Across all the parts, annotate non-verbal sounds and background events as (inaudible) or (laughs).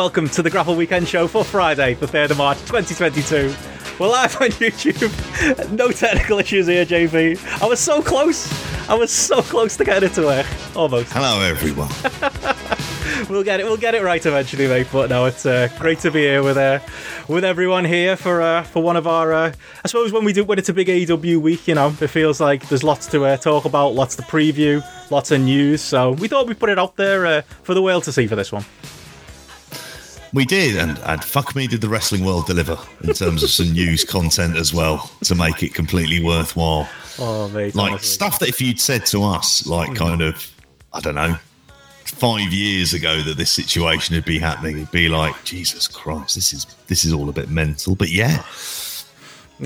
Welcome to the Grapple Weekend Show for Friday, the 3rd of March 2022. We're live on YouTube. No technical issues here, JP. I was so close. I was so close to getting it to work. Almost. Hello, everyone. (laughs) we'll get it. We'll get it right eventually, mate. But no, it's uh, great to be here with uh, with everyone here for uh, for one of our. Uh, I suppose when we do when it's a big AEW week, you know, it feels like there's lots to uh, talk about, lots to preview, lots of news. So we thought we'd put it out there uh, for the world to see for this one. We did, and, and fuck me, did the wrestling world deliver in terms of some news content as well to make it completely worthwhile. Oh, mate, like honestly. stuff that if you'd said to us, like kind of, I don't know, five years ago that this situation would be happening, it'd be like, Jesus Christ, this is this is all a bit mental. But yeah,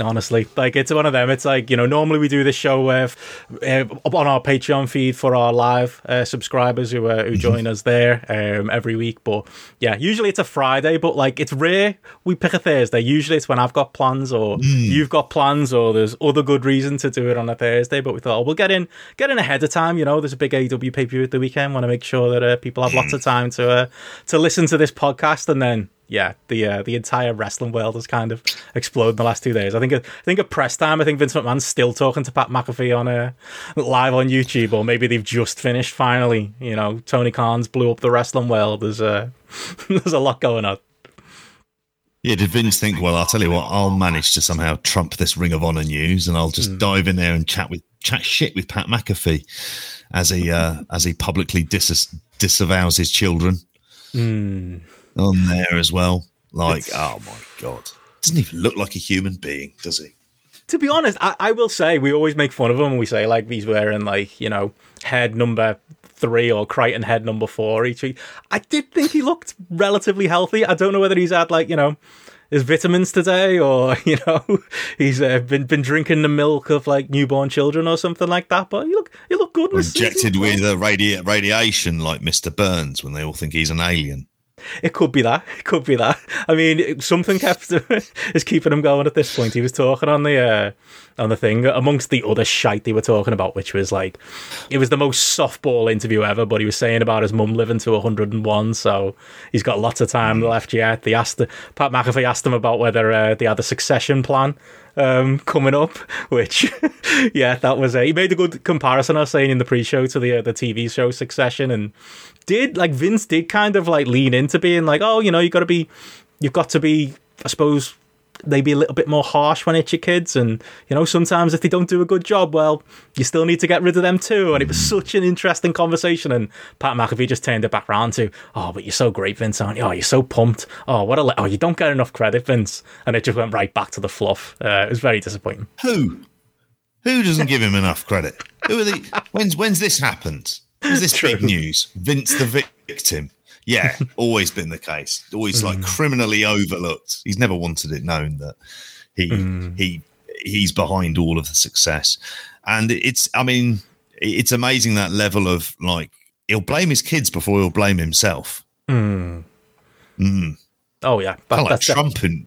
honestly. Like it's one of them. It's like you know normally we do this show with uh, on our patreon feed for our live uh, subscribers who uh, who join us there um, every week. But yeah usually it's a friday but like it's rare we pick a thursday. Usually it's when i've got plans or you've got plans or there's other good reason to do it on a thursday but we thought oh, we'll get in get in ahead of time. You know there's a big aw pay-per-view at the weekend want to make sure that uh, people have lots of time to uh, to listen to this podcast and then yeah, the uh, the entire wrestling world has kind of exploded in the last two days. I think I think at press time, I think Vince McMahon's still talking to Pat McAfee on uh, live on YouTube, or maybe they've just finished. Finally, you know, Tony Khan's blew up the wrestling world. There's uh, (laughs) there's a lot going on. yeah. Did Vince think, well, I'll tell you what, I'll manage to somehow trump this Ring of Honor news, and I'll just dive in there and chat with chat shit with Pat McAfee as he uh, as he publicly dis- disavows his children on there as well. Like, oh my god, doesn't even look like a human being, does he? To be honest, I, I will say we always make fun of him. We say like he's wearing like you know head number three or Crichton head number four each week. I did think he looked relatively healthy. I don't know whether he's had like you know his vitamins today or (laughs) you know he's uh, been been drinking the milk of like newborn children or something like that. But he look he look good. Injected with uh, radi- radiation, like Mister Burns, when they all think he's an alien. It could be that. It could be that. I mean, something kept (laughs) is keeping him going at this point. He was talking on the uh, on the thing amongst the other shite they were talking about, which was like it was the most softball interview ever. But he was saying about his mum living to 101, so he's got lots of time left yet. They asked Pat McAfee asked him about whether uh, they had a succession plan um, coming up, (laughs) which (laughs) yeah, that was a, he made a good comparison. I was saying in the pre-show to the uh, the TV show Succession, and did like Vince did kind of like lean into being like, oh, you know, you got to be, you've got to be, I suppose. Maybe a little bit more harsh when it's your kids, and you know sometimes if they don't do a good job, well, you still need to get rid of them too. And it was such an interesting conversation. And Pat McAfee just turned it back round to, "Oh, but you're so great, Vince, aren't you? Oh, you're so pumped. Oh, what a le- oh, you don't get enough credit, Vince." And it just went right back to the fluff. Uh, it was very disappointing. Who? Who doesn't give him enough credit? Who are the? When's when's this happened? Is this big news? Vince the victim. Yeah, (laughs) always been the case. Always like mm. criminally overlooked. He's never wanted it known that he mm. he he's behind all of the success. And it's I mean, it's amazing that level of like he'll blame his kids before he'll blame himself. Mm. Oh yeah, that, Kind of like that's Trump and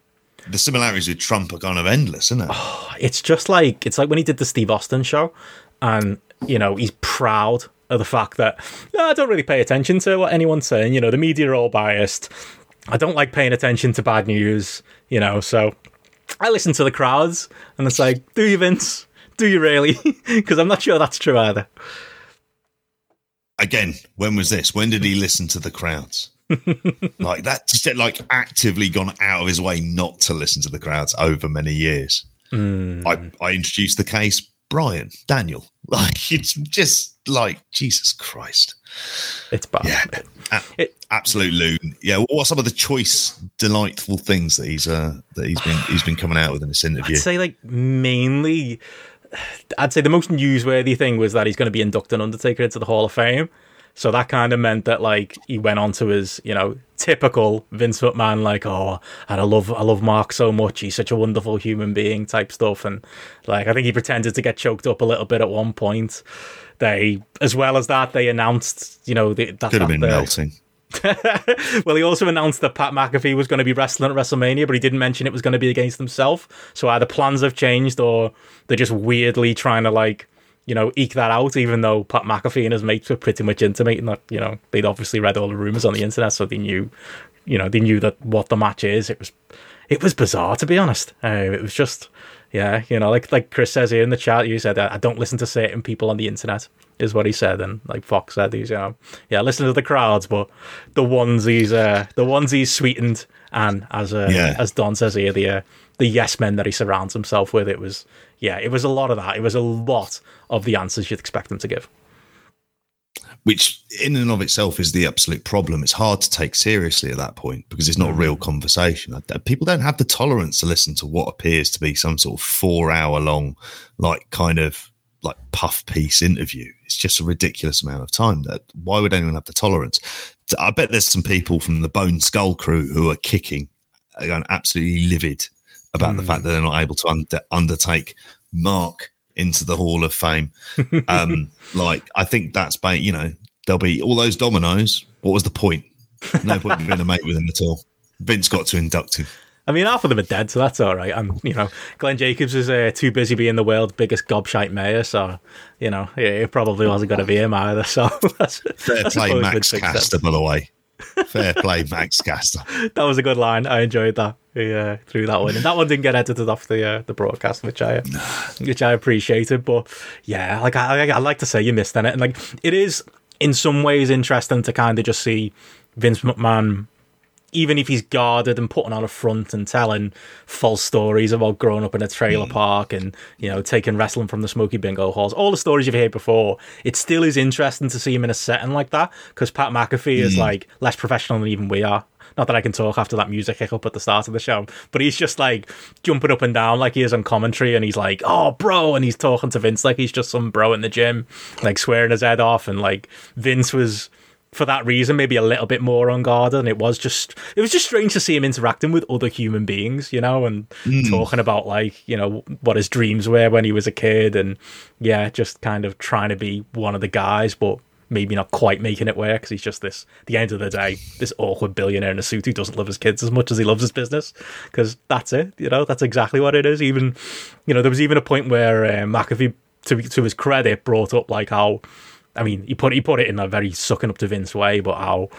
the similarities with Trump are kind of endless, isn't it? (sighs) it's just like it's like when he did the Steve Austin show, and you know he's proud of the fact that "No, I don't really pay attention to what anyone's saying. You know, the media are all biased. I don't like paying attention to bad news. You know, so I listen to the crowds, and it's like, do you, Vince? Do you really? (laughs) Because I'm not sure that's true either. again, when was this? When did he listen to the crowds? (laughs) like that, just like actively gone out of his way not to listen to the crowds over many years. Hmm. I, I introduced the case, Brian Daniel. (laughs) Like it's just like Jesus Christ. It's bad. Yeah, a- It- absolute loon. Yeah, what are some of the choice, delightful things that he's uh, that he's been he's been coming out with in this (sighs) interview? I'd say like mainly, (sighs) I'd say the most newsworthy thing was that he's going to be inducting Undertaker into the Hall of Fame. So that kind of meant that like he went on to his you know typical Vince McMahon like oh and I love I love Mark so much he's such a wonderful human being type stuff and like I think he pretended to get choked up a little bit at one point. They as well as that they announced you know the, that Could have been the- melting. (laughs) well, he also announced that Pat McAfee was going to be wrestling at WrestleMania, but he didn't mention it was going to be against himself. So either plans have changed or they're just weirdly trying to like you know, eke that out, even though Pat McAfee and his mates were pretty much intimating that, you know, they'd obviously read all the rumors on the internet, so they knew, you know, they knew that what the match is. It was, it was bizarre to be honest. Uh, it was just, yeah, you know, like like Chris says here in the chat, you said I don't listen to certain people on the internet, is what he said, and like Fox said, he's you know, yeah, listen to the crowds, but the ones he's uh, the ones he's sweetened, and as uh, yeah. as Don says here, the uh, the yes men that he surrounds himself with, it was yeah, it was a lot of that. It was a lot of the answers you'd expect them to give. Which, in and of itself, is the absolute problem. It's hard to take seriously at that point because it's not a real mm. conversation. People don't have the tolerance to listen to what appears to be some sort of four-hour long, like kind of like puff piece interview. It's just a ridiculous amount of time. That why would anyone have the tolerance? I bet there's some people from the Bone Street Krew who are kicking, going absolutely livid about mm. the fact that they're not able to under, undertake Mark into the Hall of Fame. Um, (laughs) like, I think that's, by, you know, there'll be all those dominoes. What was the point? No point in being a mate with him at all. Vince got to induct him. I mean, half of them are dead, so that's all right. And you know, Glenn Jacobs is uh, too busy being the world's biggest gobshite mayor, so you know, he, probably wasn't going to be him either. So (laughs) that's, fair that's play, Max Caster, by the way. Fair play, Max Caster. (laughs) that was a good line. I enjoyed that. He uh, threw that one, and that one didn't get edited off the uh, the broadcast, which I (sighs) which I appreciated. But yeah, like I, I like to say, you missed on it, and like it is in some ways interesting to kind of just see Vince McMahon even if he's guarded and putting on a front and telling false stories about growing up in a trailer mm. park and you know taking wrestling from the Smoky Bingo halls, all the stories you've heard before, it still is interesting to see him in a setting like that because Pat McAfee is like less professional than even we are. Not that I can talk after that music hiccup at the start of the show, but he's just like jumping up and down like he is on commentary, and he's like, "Oh, bro," and he's talking to Vince like he's just some bro in the gym, like swearing his head off, and like Vince was for that reason maybe a little bit more on guard and it was just it was just strange to see him interacting with other human beings you know and mm. talking about like you know what his dreams were when he was a kid and yeah just kind of trying to be one of the guys but maybe not quite making it work because he's just this the end of the day this awkward billionaire in a suit who doesn't love his kids as much as he loves his business because that's it you know that's exactly what it is even you know there was even a point where uh, mcafee to, to his credit brought up like how I mean, he put he put it in a very sucking up to Vince way, but how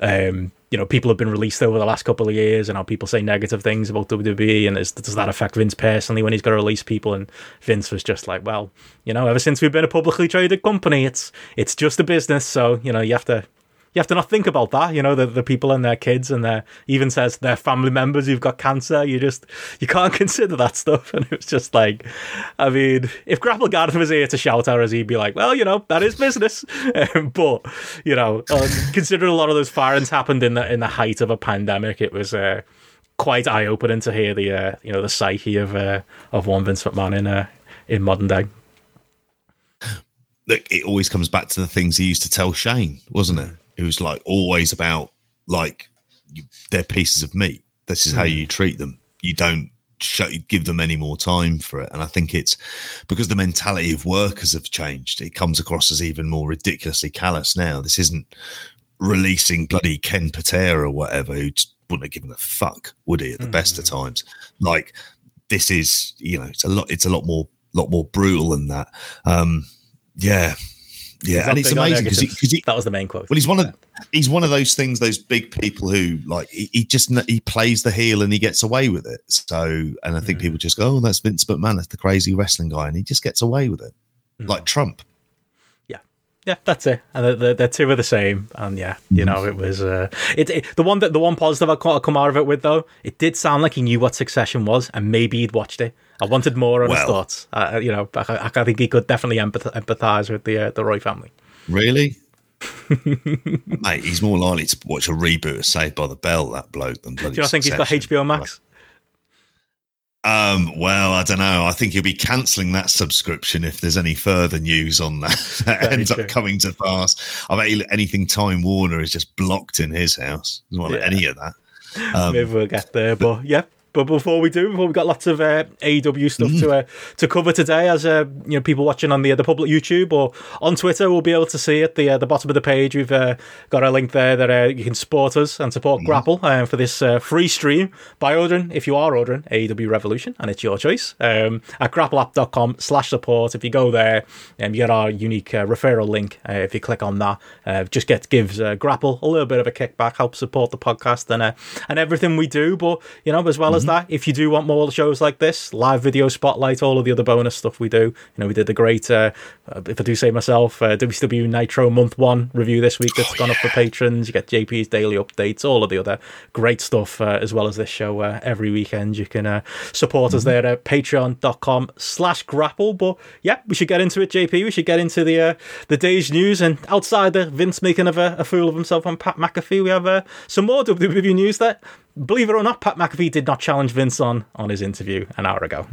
um, you know people have been released over the last couple of years, and how people say negative things about WWE, and is, does that affect Vince personally when he's got to release people? And Vince was just like, well, you know, ever since we've been a publicly traded company, it's it's just a business, so you know you have to you have to not think about that. You know, the, the people and their kids and their even says their family members who've got cancer. You just you can't (laughs) consider that stuff. And it was just like, I mean, if Grapple Garden was here to shout at us, he'd be like, well, you know, that is business. (laughs) Um, but you know, um, considering a lot of those firings happened in the in the height of a pandemic, it was. Uh, quite eye opening to hear the uh, you know the psyche of uh, of one Vince McMahon in uh, in modern day. Look, it always comes back to the things he used to tell Shane, wasn't it? Was like always about like they're pieces of meat. This is how hmm. you treat them. You don't show, give them any more time for it. And I think it's because the mentality of workers have changed. It comes across as even more ridiculously callous now. This isn't releasing bloody Ken Patera or whatever who wouldn't have given a fuck, would he? At the mm. best of hmm. times, like this is, you know, it's a lot. It's a lot more, lot more brutal than that. Um, yeah, yeah, and it's amazing because that was the main quote. Well, he's one of he's one of those things, those big people who like he, he, just he plays the heel and he gets away with it. So, and I think mm. people just go, "Oh, that's Vince McMahon, that's the crazy wrestling guy," and he just gets away with it, mm. like Trump. Yeah, yeah, that's it. And the, the, the two are the same. And yeah, you mm. know, it was uh, it, it, the one that the one positive I come out of it with though. It did sound like he knew what Succession was, and maybe he'd watched it. I wanted more on well, his thoughts. Uh, you know, I, I, think he could definitely empath- empathize with the uh, the Roy family. Really? (laughs) Mate, he's more likely to watch a reboot of Saved by the Bell, that bloke, than bloody Do you think he's got HBO Max? Um, well, I don't know. I think he'll be cancelling that subscription if there's any further news on that (laughs) that ends true. up coming to pass. I bet anything Time Warner is just blocked in his house. Doesn't want yeah. any of that. (laughs) Um, Maybe we'll get there, but yeah, But before we do, before we've got lots of uh, AEW stuff mm. to uh, to cover today, as uh, you know, people watching on the the public YouTube or on Twitter will be able to see at the uh, the bottom of the page. We've uh, got a link there that uh, you can support us and support mm. Grapple for this uh, free stream by ordering if you are ordering AEW Revolution and it's your choice um, at grappleapp.com slash support. If you go there, um, you get our unique uh, referral link. Uh, if you click on that, uh, just get gives uh, Grapple a little bit of a kickback, helps support the podcast and uh, and everything we do. But you know, as well mm-hmm. as that, if you do want more shows like this, live video spotlight, all of the other bonus stuff we do. You know, we did the great, uh, if I do say myself, WCW Nitro Month One review this week that's oh, gone yeah. up for patrons. You get JP's daily updates, all of the other great stuff, as well as this show every weekend. You can support mm-hmm. us there at patreon.com slash grapple. But yeah, we should get into it, JP. We should get into the uh, the day's news. And outside of Vince making of a, a fool of himself on Pat McAfee, we have uh, some more WWE news that, believe it or not, Pat McAfee did not challenge Vince on on his interview an hour ago.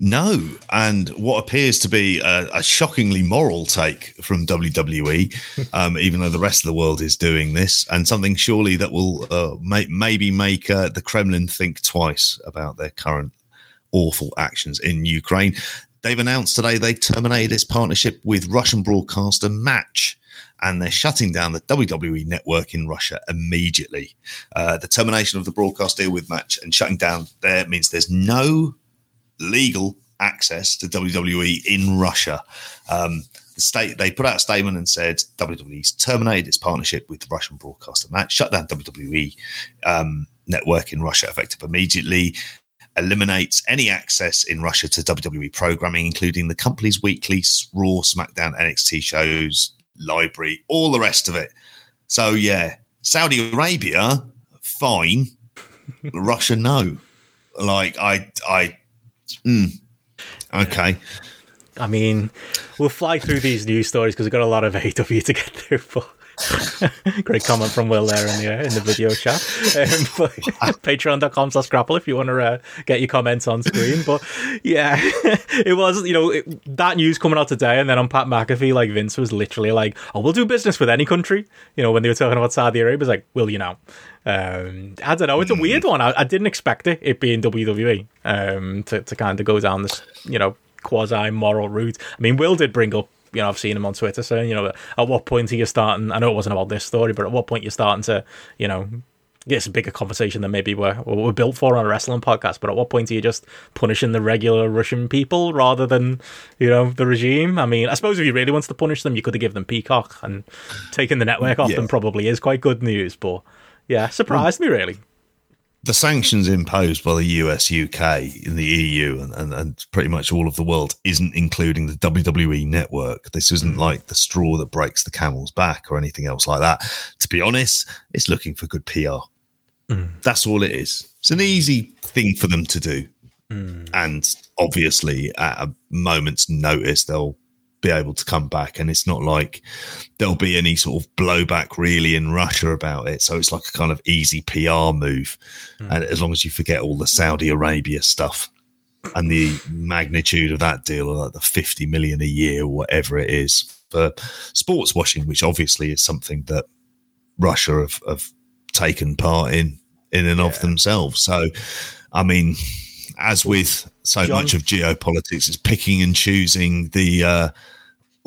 No, and what appears to be a, a shockingly moral take from WWE, (laughs) um, even though the rest of the world is doing this, and something surely that will uh, may, maybe make uh, the Kremlin think twice about their current awful actions in Ukraine. They've announced today they terminated its partnership with Russian broadcaster Match and they're shutting down the WWE network in Russia immediately. Uh, the termination of the broadcast deal with Match and shutting down there means there's no legal access to WWE in Russia. Um, the state they put out a statement and said WWE's terminated its partnership with the Russian broadcaster Match, shut down WWE um, network in Russia effective immediately eliminates any access in Russia to WWE programming, including the company's weekly Raw, SmackDown, NXT shows, library, all the rest of it. So, yeah, Saudi Arabia, fine. (laughs) Russia, no. Like, I, I, mm, okay. I mean, we'll fly through these news stories because we've got a lot of AW to get through, but (laughs) Great comment from Will there in the uh, in the video chat. Um, (laughs) Patreon.com slash grapple if you want to uh, get your comments on screen. But yeah, (laughs) it was, you know, it, that news coming out today. And then on Pat McAfee, like Vince was literally like, oh, we'll do business with any country. You know, when they were talking about Saudi Arabia, was like, will you now? Um, I don't know. It's a weird one. I, I didn't expect it, it being WWE, um, to, to kind of go down this, you know, quasi moral route. I mean, Will did bring up you know, I've seen him on Twitter saying, you know, at what point are you starting? I know it wasn't about this story, but at what point you're starting to, you know, it's a bigger conversation than maybe we're, we're built for on a wrestling podcast. But at what point are you just punishing the regular Russian people rather than, you know, the regime? I mean, I suppose if you really wanted to punish them, you could have given them Peacock and taking the network off them probably is quite good news. But yeah, surprised me really the sanctions imposed by the US, UK, in the EU, and, and, and, pretty much all of the world isn't including the WWE network. This isn't mm. like the straw that breaks the camel's back or anything else like that. To be honest, it's looking for good PR. Mm. That's all it is. It's an easy thing for them to do. Mm. And obviously, at a moment's notice, they'll be able to come back. And it's not like there'll be any sort of blowback really in Russia about it. So it's like a kind of easy PR move. Mm. And as long as you forget all the Saudi Arabia stuff and the magnitude of that deal, like the 50 million a year, or whatever it is for sports washing, which obviously is something that Russia have, have taken part in, in and yeah. of themselves. So, I mean, as with so John, much of geopolitics, it's picking and choosing the uh,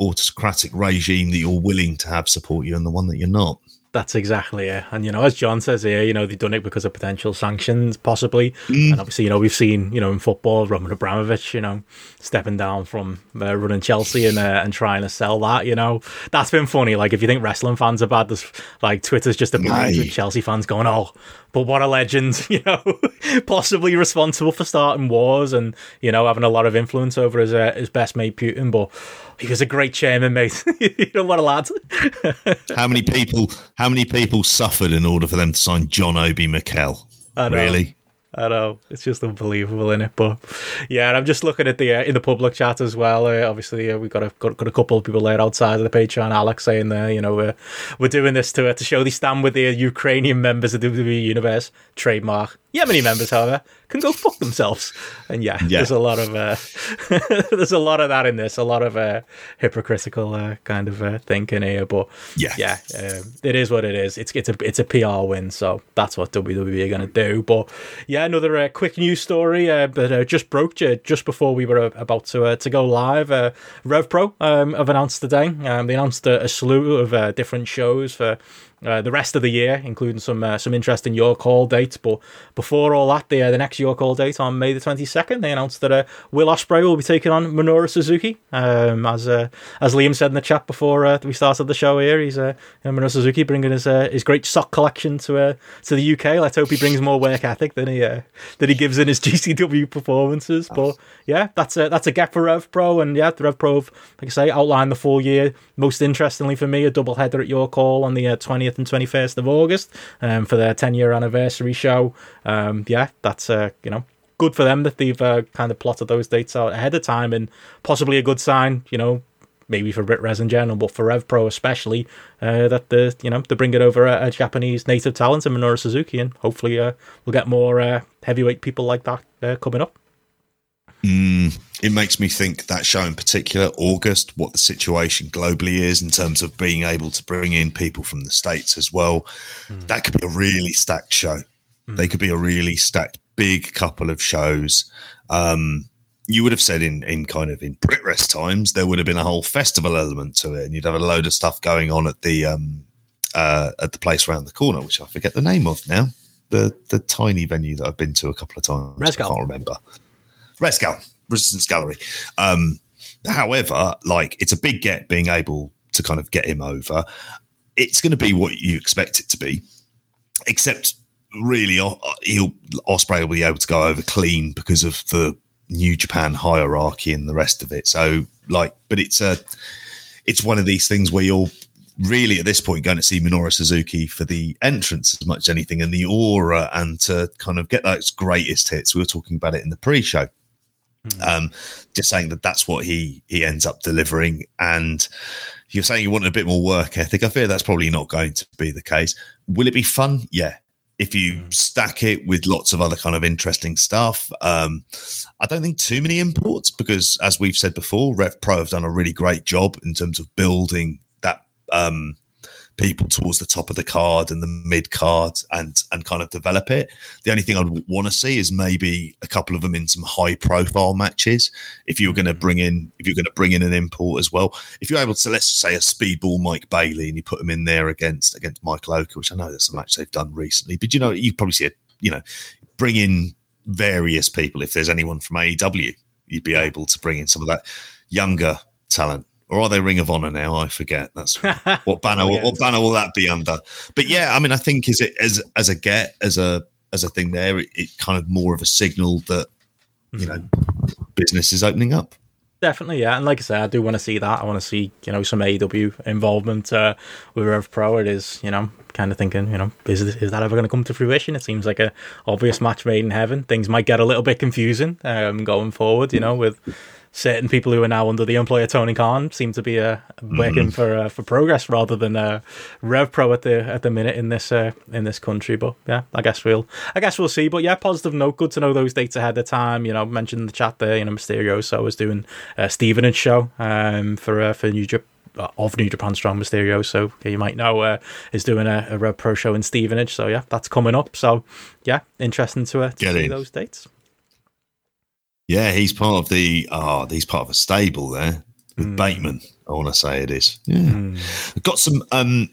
autocratic regime that you're willing to have support you and the one that you're not. That's exactly it. And, you know, as John says here, you know, they've done it because of potential sanctions, possibly. Mm. And obviously, you know, we've seen, you know, in football, Roman Abramovich, you know, stepping down from uh, running Chelsea and uh, and trying to sell that, you know. That's been funny. Like, if you think wrestling fans are bad, there's, like, Twitter's just a bunch of Chelsea fans going, oh, but what a legend, (laughs) you know, possibly responsible for starting wars and, you know, having a lot of influence over his, uh, his best mate Putin. But he was a great chairman, mate. (laughs) you know what a lad. (laughs) how many people? How many people suffered in order for them to sign John Obi Mikel? Really? I know it's just unbelievable in it, but yeah, I'm just looking at the uh, in the public chat as well. Uh, obviously, uh, we got a got, got, a couple of people there outside of the Patreon. Alex saying there, you know, we're we're doing this to uh, to show they stand with the Ukrainian members of the WWE Universe trademark Yemeni members, however, can go fuck themselves. And yeah, Yeah. there's a lot of uh, (laughs) there's a lot of that in this, a lot of uh, hypocritical uh, kind of uh, thinking here. But Yeah. yeah, um, it is what it is. It's it's a it's a PR win, so that's what WWE are going to do. But yeah, another uh, quick news story uh, that uh, just broke ju- just before we were uh, about to uh, to go live. Uh, RevPro um, have announced today. Um, they announced a, a slew of uh, different shows for. Uh, the rest of the year, including some uh, some interesting York Hall dates. But before all that, the uh, the next York Hall date on May the twenty second, they announced that uh, Will Ospreay will be taking on Minoru Suzuki. Um, as uh, as Liam said in the chat before we started the show here, he's uh, Minoru Suzuki bringing his his great sock collection to to the UK. Let's hope he brings more work ethic than he than he gives in his (laughs) GCW performances. But yeah, that's a that's a gap for Rev Pro, and yeah, the Rev Pro, like I say, outlined the full year. Most interestingly for me, a double header at York Hall on the twentieth and 21st of August um, for their 10 year anniversary show. Um, yeah, that's, uh, you know, good for them that they've uh, kind of plotted those dates out ahead of time and possibly a good sign, you know, maybe for BritWres in general, but for Rev Pro especially, uh, that the you know they're bringing over a, a, Japanese native talent in Minoru Suzuki, and hopefully uh, we'll get more uh, heavyweight people like that uh, coming up. Mm, it makes me think that show in particular, August, what the situation globally is in terms of being able to bring in people from the States as well. That could be a really stacked show. They could be a really stacked big couple of shows. Um, you would have said in, in kind of in BritWres times, there would have been a whole festival element to it, and you'd have a load of stuff going on at the um, uh, at the place around the corner, which I forget the name of now. The the tiny venue that I've been to a couple of times. I can't remember. Rescal, Resistance Gallery. Um, however, like it's a big get being able to kind of get him over. It's going to be what you expect it to be, except really, he'll Ospreay will be able to go over clean because of the New Japan hierarchy and the rest of it. So, like, but it's a, it's one of these things where you're really at this point going to see Minoru Suzuki for the entrance as much as anything and the aura and to kind of get those greatest hits. We were talking about it in the pre-show. Um, just saying that that's what he he ends up delivering. And you're saying you want a bit more work ethic. I fear that's probably not going to be the case. Will it be fun? Yeah. If you stack it with lots of other kind of interesting stuff, um, I don't think too many imports because, as we've said before, Rev Pro have done a really great job in terms of building that um, people towards the top of the card and the mid card and and kind of develop it. The only thing I'd want to see is maybe a couple of them in some high profile matches. If you were going to mm-hmm. bring in, if you're going to bring in an import as well, if you're able to, let's say a speedball Mike Bailey and you put him in there against against Michael Oku, which I know that's a match they've done recently, but you know you probably see it. You know, bring in various people. If there's anyone from AEW, you'd be able to bring in some of that younger talent. Or are they Ring of Honor now? I forget. That's (laughs) what banner. Oh, yeah. What banner will that be under? But yeah, I mean, I think is it as as a get as a as a thing there, it, it kind of more of a signal that you know business is opening up. Definitely, yeah. And like I said, I do want to see that. I want to see, you know, some AEW involvement uh, with Rev Pro. It is, you know, kind of thinking, you know, is, is that ever going to come to fruition? It seems like a obvious match made in heaven. Things might get a little bit confusing um, going forward, you know, with certain people who are now under the employer Tony Khan seem to be uh, working for uh, for progress rather than uh, Rev Pro at the at the minute in this uh, in this country. But yeah, I guess we'll I guess we'll see. But yeah, positive note. Good to know those dates ahead of time. You know, mentioned in the chat there. You know, Mysterio. So I was doing a Stevenage show um, for uh, for New Japan. Of New Japan Strong Mysterio, so you might know uh, is doing a, a Rev Pro show in Stevenage. So yeah, that's coming up. So yeah, interesting to, uh, to see in. those dates. Yeah, he's part of the. Oh, he's part of a stable there with Hmm. Bateman. I want to say it is. Yeah, got some um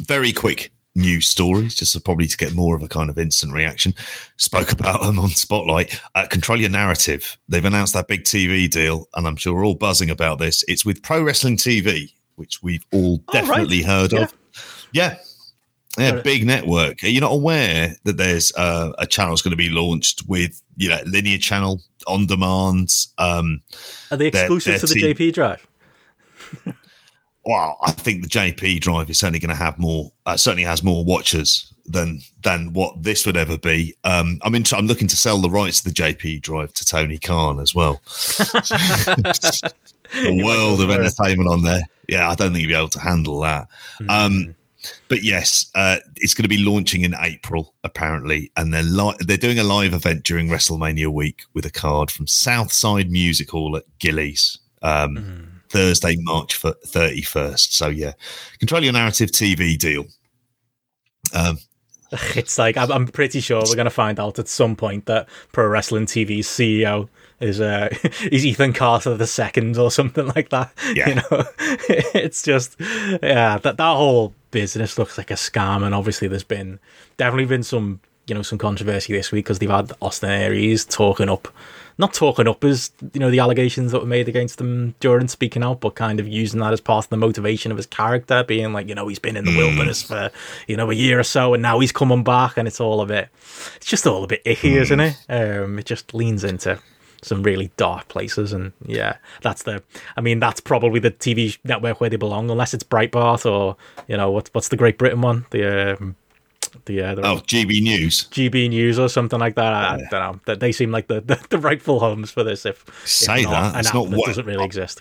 very quick news stories, just to probably to get more of a kind of instant reaction. Spoke about them on Spotlight. Uh, Control your narrative. They've announced that big TV deal, and I'm sure we're all buzzing about this. It's with Pro Wrestling TV, which we've all Oh, right. definitely heard Yeah. of. Yeah. Yeah, big network. Are you not aware that there's uh, a channel that's going to be launched with you know linear channel on demand? Um, Are they exclusive to the team- JP Drive? well, I think the JP drive is certainly going to have more. Uh, certainly has more watchers than than what this would ever be. Um, I'm in, I'm looking to sell the rights to the JP drive to Tony Khan as well. (laughs) a world of entertainment on there. Yeah, I don't think you'd be able to handle that. Hmm. Um, but yes, uh, it's going to be launching in April apparently, and they're li- they're doing a live event during WrestleMania week with a card from Southside Music Hall at Gilley's. Um, mm. Thursday, March 31st. So, yeah, control your narrative TV deal. Um, (laughs) it's like I'm, I'm pretty sure we're going to find out at some point that Pro Wrestling TV's CEO is uh (laughs) is Ethan Carter the second or something like that. (laughs) Yeah. You know, it's just yeah that that whole business looks like a scam, and obviously there's been definitely been some you know some controversy this week because they've had Austin Aries talking up not talking up as you know the allegations that were made against him during speaking out, but kind of using that as part of the motivation of his character, being like you know he's been in the mm. wilderness for you know a year or so, and now he's coming back, and it's all a bit, it's just all a bit icky, isn't it? Um, it just leans into some really dark places and yeah that's the i mean that's probably the tv network where they belong unless it's breitbart or you know what's what's the great britain one the um, the, uh, the oh GB News, GB News or something like that. I, yeah. I don't know. That They seem like the, (laughs) the, the rightful homes for this. If say if not, that, it's not what doesn't really exist.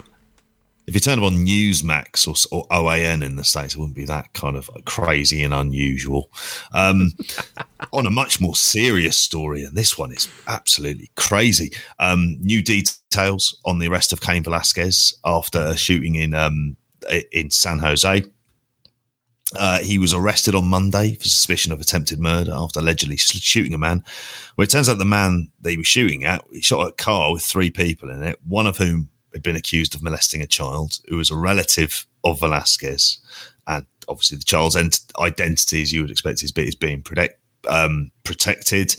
If you turn up on Newsmax or, or OAN in the states, it wouldn't be that kind of crazy and unusual. Um, (laughs) on a much more serious story, and this one is absolutely crazy. Um, new details on the arrest of Cain Velasquez after shooting in um, in San Jose. Uh, he was arrested on Monday for suspicion of attempted murder after allegedly shooting a man. Well, it turns out the man they were shooting at, he shot a car with three people in it, one of whom had been accused of molesting a child who was a relative of Velasquez. And obviously, the child's ent- identity, as you would expect, is, is being um, protected.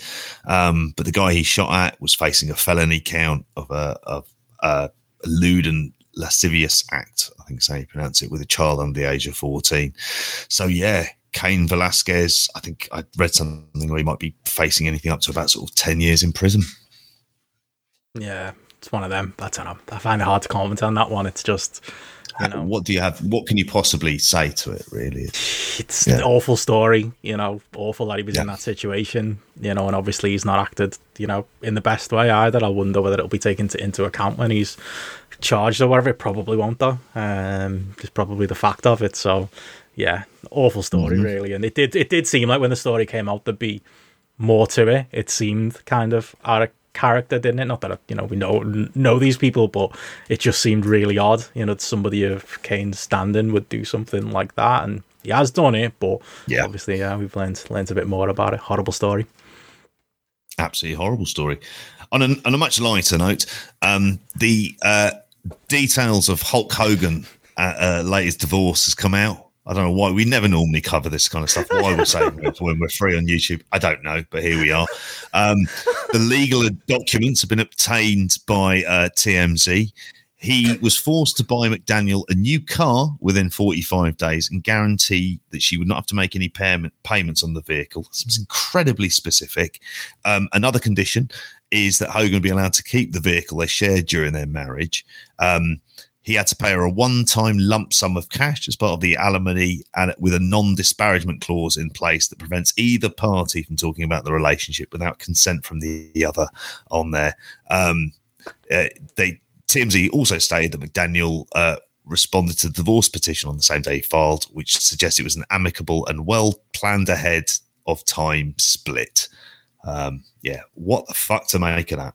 Um, but the guy he shot at was facing a felony count of a, of, uh, lewd and lascivious act, I think is how you pronounce it, with a child under the age of 14. So, yeah, Cain Velasquez, I think I read something where he might be facing anything up to about sort of 10 years in prison. Yeah, it's one of them. I don't know. I find it hard to comment on that one. It's just. You know, what do you have? What can you possibly say to it? Really, it's yeah. an awful story. You know, awful that he was yeah. in that situation. You know, and obviously he's not acted. You know, in the best way either. I wonder whether it'll be taken to, into account when he's charged or whatever. It probably won't though. Um, just probably the fact of it. So, yeah, awful story mm-hmm. really. And it did it did seem like when the story came out there'd be more to it. It seemed kind of out of character, didn't it? Not that you know we know know these people, but it just seemed really odd. You know, somebody of Cain's standing would do something like that, and he has done it, but yeah, obviously, yeah, we've learned learned a bit more about it. Horrible story. Absolutely horrible story. On a, on a much lighter note, um, the uh, details of Hulk Hogan uh, uh, latest divorce has come out. I don't know why we never normally cover this kind of stuff. Why we're saying when we're free on YouTube, I don't know, but here we are. Um, the legal documents have been obtained by uh, TMZ. He was forced to buy McDaniel a new car within 45 days and guarantee that she would not have to make any payment, payments on the vehicle. Was incredibly specific. Um, another condition is that Hogan would be allowed to keep the vehicle they shared during their marriage. Um, he had to pay her a one-time lump sum of cash as part of the alimony and with a non-disparagement clause in place that prevents either party from talking about the relationship without consent from the other on there. Um, uh, they TMZ also stated that McDaniel uh, responded to the divorce petition on the same day he filed, which suggests it was an amicable and well planned ahead of time split. Um, yeah, what the fuck to make of that?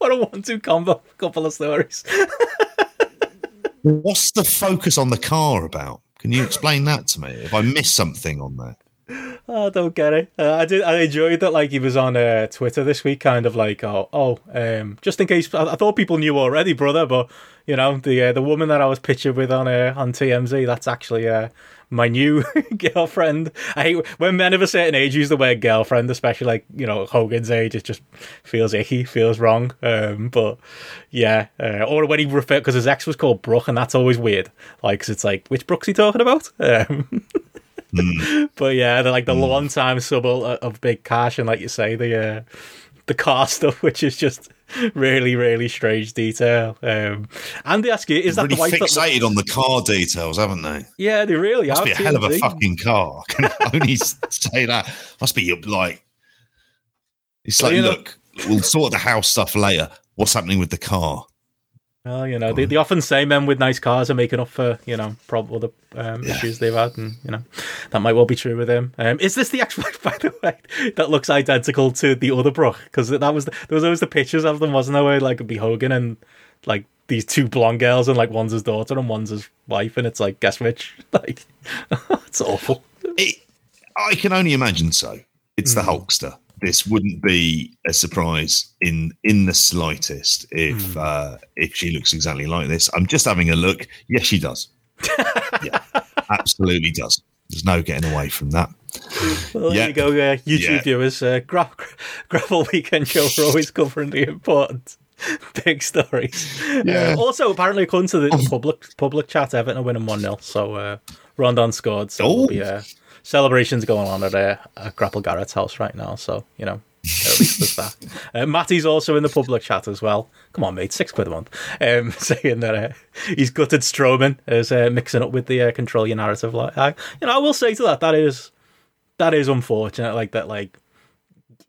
(laughs) what a one-two combo (laughs) couple of stories. What's the focus on the car about? Can you explain that to me? If I miss something on there. I don't get it. Uh, I did. I enjoyed that. Like he was on uh, Twitter this week, kind of like, oh, oh, um, just in case. I, I, thought people knew already, brother. But you know, the uh, the woman that I was pictured with on uh, on TMZ, that's actually uh, my new (laughs) girlfriend. I hate when men of a certain age use the word girlfriend, especially like you know Hogan's age. It just feels icky, feels wrong. Um, but yeah, uh, or when he referred because his ex was called Brooke, and that's always weird. Like, cause it's like which Brooke's he talking about? Um, (laughs) mm. (laughs) But yeah, they're like the mm. long time sub of Big Cash, and like you say, the uh, the car (laughs) stuff, which is just really, really strange detail. Um, and they ask you, is that really the wife fixated that... on the car details, haven't they? Yeah, they really Must are. be a hell of a fucking car. (laughs) I can only say that. Must be like, it's like, look, know... we'll sort the house stuff later. What's happening with the car? Well, you know, they, they often say men with nice cars are making up for, you know, probably other um, yeah. issues they've had, and you know, that might well be true with him. Um, is this the ex (laughs) by the way, that looks identical to the other Brooke? Because that was the, there was always the pictures of them, wasn't there? Where like it'd be Hogan and like these two blonde girls, and like one's his daughter and one's his wife, and it's like guess which? (laughs) Like, (laughs) it's awful. It, I can only imagine so. It's mm. the hmm. Hulkster this wouldn't be a surprise in in the slightest if mm. uh, if she looks exactly like this. I'm just having a look. Yes, she does. (laughs) yeah, absolutely does. There's no getting away from that. Well, there you go, uh, YouTube yeah. viewers. Uh, gra- Grapple Weekend Show are always covering the important (laughs) big stories. Yeah. Uh, also, apparently, according to the public public chat, Everton are winning 1 0. So, uh, Rondon scored. So, oh. be, uh, celebrations going on at, uh, at Grapple Garrett's house right now. So, you know, at least there's that. (laughs) Uh, Matty's also in the public chat as well. Come on, mate, six quid a month. Um, (laughs) saying that uh, he's gutted Strowman as uh, mixing up with the uh, control your narrative. Like, I, you know, I will say to that that is that is unfortunate. Like that, like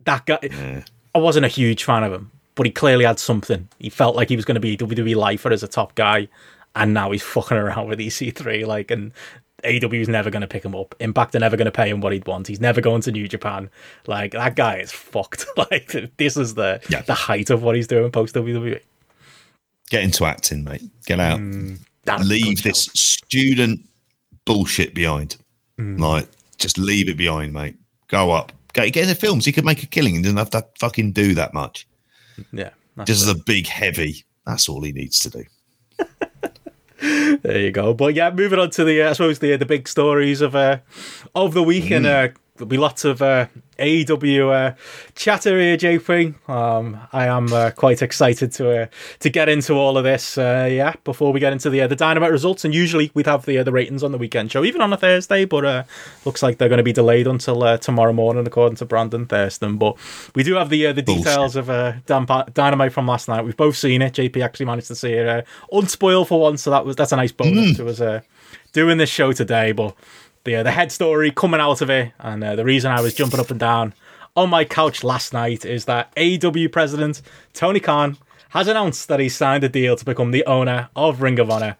that guy. I wasn't a huge fan of him, but he clearly had something. He felt like he was going to be WWE lifer as a top guy, and now he's fucking around with EC3. Like, and AW is never going to pick him up. Impact are never going to pay him what he'd want. He's never going to New Japan. Like that guy is fucked. (laughs) like this is the yeah. the height of what he's doing post WWE. Get into acting, mate. Get out. Mm, leave this job. student bullshit behind. Mm. Like just leave it behind, mate. Go up. Get, get in the films. He could make a killing and doesn't have to fucking do that much. Yeah. Just as a big heavy. That's all he needs to do. (laughs) there you go. But yeah, moving on to the uh, I suppose the the big stories of uh, of the week, mm. and uh, there'll be lots of uh, AEW uh, chatter here, JP. Um, I am uh, quite excited to uh, to get into all of this. Uh, yeah, before we get into the uh, the Dynamite results, and usually we'd have the uh, the ratings on the weekend show, even on a Thursday. But looks like they're going to be delayed until tomorrow morning, according to Brandon Thurston. But we do have the the details Bullshit. of Dynamite from last night. We've both seen it. JP actually managed to see it unspoiled for once, so that was that's a nice bonus mm. to us doing this show today. But the uh, the head story coming out of it, and uh, the reason I was jumping up and down on my couch last night is that AEW president Tony Khan has announced that he signed a deal to become the owner of Ring of Honor.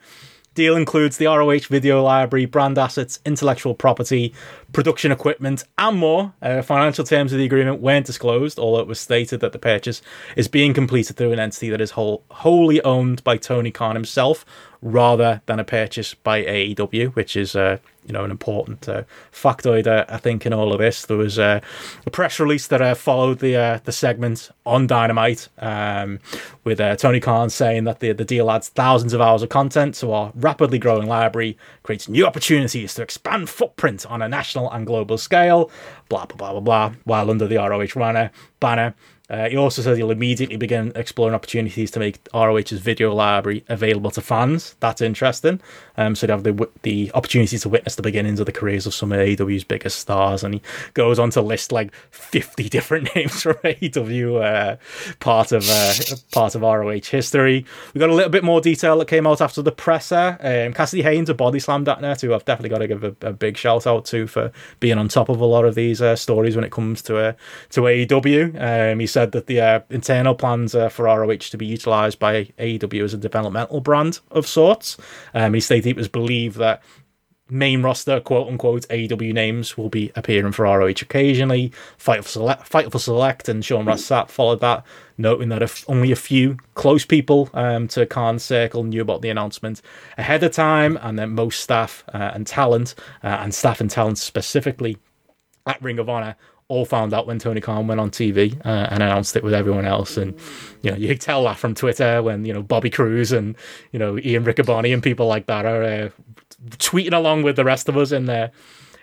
Deal includes the ROH video library, brand assets, intellectual property, production equipment, and more. Uh, financial terms of the agreement weren't disclosed, although it was stated that the purchase is being completed through an entity that is whole, wholly owned by Tony Khan himself, rather than a purchase by AEW, which is uh, you know an important uh, factoid uh, I think in all of this. There was uh, a press release that uh, followed the uh, the segment on Dynamite um, with uh, Tony Khan saying that the the deal adds thousands of hours of content to our rapidly growing library, creates new opportunities to expand footprint on a national and global scale. Blah blah blah blah blah. While under the ROH banner, banner uh, he also says he'll immediately begin exploring opportunities to make ROH's video library available to fans. That's interesting. Um, so they have the the opportunity to witness the beginnings of the careers of some of AEW's biggest stars, and he goes on to list like fifty (laughs) different names from (laughs) AEW, uh, part of uh, part of ROH history. We got a little bit more detail that came out after the presser. Um, Cassidy Haynes, a body slam who I've definitely got to give a, a, big shout out to for being on top of a lot of these uh, stories when it comes to uh, to AEW. Um, he said said that the uh, internal plans uh, for ROH to be utilised by AEW as a developmental brand of sorts. Um, he stated it was believed that main roster quote unquote AEW names will be appearing for ROH occasionally. Fightful Select, Fightful Select, and Sean Ross Sapp followed that, noting that if only a few close people um, to Khan's circle knew about the announcement ahead of time, and then most staff uh, and talent, uh, and staff and talent specifically at Ring of Honor all found out when Tony Khan went on TV uh, and announced it with everyone else. And you know, you tell that from Twitter when you know Bobby Cruz and you know Ian Riccaboni and people like that are uh, tweeting along with the rest of us in their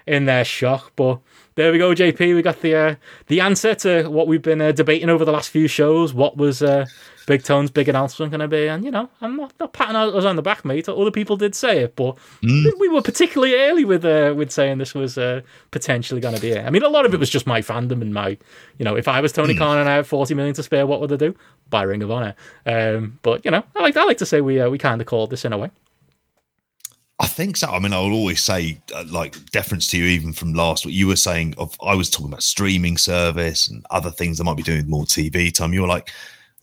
in their shock. But there we go, JP. We got the uh, the answer to what we've been uh, debating over the last few shows. What was uh, Big Tone's big announcement going to be. And, you know, I'm not, not patting us on the back, mate. Other people did say it, but mm. we were particularly early with uh, with saying this was uh, potentially going to be it. I mean, a lot of it was just my fandom and my, you know, if I was Tony mm. Khan and I had 40 million to spare, what would I do? Buy Ring of Honor. Um, but, you know, I like, I like to say we, uh, we kind of called this in a way. I think so. I mean, I will always say, uh, like, deference to you, even from last week. You were saying, of I was talking about streaming service and other things that might be doing more TV time. You were like,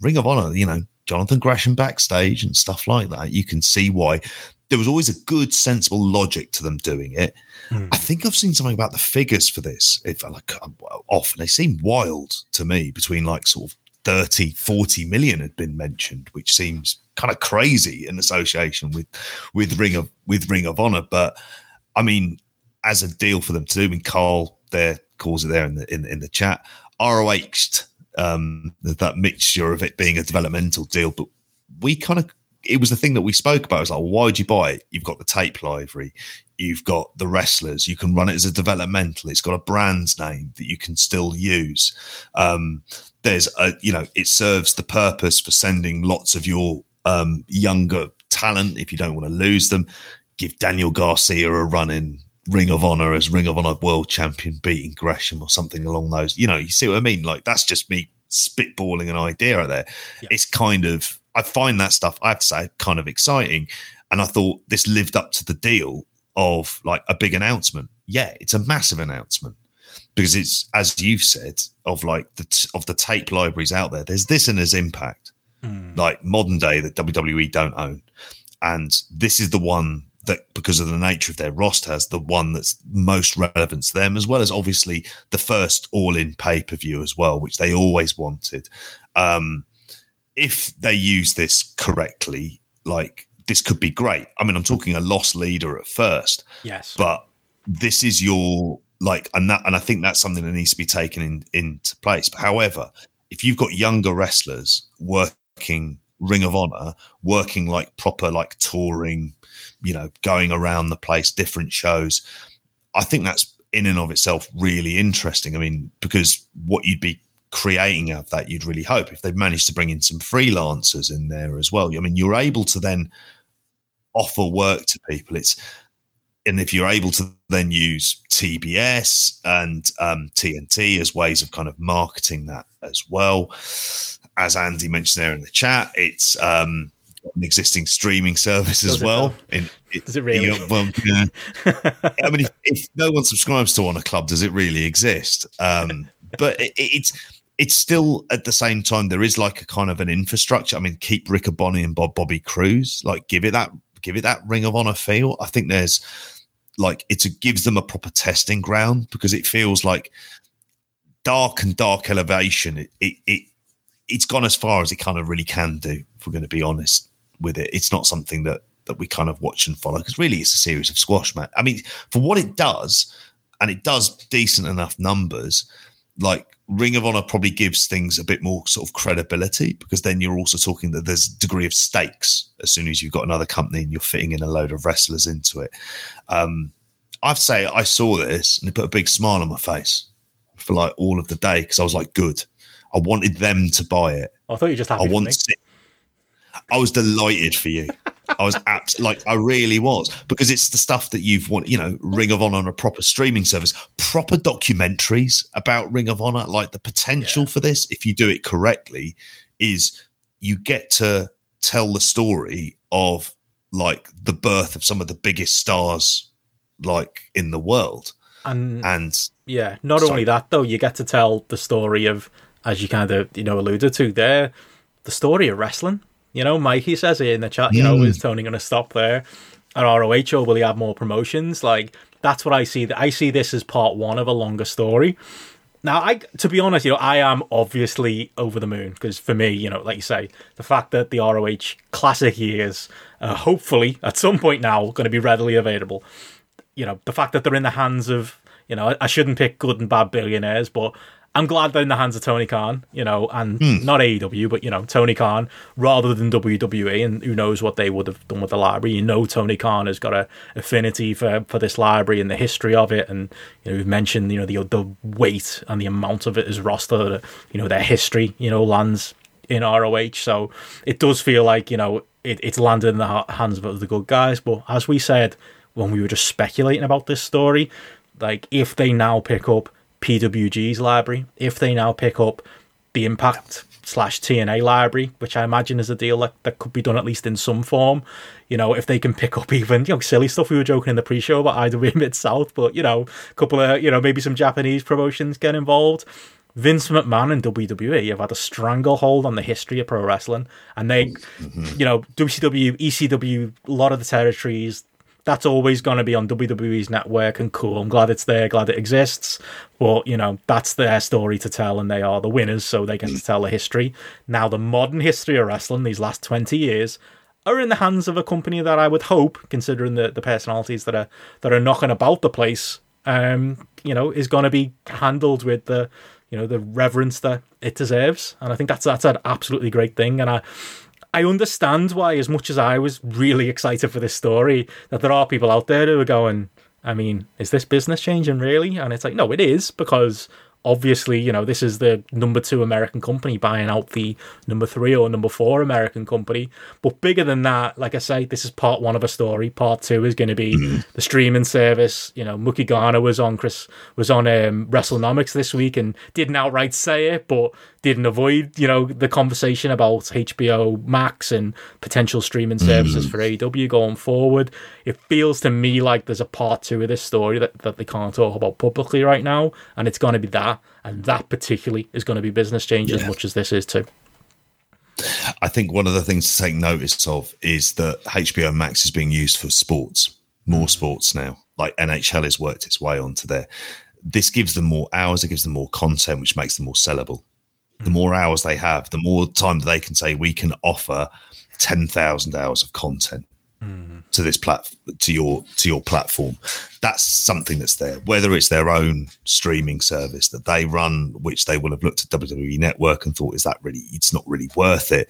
Ring of Honor, you know, Jonathan Gresham backstage and stuff like that, you can see why there was always a good, sensible logic to them doing it. Mm. I think I've seen something about the figures for this. If like off, and they seem wild to me. Between like sort of 30, 40 million had been mentioned, which seems kind of crazy in association with with Ring of with Ring of Honor. But I mean, as a deal for them to do, I mean, Carl there calls it there in the in, in the chat. ROH um, that mixture of it being a developmental deal, but we kind of it was the thing that we spoke about. Was like, well, why would you buy it? You've got the tape library, you've got the wrestlers, you can run it as a developmental. It's got a brand name that you can still use. Um, there's a, you know, it serves the purpose for sending lots of your um, younger talent if you don't want to lose them. Give Daniel Garcia a run in Ring of Honor as Ring of Honor World Champion, beating Gresham or something along those. You know, you see what I mean? Like that's just me spitballing an idea out there. Yeah. It's kind of I find that stuff I have to say kind of exciting, and I thought this lived up to the deal of like a big announcement. Yeah, it's a massive announcement because it's as you've said of like the t- of the tape libraries out there. There's this and there's Impact, mm. like modern day that WWE don't own, and this is the one that because of the nature of their roster has the one that's most relevant to them, as well as obviously the first all in pay per view as well, which they always wanted. Um, if they use this correctly, like this could be great. I mean, I'm talking a loss leader at first. Yes. But this is your like and that and I think that's something that needs to be taken in, into place. But however, if you've got younger wrestlers working Ring of Honor, working like proper like touring you know, going around the place, different shows. I think that's in and of itself really interesting. I mean, because what you'd be creating out of that, you'd really hope if they've managed to bring in some freelancers in there as well. I mean, you're able to then offer work to people. It's and if you're able to then use TBS and um, TNT as ways of kind of marketing that as well, as Andy mentioned there in the chat, it's um, an existing streaming service Does as well. In, it, does it really? You know, well, yeah. I mean, if, if, no one subscribes to Honor Club, does it really exist? Um, but it, it's it's still at the same time there is like a kind of an infrastructure. I mean, keep Riccaboni and Bob Bobby Cruise, like give it that give it that Ring of Honor feel. I think there's like it gives them a proper testing ground because it feels like dark and dark elevation. It it, it it's gone as far as it kind of really can do. If we're going to be honest, with it. It's not something that that we kind of watch and follow because really it's a series of squash match. I mean, for what it does, and it does decent enough numbers, like Ring of Honor probably gives things a bit more sort of credibility because then you're also talking that there's a degree of stakes as soon as you've got another company and you're fitting in a load of wrestlers into it. Um, I'd say I saw this and it put a big smile on my face for like all of the day because I was like, good. I wanted them to buy it. I thought you just happy I want I was delighted for you. I was abs- like, I really was because it's the stuff that you've wanted, you know, Ring of Honor on a proper streaming service, proper documentaries about Ring of Honor. Like the potential yeah. for this, if you do it correctly, is you get to tell the story of like the birth of some of the biggest stars like in the world. And, and yeah, not sorry. only that though, you get to tell the story of, as you kind of you know alluded to there, the story of wrestling you know, Mikey says it in the chat, you know, is Tony going to stop there at ROH or will he have more promotions? Like, that's what I see. I see this as part one of a longer story. Now, I to be honest, you know, I am obviously over the moon because for me, you know, like you say, the fact that the ROH classic years, uh, hopefully at some point now, going to be readily available. You know, the fact that they're in the hands of, you know, I shouldn't pick good and bad billionaires, but I'm glad they're in the hands of Tony Khan, you know, and mm. not AEW, but you know, Tony Khan rather than WWE, and who knows what they would have done with the library. You know, Tony Khan has got a affinity for, for this library and the history of it, and you know, we've mentioned you know the the weight and the amount of it as roster, you know, their history, you know, lands in ROH. So it does feel like you know it, it's landed in the hands of the good guys. But as we said when we were just speculating about this story, like if they now pick up PWG's library. If they now pick up the Impact slash TNA library, which I imagine is a deal that, that could be done at least in some form. You know, if they can pick up (laughs) even, you know, silly stuff we were joking in the pre show about either IWA (laughs) Mid South, but, you know, a couple of, you know, maybe some Japanese promotions get involved. Vince McMahon and WWE have had a stranglehold on the history of pro wrestling, and they, mm-hmm. you know, WCW, ECW, a lot of the territories. That's always going to be on WWE's network, and cool. I'm glad it's there, glad it exists. But you know, that's their story to tell, and they are the winners, so they get to tell the history. Now, the modern history of wrestling, these last twenty years, are in the hands of a company that I would hope, considering the, the personalities that are that are knocking about the place, um, you know, is going to be handled with the you know the reverence that it deserves, and I think that's that's an absolutely great thing. And I I understand why, as much as I was really excited for this story, that there are people out there who are going. I mean, is this business changing really? And it's like, no, it is because obviously, you know, this is the number two American company buying out the number three or number four American company. But bigger than that, like I say, this is part one of a story. Part two is going to be mm-hmm. the streaming service. You know, Mookie Ghana was on Chris was on um, WrestleNomics this week and didn't outright say it, but didn't avoid, you know, the conversation about HBO Max and potential streaming services mm. for AEW going forward. It feels to me like there's a part two of this story that, that they can't talk about publicly right now, and it's going to be that, and that particularly is going to be business change yeah. as much as this is too. I think one of the things to take notice of is that HBO Max is being used for sports, more mm. sports now. Like NHL has worked its way onto there. This gives them more hours, it gives them more content, which makes them more sellable the mm. more hours they have, the more time that they can say we can offer ten thousand hours of content to this plat to your to your platform. That's something that's there. Whether it's their own streaming service that they run, which they will have looked at WWE Network and thought, is that really? It's not really worth it.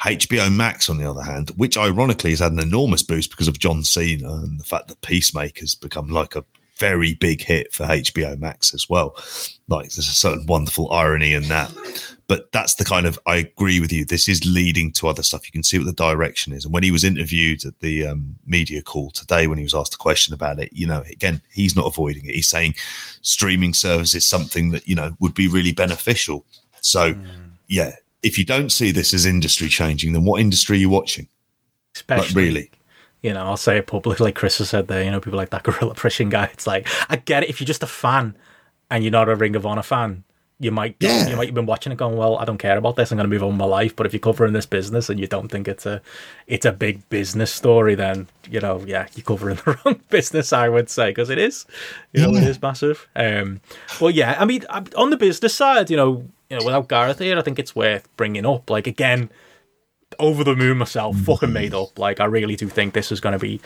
HBO Max, on the other hand, which ironically has had an enormous boost because of John Cena and the fact that Peacemaker's become like a very big hit for HBO Max as well. Like there's a certain wonderful irony in that. But that's the kind of I agree with you. This is leading to other stuff. You can see what the direction is. And when he was interviewed at the um, media call today, when he was asked a question about it, you know, again, he's not avoiding it. He's saying streaming service is something that you know would be really beneficial. So, mm. yeah, if you don't see this as industry changing, then what industry are you watching? Especially, like, really you know, I'll say it publicly, like Chris has said there, you know, people like that Gorilla Pressing guy. It's like, I get it. If you're just a fan and you're not a Ring of Honor fan, you might yeah. you might have been watching it going, well, I don't care about this. I'm going to move on with my life. But if you're covering this business and you don't think it's a it's a big business story, then you know, yeah, you're covering (laughs) the wrong business. I would say because it is, you know, yeah. it is massive. Um, well, yeah, I mean, on the business side, you know, you know, without Gareth here, I think it's worth bringing up. Like again, over the moon myself, fucking made up. Like, I really do think this is going to be,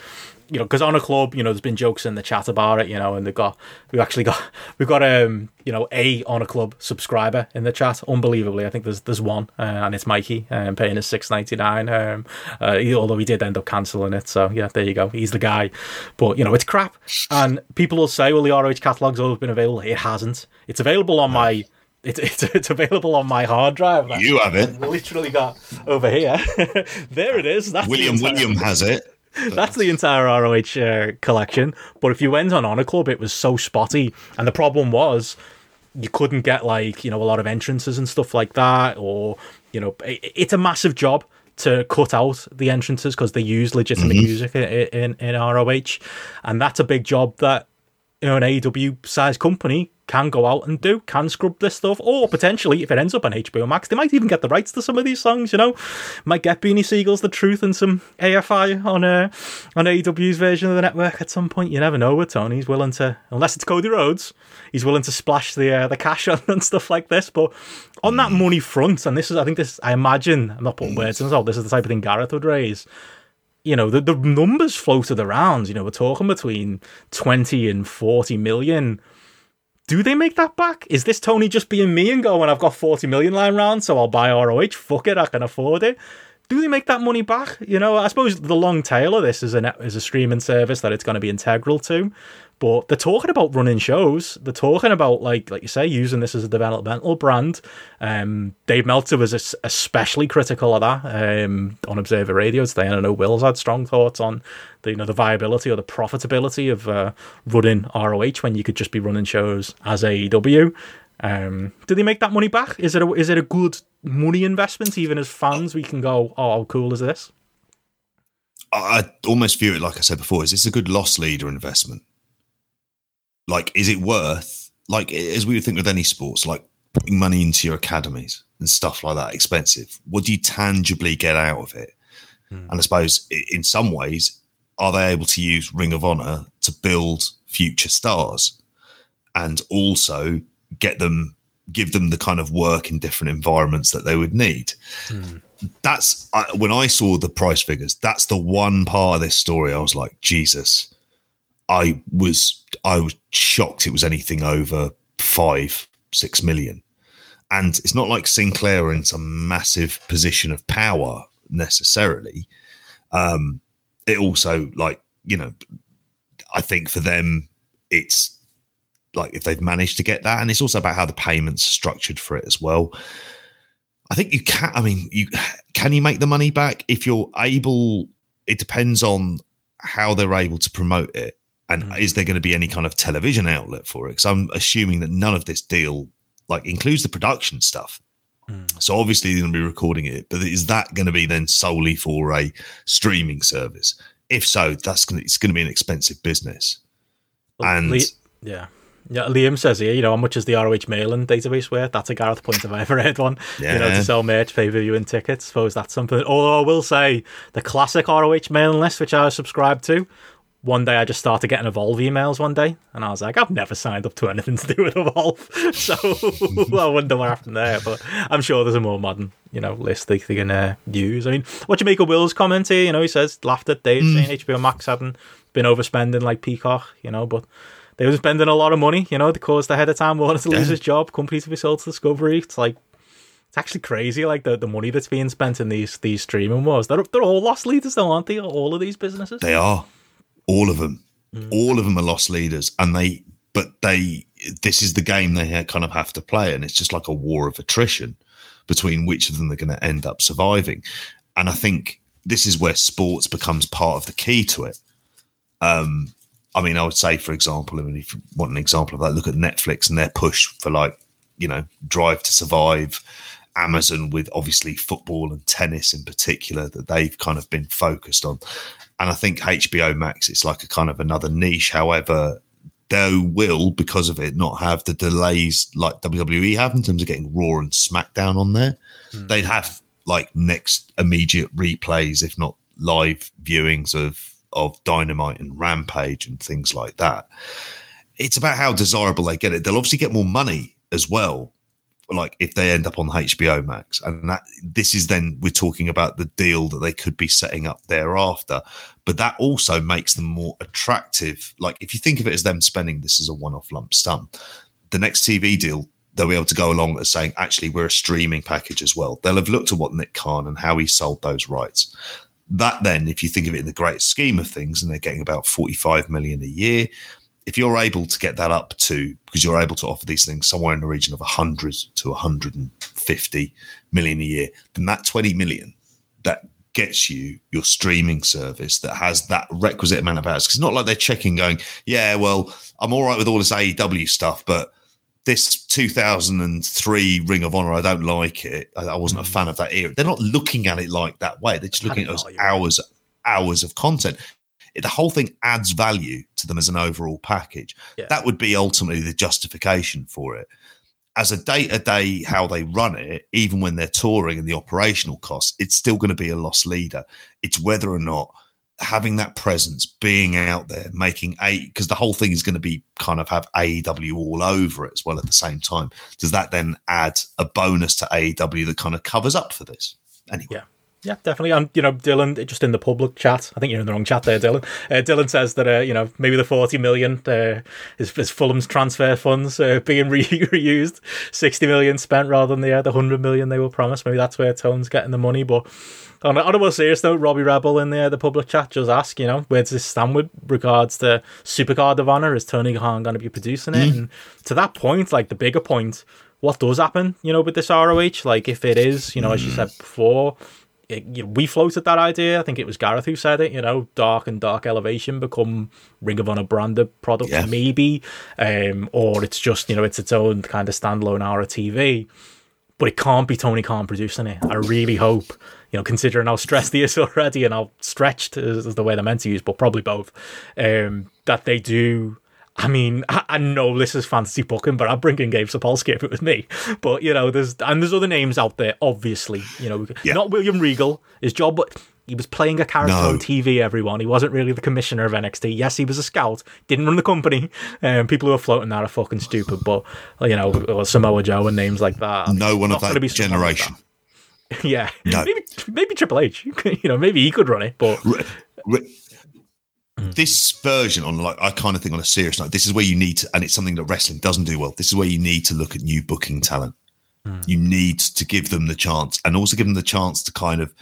you know, because Honor Club, you know, there's been jokes in the chat about it, you know, and they've got, we've actually got, (laughs) we've got, um, you know, a Honor Club subscriber in the chat. Unbelievably, I think there's there's one, uh, and it's Mikey, um, paying us six ninety nine. Um, uh, although he did end up cancelling it, so yeah, there you go. He's the guy, but you know, it's crap, and people will say, well, the ROH catalog's always been available. It hasn't. It's available on my it's, it's, it's available on my hard drive. You have it. Literally got over here. (laughs) there it is. That's William entire, William has it. That's the entire ROH uh, collection. But if you went on Honor Club, it was so spotty, and the problem was you couldn't get like you know a lot of entrances and stuff like that, or you know it, it's a massive job to cut out the entrances because they use legitimate mm-hmm. music in, in, in ROH, and that's a big job that you know an AEW size company can go out and do, can scrub this stuff, or potentially, if it ends up on HBO Max, they might even get the rights to some of these songs. You know, might get Beanie Sigel's "The Truth" and some AFI on uh, on AEW's version of the network at some point. You never know with Tony. He's willing to, unless it's Cody Rhodes, he's willing to splash the uh, the cash (laughs) on and stuff like this. But on that money front, and this is, I think this, I imagine, I'm not putting words in this. This is the type of thing Gareth would raise you know, the, the numbers floated around. You know, we're talking between 20 and 40 million do they make that back? Is this Tony just being me and going, I've got 40 million lying around, so I'll buy ROH? Fuck it, I can afford it do they make that money back? You know, I suppose the long tail of this is a is a streaming service that it's going to be integral to. But they're talking about running shows. They're talking about like like you say, using this as a developmental brand. Um, Dave Meltzer was especially critical of that um, on Observer Radio today, and I know Will's had strong thoughts on the you know the viability or the profitability of uh, running ROH when you could just be running shows as AEW. Um, do they make that money back? Is it a, is it a good money investment? Even as fans, we can go, "Oh, how cool is this?" I almost view it like I said before: is this a good loss leader investment? Like, is it worth? Like, as we would think with any sports, like putting money into your academies and stuff like that expensive. What do you tangibly get out of it? Mm. And I suppose in some ways, are they able to use Ring of Honor to build future stars and also get them, give them the kind of work in different environments that they would need? Mm. That's I, when I saw the price figures, that's the one part of this story I was like, Jesus. I was I was shocked it was anything over five, six million. And it's not like Sinclair are in some massive position of power necessarily. Um, it also like you know, I think for them it's like if they've managed to get that, and it's also about how the payments are structured for it as well. I think you can. I mean, you can you make the money back if you're able. It depends on how they're able to promote it, and mm. is there going to be any kind of television outlet for it? Because I'm assuming that none of this deal like includes the production stuff. Mm. So obviously they're going to be recording it, but is that going to be then solely for a streaming service? If so, that's going to, it's going to be an expensive business. Well, and yeah. Yeah, Liam says here, you know, how much is the ROH mailing database worth? That's a Gareth point if I ever heard one. Yeah. You know, to sell merch, pay per view, and tickets. Suppose that's something. Although I will say, the classic ROH mailing list, which I was subscribed to, one day I just started getting Evolve emails one day, and I was like, I've never signed up to anything (laughs) to do with Evolve, (laughs) so (laughs) I wonder what happened there. But I'm sure there's a more modern, you know, list they, they can uh, use. I mean, what do you make of Will's comment here? You know, he says laughed at Dave mm. saying HBO Max hadn't been overspending like Peacock, you know, but they were spending a lot of money. You know, they caused ahead of time wanted to lose yeah. his job, company to be sold to Discovery. It's like it's actually crazy, like the, the money that's being spent in these these streaming wars. They're they're all lost leaders, though, aren't they? All of these businesses. They are all of them, mm. all of them are lost leaders, and they. But they, this is the game they kind of have to play, and it's just like a war of attrition between which of them are going to end up surviving. And I think this is where sports becomes part of the key to it. Um, I mean, I would say, for example, I mean, if you want an example of that, look at Netflix and their push for like, you know, Drive to Survive, Amazon with obviously football and tennis in particular that they've kind of been focused on. And I think HBO Max, it's like a kind of another niche. However, they will, because of it, not have the delays like WWE have in terms of getting Raw and SmackDown on there. Mm. They'd have like next immediate replays, if not live viewings of of Dynamite and Rampage and things like that. It's about how desirable they get it. They'll obviously get more money as well like if they end up on HBO Max, and that this is then we're talking about the deal that they could be setting up thereafter. But that also makes them more attractive. Like if you think of it as them spending this as a one-off lump sum, the next TV deal they'll be able to go along as saying actually we're a streaming package as well. They'll have looked at what Nick Khan and how he sold those rights. That then, if you think of it in the great scheme of things, and they're getting about 45 million a year, if you're able to get that up to because you're able to offer these things somewhere in the region of 100 to 150 million a year then that 20 million that gets you your streaming service that has that requisite amount of hours. Because it's not like they're checking going yeah well i'm all right with all this aew stuff but this 2003 ring of honor i don't like it. I, wasn't a mm. fan of that era. They're not looking at it like that way. They're just looking at those hours hours of content the whole thing adds value to them as an overall package. Yeah. That would be ultimately the justification for it. As a day to day, how they run it, even when they're touring and the operational costs, it's still going to be a loss leader. It's whether or not having that presence, being out there, making a because the whole thing is going to be kind of have AEW all over it as well at the same time. Does that then add a bonus to AEW that kind of covers up for this? Anyway. Yeah. Yeah, definitely. And you know, Dylan, just in the public chat, I think you're in the wrong chat there, Dylan. Uh, Dylan says that uh, you know maybe the forty million uh, is, is Fulham's transfer funds uh, being (laughs) re- reused, sixty million spent rather than the uh, the hundred million they were promised. Maybe that's where Tone's getting the money. But on a, on a more serious note, Robbie Rebel in the the public chat just asked, you know, where does this stand with regards to Supercard of Honor? Is Tony Khan going to be producing it? Mm. And to that point, like the bigger point, what does happen, you know, with this ROH? Like if it is, you know, as you said before it, you know, we floated that idea. I think it was Gareth who said it. You know, dark and dark elevation become Ring of Honor branded product, yeah. maybe, um, or it's just you know it's its own kind of standalone hour of TV. But it can't be Tony Khan producing it. I really hope, you know, considering how stressed he is already and how stretched is, is the way they're meant to use, but probably both, um, that they do I mean, I, I know this is fantasy booking, but I'm bringing Gabe Sapolsky if it was me. But you know, there's and there's other names out there. Obviously, you know, Yeah. not William Regal. His job, he was playing a character No. on TV. Everyone, he wasn't really the commissioner of NXT. Yes, he was a scout. Didn't run the company. Um, people who are floating that are fucking stupid. But you know, or Samoa Joe and names like that. No one of that be someone like generation. that. (laughs) yeah, No. maybe maybe Triple H. (laughs) you know, maybe he could run it, but re- this version on like I kind of think on a serious note, this is where you need to, and it's something that wrestling doesn't do well. This is where you need to look at new booking talent. Mm. You need to give them the chance, and also give them the chance to kind of.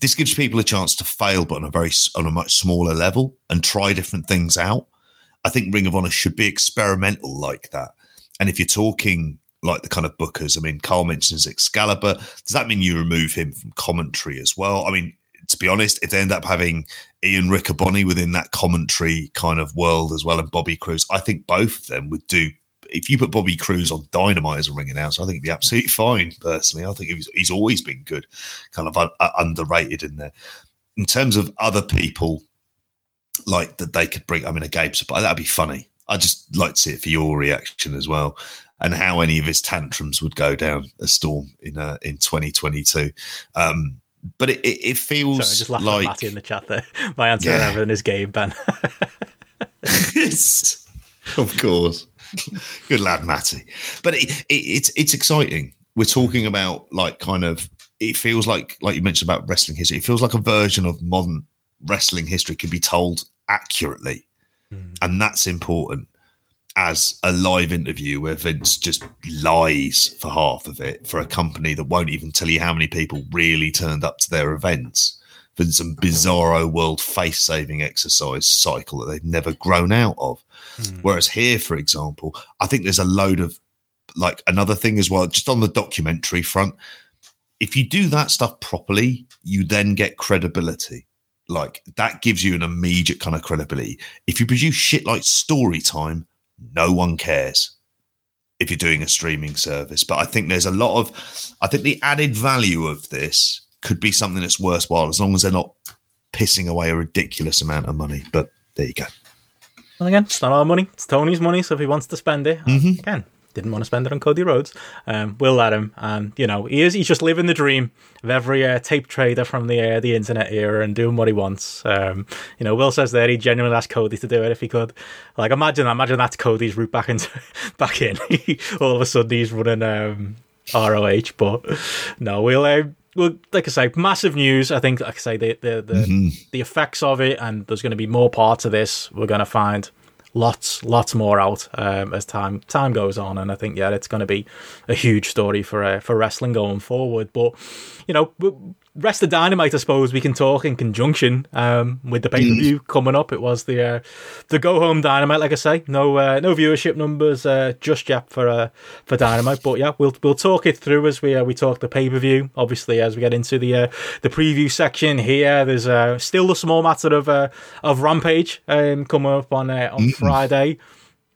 This gives people a chance to fail, but on a very on a much smaller level, and try different things out. I think Ring of Honor should be experimental like that. And if you're talking like the kind of bookers, I mean, Carl mentions Excalibur. Does that mean you remove him from commentary as well? I mean, to be honest, if they end up having Ian Riccaboni within that commentary kind of world as well, and Bobby Cruise, I think both of them would do. If you put Bobby Cruise on Dynamite as a ring announcer, I think he'd be absolutely fine. Personally, I think he's, he's always been good, kind of uh, underrated in there. In terms of other people, like that they could bring. I mean, a Gabe, but that'd be funny. I would just like to see it for your reaction as well, and how any of his tantrums would go down a storm in uh, in 2022. Um, but it, it, it feels sorry, just laughed at like Matty in the chat there. (laughs) My answer Yeah. is Gabe Ben. Yes, of course. Good lad, Matty. But it, it, it's it's exciting. We're talking about like kind of. It feels like like you mentioned about wrestling history. It feels like a version of modern wrestling history can be told accurately, hmm. and that's important. As a live interview where Vince just lies for half of it for a company that won't even tell you how many people really turned up to their events for some bizarro world face saving exercise cycle that they've never grown out of. Hmm. Whereas here, for example, I think there's a load of like another thing as well, just on the documentary front. If you do that stuff properly, you then get credibility. Like that gives you an immediate kind of credibility. If you produce shit like story time, no one cares if you're doing a streaming service. But I think there's a lot of, I think the added value of this could be something that's worthwhile as long as they're not pissing away a ridiculous amount of money. But there you go. Well, again, it's not our money; it's Tony's money. So if he wants to spend it, Mm-hmm. again, didn't want to spend it on Cody Rhodes, um, we'll let him. And you know, he is—he's just living the dream of every uh, tape trader from the uh, the internet era and doing what he wants. Um, you know, Will says there he genuinely asked Cody to do it if he could. Like, imagine, imagine that's Cody's route back into (laughs) back in. (laughs) All of a sudden, he's running um, ROH, but no, we'll. Uh, well, like I say, massive news. I think, like I say, the the the, the effects of it, and there's going to be more parts of this. We're going to find lots, lots more out um, as time time goes on, and I think yeah, it's going to be a huge story for uh, for wrestling going forward. But you know, rest of Dynamite, I suppose we can talk in conjunction um, with the pay per view coming up. It was the uh, the go home Dynamite, like I say, no uh, no viewership numbers uh, just yet for uh, for Dynamite, but yeah, we'll we'll talk it through as we uh, we talk the pay per view. Obviously, as we get into the uh, the preview section here, there's uh, still the small matter of uh, of Rampage um, coming up on uh, on Friday.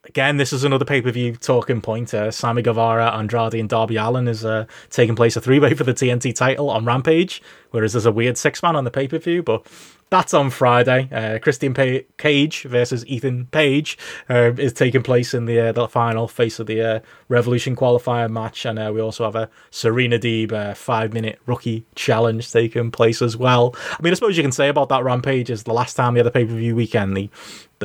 Again, this is another pay per view talking point. Uh, Sammy Guevara, Andrade, and Darby Allin is uh, taking place a three way for the TNT title on Rampage, whereas there's a weird six man on the pay per view. But that's on Friday. Uh, Christian Cage versus Ethan Page uh, is taking place in the uh, the final face of the uh, Revolution qualifier match, and uh, we also have a Serena Deeb five minute rookie challenge taking place as well. I mean, I suppose you can say about that Rampage is the last time had a pay per view weekend. The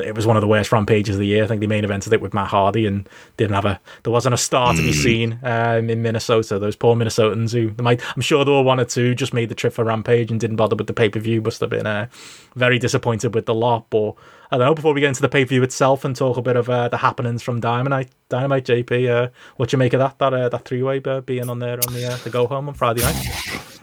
it was one of the worst rampages of the year. I think they main evented it with Matt Hardy and didn't have a there wasn't a star to be seen um, in Minnesota. Those poor Minnesotans who might I'm sure there were one or two just made the trip for Rampage and didn't bother with the pay per view. Must have been uh, very disappointed with the lot. But I don't know. Before we get into the pay per view itself and talk a bit of uh, the happenings from Dynamite, Dynamite JP, uh, what you make of that that uh, that three way uh, being on there on the uh, the go home on Friday night?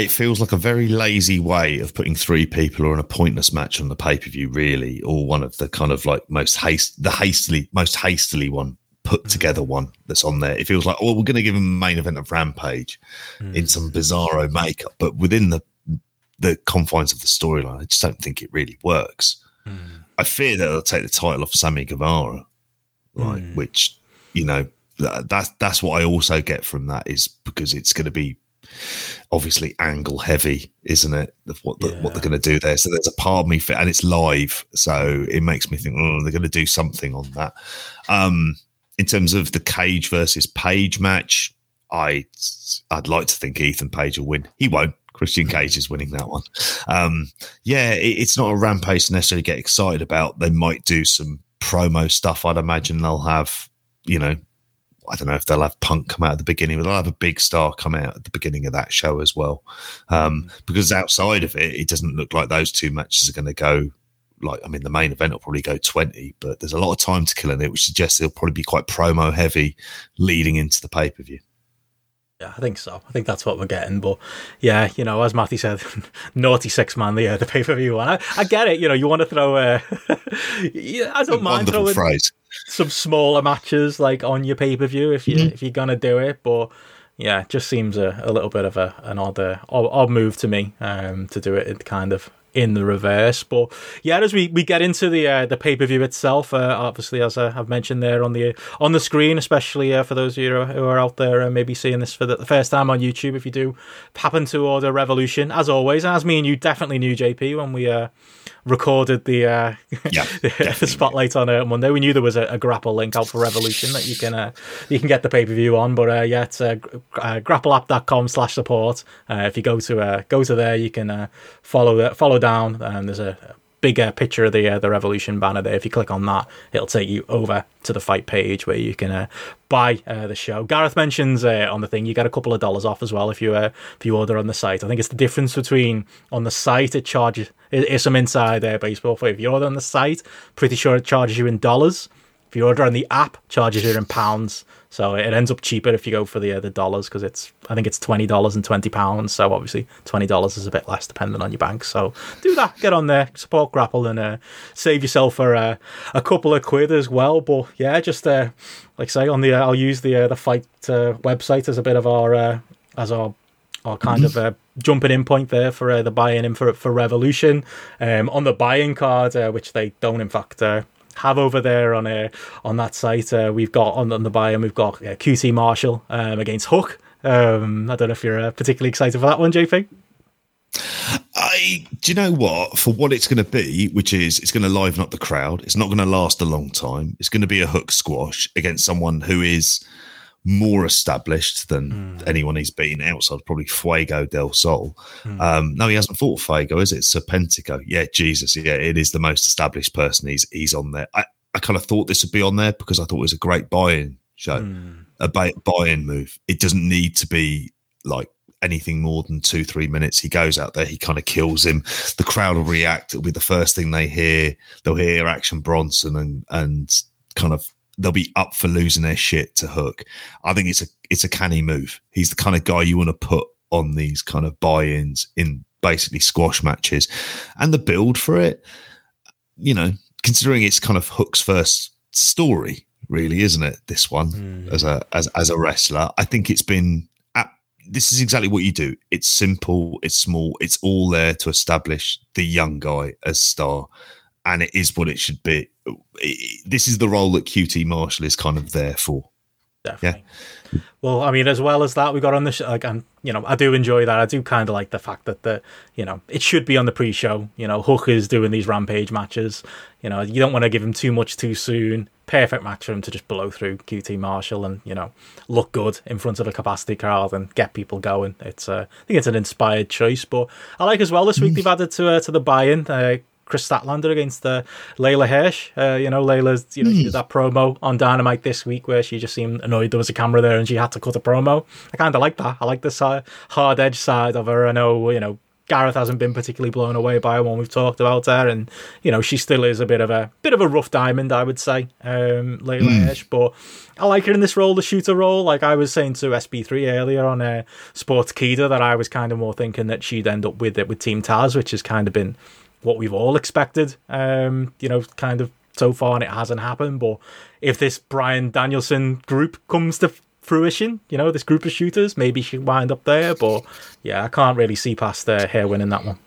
It feels like a very lazy way of putting three people or in a pointless match on the pay per view, really, or one of the kind of like most haste, the hastily, most hastily one put hmm. together one that's on there. It feels like, oh, we're going to give them the main event of Rampage hmm. in some bizarro makeup, but within the the confines of the storyline, I just don't think it really works. Hmm. I fear that they'll take the title off Sammy Guevara, like which you know that, that's that's what I also get from that is because it's going to be obviously angle heavy, isn't it? What the, Yeah. what they're going to do there. So there's a part of me, for, and it's live, so it makes me think, oh, they're going to do something on that. Um, in terms of the Cage versus Page match, I I'd like to think Ethan Page will win. He won't. Christian Cage is winning that one. Um, yeah, it, it's not a rampage to necessarily get excited about. They might do some promo stuff. I'd imagine they'll have, you know, I don't know if they'll have Punk come out at the beginning, but they'll have a big star come out at the beginning of that show as well. Um, because outside of it, it doesn't look like those two matches are going to go. Like, I mean, the main event will probably go 20, but there's a lot of time to kill in it, which suggests it'll probably be quite promo heavy leading into the pay per view. Yeah, I think so. I think that's what we're getting. But yeah, you know, as Matty said, (laughs) naughty six man, the uh, the pay per view one. I, I get it. You know, you want to throw. Uh, (laughs) yeah, I don't mind throwing phrase. Some smaller matches like on your pay per view if you Mm-hmm. if you're gonna do it. But yeah, it just seems a, a little bit of a an odd, uh, odd odd move to me um, to do it in kind of in the reverse. But yeah, as we, we get into the uh, the pay per view itself, uh, obviously as uh, I've mentioned there on the on the screen, especially uh, for those of you who are out there uh, maybe seeing this for the first time on YouTube, if you do happen to order Revolution, as always, as me and you definitely knew JP when we uh, recorded the uh, (laughs) Yeah, the spotlight on uh, Monday. We knew there was a, a grapple link out for Revolution that you can uh, you can get the pay per view on. But uh, yeah, it's uh, uh, grappleapp.com slash support. Uh, if you go to uh, go to there, you can uh, follow the, follow down. And there's a big uh, picture of the uh, the Revolution banner there. If you click on that, it'll take you over to the fight page where you can uh, buy uh, the show. Gareth mentions uh, on the thing you get a couple of dollars off as well if you uh, if you order on the site. I think it's the difference between on the site it charges it is some inside uh, baseball for you. If you order on the site, pretty sure it charges you in dollars. If you order on the app, charges you in pounds. So it ends up cheaper if you go for the uh, the dollars because it's I think it's twenty dollars and twenty pounds. So obviously twenty dollars is a bit less depending on your bank. So do that, get on there, support Grapple, and uh, save yourself for uh, a couple of quid as well. But yeah, just uh, like I say on the uh, I'll use the uh, the fight website as a bit of our as our our kind of uh, jumping in point there for uh, the buy-in for for Revolution. Um, on the buy-in card, uh, which they don't in fact have over there on uh, on that site, uh, we've got on, on the buy-in we've got uh, QT Marshall um, against Hook. Um, I don't know if you're uh, particularly excited for that one, JP. I do you know what for what it's going to be, which is it's going to liven up the crowd. It's not going to last a long time. It's going to be a hook squash against someone who is more established than hmm. anyone he's beaten outside probably Fuego del Sol. Hmm. Um, no, he hasn't fought Fuego, is it? Serpentico. Yeah, Jesus. Yeah, it is the most established person. He's he's on there. I, I kind of thought this would be on there because I thought it was a great buy-in show, hmm. a buy- buy-in move. It doesn't need to be like anything more than two, three minutes. He goes out there, he kind of kills him. The crowd will react. It'll be the first thing they hear. They'll hear Action Bronson and and kind of they'll be up for losing their shit to Hook. I think it's a it's a canny move. He's the kind of guy you want to put on these kind of buy-ins in basically squash matches, and the build for it. You know, considering it's kind of Hook's first story, really, isn't it? This one mm. as a as as a wrestler, I think it's been. This is exactly what you do. It's simple. It's small. It's all there to establish the young guy as star, and it is what it should be. This is the role that QT Marshall is kind of there for. Definitely. Well, I mean, as well as that, we got on the show, like, and you know, I do enjoy that. I do kind of like the fact that the you know it should be on the pre-show. You know, Hook is doing these rampage matches. You know, you don't want to give him too much too soon. Perfect match for him to just blow through QT Marshall and you know look good in front of a capacity crowd and get people going. It's uh, I think it's an inspired choice, but I like as well this week they've added to uh, to the buy-in. Uh, Kris Statlander against uh, Leyla Hirsch. Uh, you know, Leyla's, you know, she did that promo on Dynamite this week where she just seemed annoyed there was a camera there and she had to cut a promo. I kind of like that. I like this uh, hard edge side of her. I know, you know, Gareth hasn't been particularly blown away by one when we've talked about her, and you know she still is a bit of a bit of a rough diamond, I would say, um, Leyla Hirsch. But I like her in this role, the shooter role. Like I was saying to SB3 earlier on uh, Sportskeeda, that I was kind of more thinking that she'd end up with it with Team Taz, which has kind of been what we've all expected. Um, you know, kind of so far, and it hasn't happened. But if this Bryan Danielson group comes to fruition, you know, this group of shooters, maybe she'll wind up there. But yeah, I can't really see past uh, her winning that one.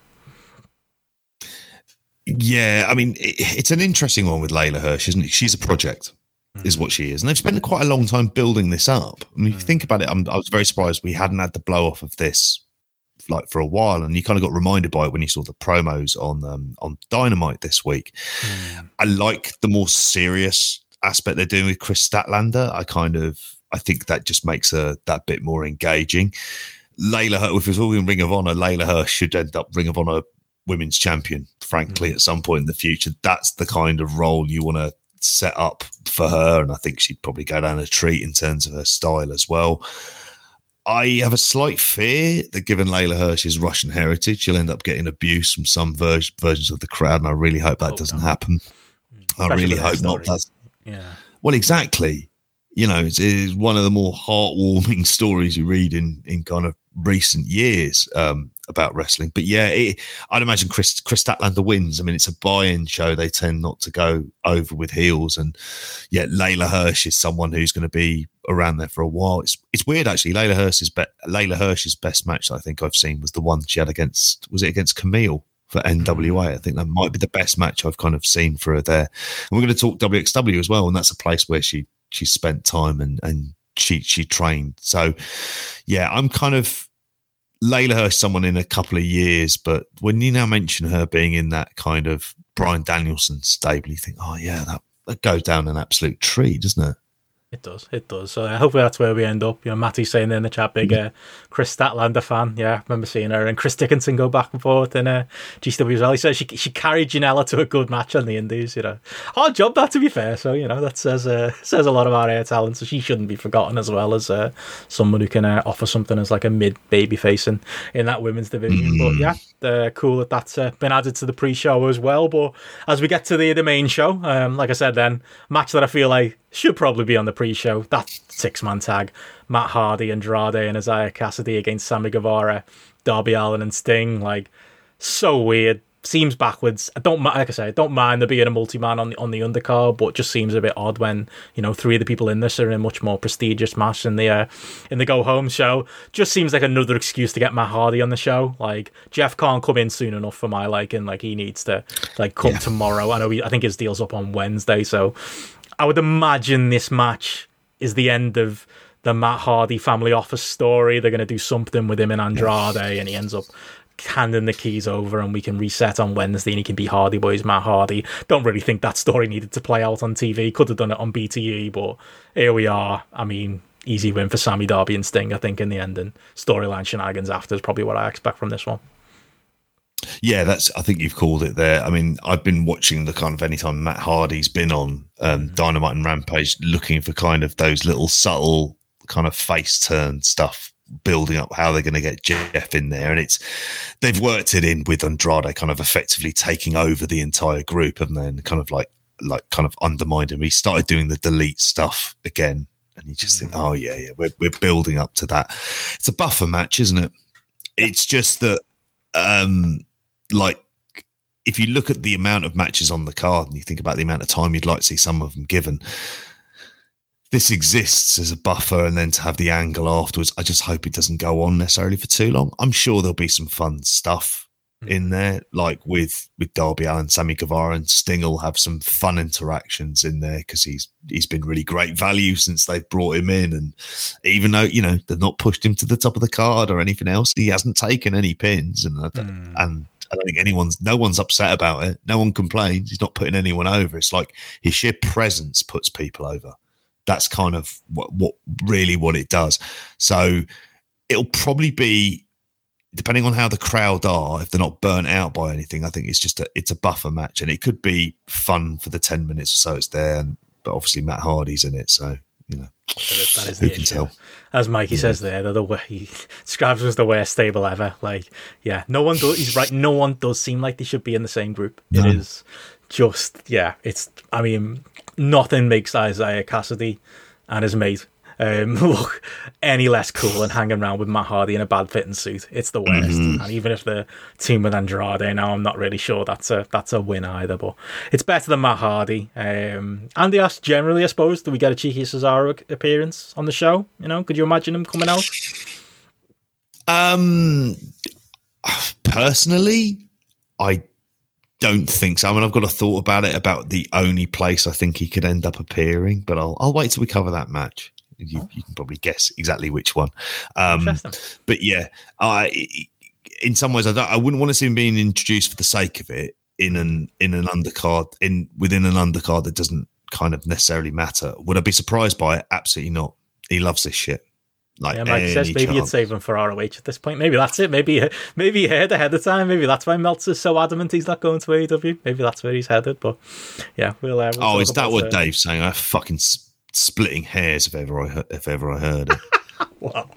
Yeah, I mean, it, it's an interesting one with Leyla Hirsch, isn't it? She's a project. is what she is. And they've spent quite a long time building this up. I mean, if you think about it, I'm, I was very surprised we hadn't had the blow off of this like for a while, and you kind of got reminded by it when you saw the promos on um, on Dynamite this week. Mm. I like the more serious aspect they're doing with Kris Statlander. I kind of I think that just makes her that bit more engaging. Leyla Hirsch, if it's all in Ring of Honor, Leyla Hirsch should end up Ring of Honor women's champion, frankly, mm. at some point in the future. That's the kind of role you want to set up for her. And I think she'd probably go down a treat in terms of her style as well. I have a slight fear that given Leyla Hirsch's Russian heritage, she'll end up getting abuse from some ver- versions of the crowd. And I really hope that oh, doesn't no. happen. Especially I really hope not. That's, yeah. Well, exactly. You know, it's, it's, one of the more heartwarming (laughs) stories you read in, in kind of recent years. Um, about wrestling. But yeah, it, I'd imagine Chris, Kris Statlander wins. I mean, it's a buy-in show. They tend not to go over with heels, and yeah, Leyla Hirsch is someone who's going to be around there for a while. It's it's weird actually. Leyla Hirsch's be, Leyla Hirsch's best match I think I've seen was the one she had against was it against Kamille for hmm. NWA. I think that might be the best match I've kind of seen for her there. And we're going to talk WXW as well, and that's a place where she she spent time and and she she trained. So yeah, I'm kind of Leyla Hirsch someone in a couple of years, but when you now mention her being in that kind of Bryan Danielson stable, you think, oh yeah, that, that goes down an absolute tree, doesn't it? It does. It does. So uh, hopefully that's where we end up. You know, Matty's saying in the chat, big uh, Kris Statlander fan. Yeah, I remember seeing her and Chris Dickinson go back and forth in uh, GCW as well. He says she she carried Janela to a good match on the Indies. You know, hard job that to be fair. So you know that says uh, says a lot about her talent. So she shouldn't be forgotten as well as uh, someone who can uh, offer something as like a mid baby face in, in that women's division. But yeah, uh, cool that that's uh, been added to the pre-show as well. But as we get to the the main show, um, like I said, then match that I feel like should probably be on the pre-show. That six-man tag: Matt Hardy, Andrade, and Isiah Kassidy against Sammy Guevara, Darby Allin, and Sting. Like, so weird seems backwards. I don't like I say, I don't mind there being a multi man on the on the undercard, but just seems a bit odd when you know three of the people in this are in a much more prestigious match in the uh, in the go home show. Just seems like another excuse to get Matt Hardy on the show. Like Jeff can't come in soon enough for my liking. Like he needs to like come yeah. tomorrow. I know he, I think his deal's up on Wednesday, so I would imagine this match is the end of the Matt Hardy family office story. They're going to do something with him in Andrade, and he ends up handing the keys over and we can reset on Wednesday and he can be Hardy Boys Matt Hardy. Don't really think that story needed to play out on TV. Could have done it on BTE, but here we are. I mean, easy win for Sammy Darby and Sting, I think, in the end. And storyline shenanigans after is probably what I expect from this one. Yeah, that's. I think you've called it there. I mean, I've been watching the kind of anytime Matt Hardy's been on um, mm-hmm. Dynamite and Rampage, looking for kind of those little subtle kind of face turn stuff building up how they're going to get Jeff in there. And it's they've worked it in with Andrade kind of effectively taking over the entire group and then kind of like like kind of undermined him. He started doing the delete stuff again. And you just think, mm. oh yeah, yeah, we're we're building up to that. It's a buffer match, isn't it? It's just that um like if you look at the amount of matches on the card and you think about the amount of time you'd like to see some of them given, this exists as a buffer and then to have the angle afterwards. I just hope it doesn't go on necessarily for too long. I'm sure there'll be some fun stuff mm. in there, like with with Darby Allin, Sammy Guevara, and Sting will have some fun interactions in there because he's he's been really great value since they've brought him in. And even though you know they've not pushed him to the top of the card or anything else, he hasn't taken any pins, and mm. and I don't think anyone's no one's upset about it. No one complains. He's not putting anyone over. It's like his sheer presence puts people over that's kind of what, what really what it does. So it'll probably be depending on how the crowd are, if they're not burnt out by anything, I think it's just a it's a buffer match, and it could be fun for the ten minutes or so it's there. And, but obviously Matt Hardy's in it, so you know that is, who can issue. tell. As Mikey yeah. says there, they're the way (laughs) he describes as the worst stable ever. Like, yeah, no one does. He's right. No one does seem like they should be in the same group. No. It is just yeah. It's I mean nothing makes Isiah Kassidy and his mate um, (laughs) look any less cool than hanging around with Matt Hardy in a bad fitting suit. It's the worst. Mm-hmm. And even if the team with Andrade now, I'm not really sure that's a that's a win either. But it's better than Matt Hardy. Um, Andy asked generally, I suppose, do we get a cheeky Cesaro appearance on the show? You know, could you imagine him coming out? Um, personally, I don't think so. I mean, I've got a thought about it about the only place I think he could end up appearing, but I'll I'll wait till we cover that match. You, you can probably guess exactly which one. Um, but yeah, I in some ways I, I wouldn't want to see him being introduced for the sake of it in an in an undercard in within an undercard that doesn't kind of necessarily matter. Would I be surprised by it? Absolutely not. He loves this shit. Like yeah, Mike says, maybe chance. you'd save him for ROH at this point. Maybe that's it. Maybe maybe he heard ahead of time. Maybe that's why Meltzer's so adamant he's not going to AEW. Maybe that's where he's headed. But yeah, we'll. Uh, we'll oh, is that what uh, Dave's saying? I fucking splitting hairs if ever I if ever I heard it. (laughs) wow.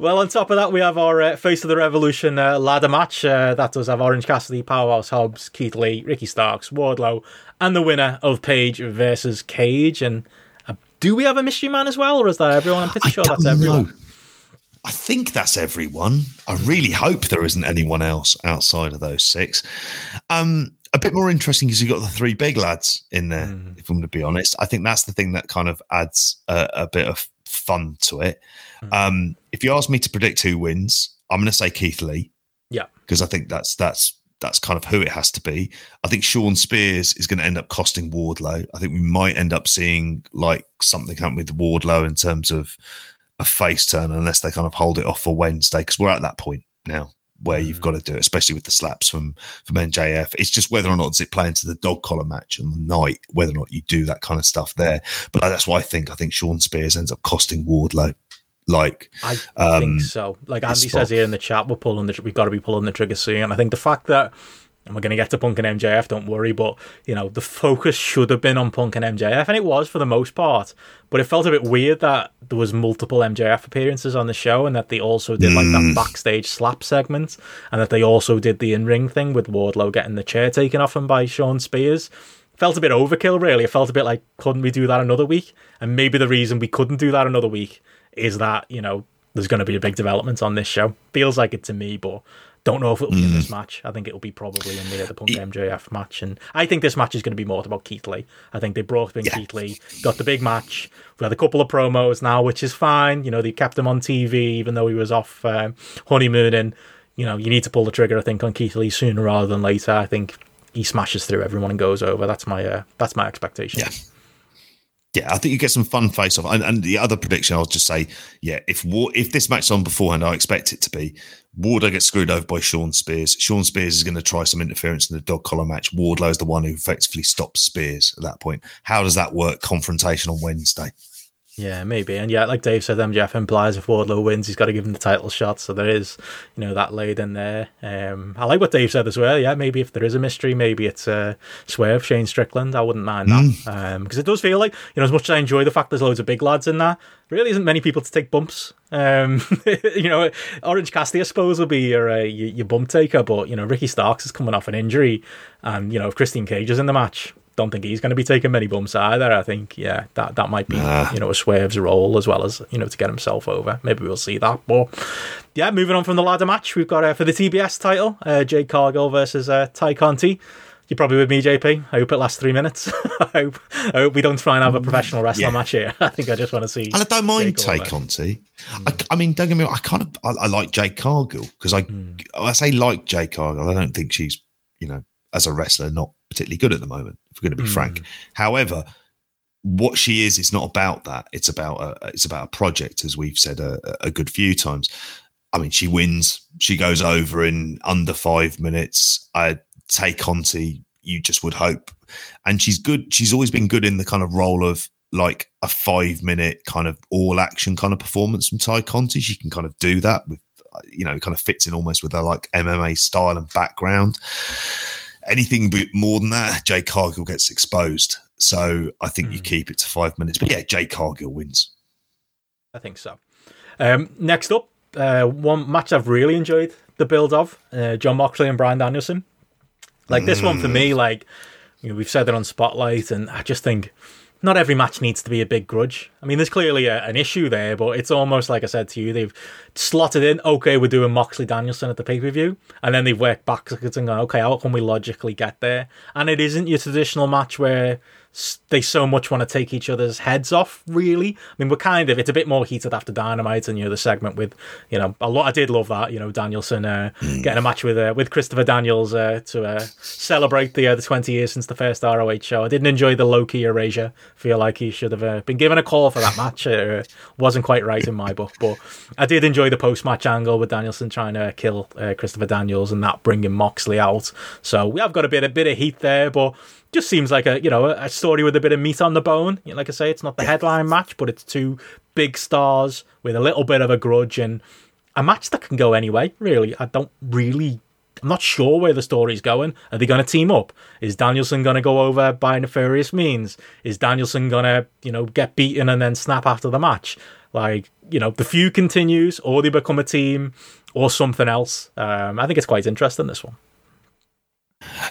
Well, on top of that, we have our uh, Face of the Revolution uh, ladder match. Uh, that does have Orange Cassidy, Powerhouse Hobbs, Keith Lee, Ricky Starks, Wardlow, and the winner of Page versus Cage. And uh, do we have a mystery man as well, or is that everyone? I'm pretty I sure that's everyone. Know. I think that's everyone. I really hope there isn't anyone else outside of those six. Um, a bit more interesting because you've got the three big lads in there. Mm. If I'm going to be honest, I think that's the thing that kind of adds a, a bit of fun to it. Mm. Um, if you ask me to predict who wins, I'm going to say Keith Lee. Yeah, because I think that's that's that's kind of who it has to be. I think Shawn Spears is going to end up costing Wardlow. I think we might end up seeing like something happen with Wardlow in terms of a face turn unless they kind of hold it off for Wednesday because we're at that point now where you've mm. got to do it, especially with the slaps from from MJF. It's just whether or not does it play into the dog collar match on the night, whether or not you do that kind of stuff there. But that's why I think I think Shawn Spears ends up costing Wardlow. Like I um, think so. Like Andy says here in the chat, we're pulling the we've got to be pulling the trigger soon. And I think the fact that and we're going to get to Punk and MJF, don't worry. But, you know, the focus should have been on Punk and MJF, and it was for the most part. But it felt a bit weird that there was multiple MJF appearances on the show and that they also did, like, that mm. backstage slap segment and that they also did the in-ring thing with Wardlow getting the chair taken off him by Shawn Spears. Felt a bit overkill, really. It felt a bit like, couldn't we do that another week? And maybe the reason we couldn't do that another week is that, you know, there's going to be a big development on this show. Feels like it to me, but don't know if it'll be mm. in this mm. match. I think it'll be probably in the, the Punk MJF match. And I think this match is going to be more about Keith Lee. I think they brought in yeah. Keith Lee, got the big match. We had a couple of promos now, which is fine. You know, they kept him on TV even though he was off um, honeymooning. You know, you need to pull the trigger, I think, on Keith Lee sooner rather than later. I think he smashes through everyone and goes over. That's my uh, that's my expectation. Yeah yeah, I think you get some fun face off. And, and, the other prediction, I'll just say, yeah, if War, if this match's on beforehand, I expect it to be Wardlow gets screwed over by Shawn Spears. Shawn Spears is going to try some interference in the dog collar match. Wardlow is the one who effectively stops Spears at that point. How does that work? Confrontation on Wednesday. Yeah, maybe. And yeah, like Dave said, MJF implies if Wardlow wins, he's got to give him the title shot. So there is, you know, that laid in there. Um, I like what Dave said as well. Yeah, maybe if there is a mystery, maybe it's uh, Swerve, Shane Strickland. I wouldn't mind that. Because mm. um, it does feel like, you know, as much as I enjoy the fact there's loads of big lads in there, really isn't many people to take bumps. Um, (laughs) you know, Orange Cassidy, I suppose, will be your, uh, your, your bump taker. But, you know, Ricky Starks is coming off an injury. And, you know, if Christian Cage is in the match, don't think he's going to be taking many bumps either. I think, yeah, that, that might be, nah. you know, a Swerve's role as well as, you know, to get himself over. Maybe we'll see that. But yeah, moving on from the ladder match, we've got uh, for the TBS title, uh, Jade Cargill versus uh, Tay Conti. You're probably with me, JP. I hope it lasts three minutes. (laughs) I hope I hope we don't try and have a professional wrestling yeah. match here. (laughs) I think I just want to see. And I don't mind Tay Conti. Mm. I, I, mean, don't get me wrong. I kind of I, I like Jade Cargill because I mm. I say like Jade Cargill. I don't think she's you know as a wrestler not particularly good at the moment. If we're going to be mm. frank, however, what she is is not about that. It's about a, it's about a project, as we've said a, a good few times. I mean, she wins. She goes over in under five minutes. I Tay Conti. You just would hope, and she's good. She's always been good in the kind of role of like a five minute kind of all action kind of performance from Tay Conti. She can kind of do that with, you know, kind of fits in almost with her like MMA style and background anything more than that, Jade Cargill gets exposed. So I think mm. you hmm. keep it to five minutes. But yeah, Jade Cargill wins. I think so. Um, next up, uh, one match I've really enjoyed the build of uh, Jon Moxley and Bryan Danielson. Like this mm. one for me, hmm. like you know, we've said it on Spotlight, and I just think not every match needs to be a big grudge. I mean, there's clearly a, an issue there, but it's almost like I said to you, they've slotted in, okay, we're doing Moxley Danielson at the pay per view, and then they've worked backwards and gone, okay, how can we logically get there? And it isn't your traditional match where they so much want to take each other's heads off. Really, I mean, we're kind of it's a bit more heated after Dynamite, and you know the segment with you know a lot. I did love that. You know, Danielson uh, mm. getting a match with uh, with Christopher Daniels uh, to uh, celebrate the uh, the twenty years since the first ROH show. I didn't enjoy the Low Ki erasure. Feel like he should have uh, been given a call for that match. It uh, wasn't quite right in my book, but I did enjoy the post match angle with Danielson trying to kill uh, Christopher Daniels and that bringing Moxley out. So we have got a bit a bit of heat there, but just seems like a you know a story with a bit of meat on the bone. Like I say, it's not the headline match, but it's two big stars with a little bit of a grudge and a match that can go anyway. Really, I don't really. I'm not sure where the story's going. Are they going to team up? Is Danielson going to go over by nefarious means? Is Danielson going to, you know, get beaten and then snap after the match? Like, you know, the feud continues, or they become a team, or something else. Um, I think it's quite interesting, this one.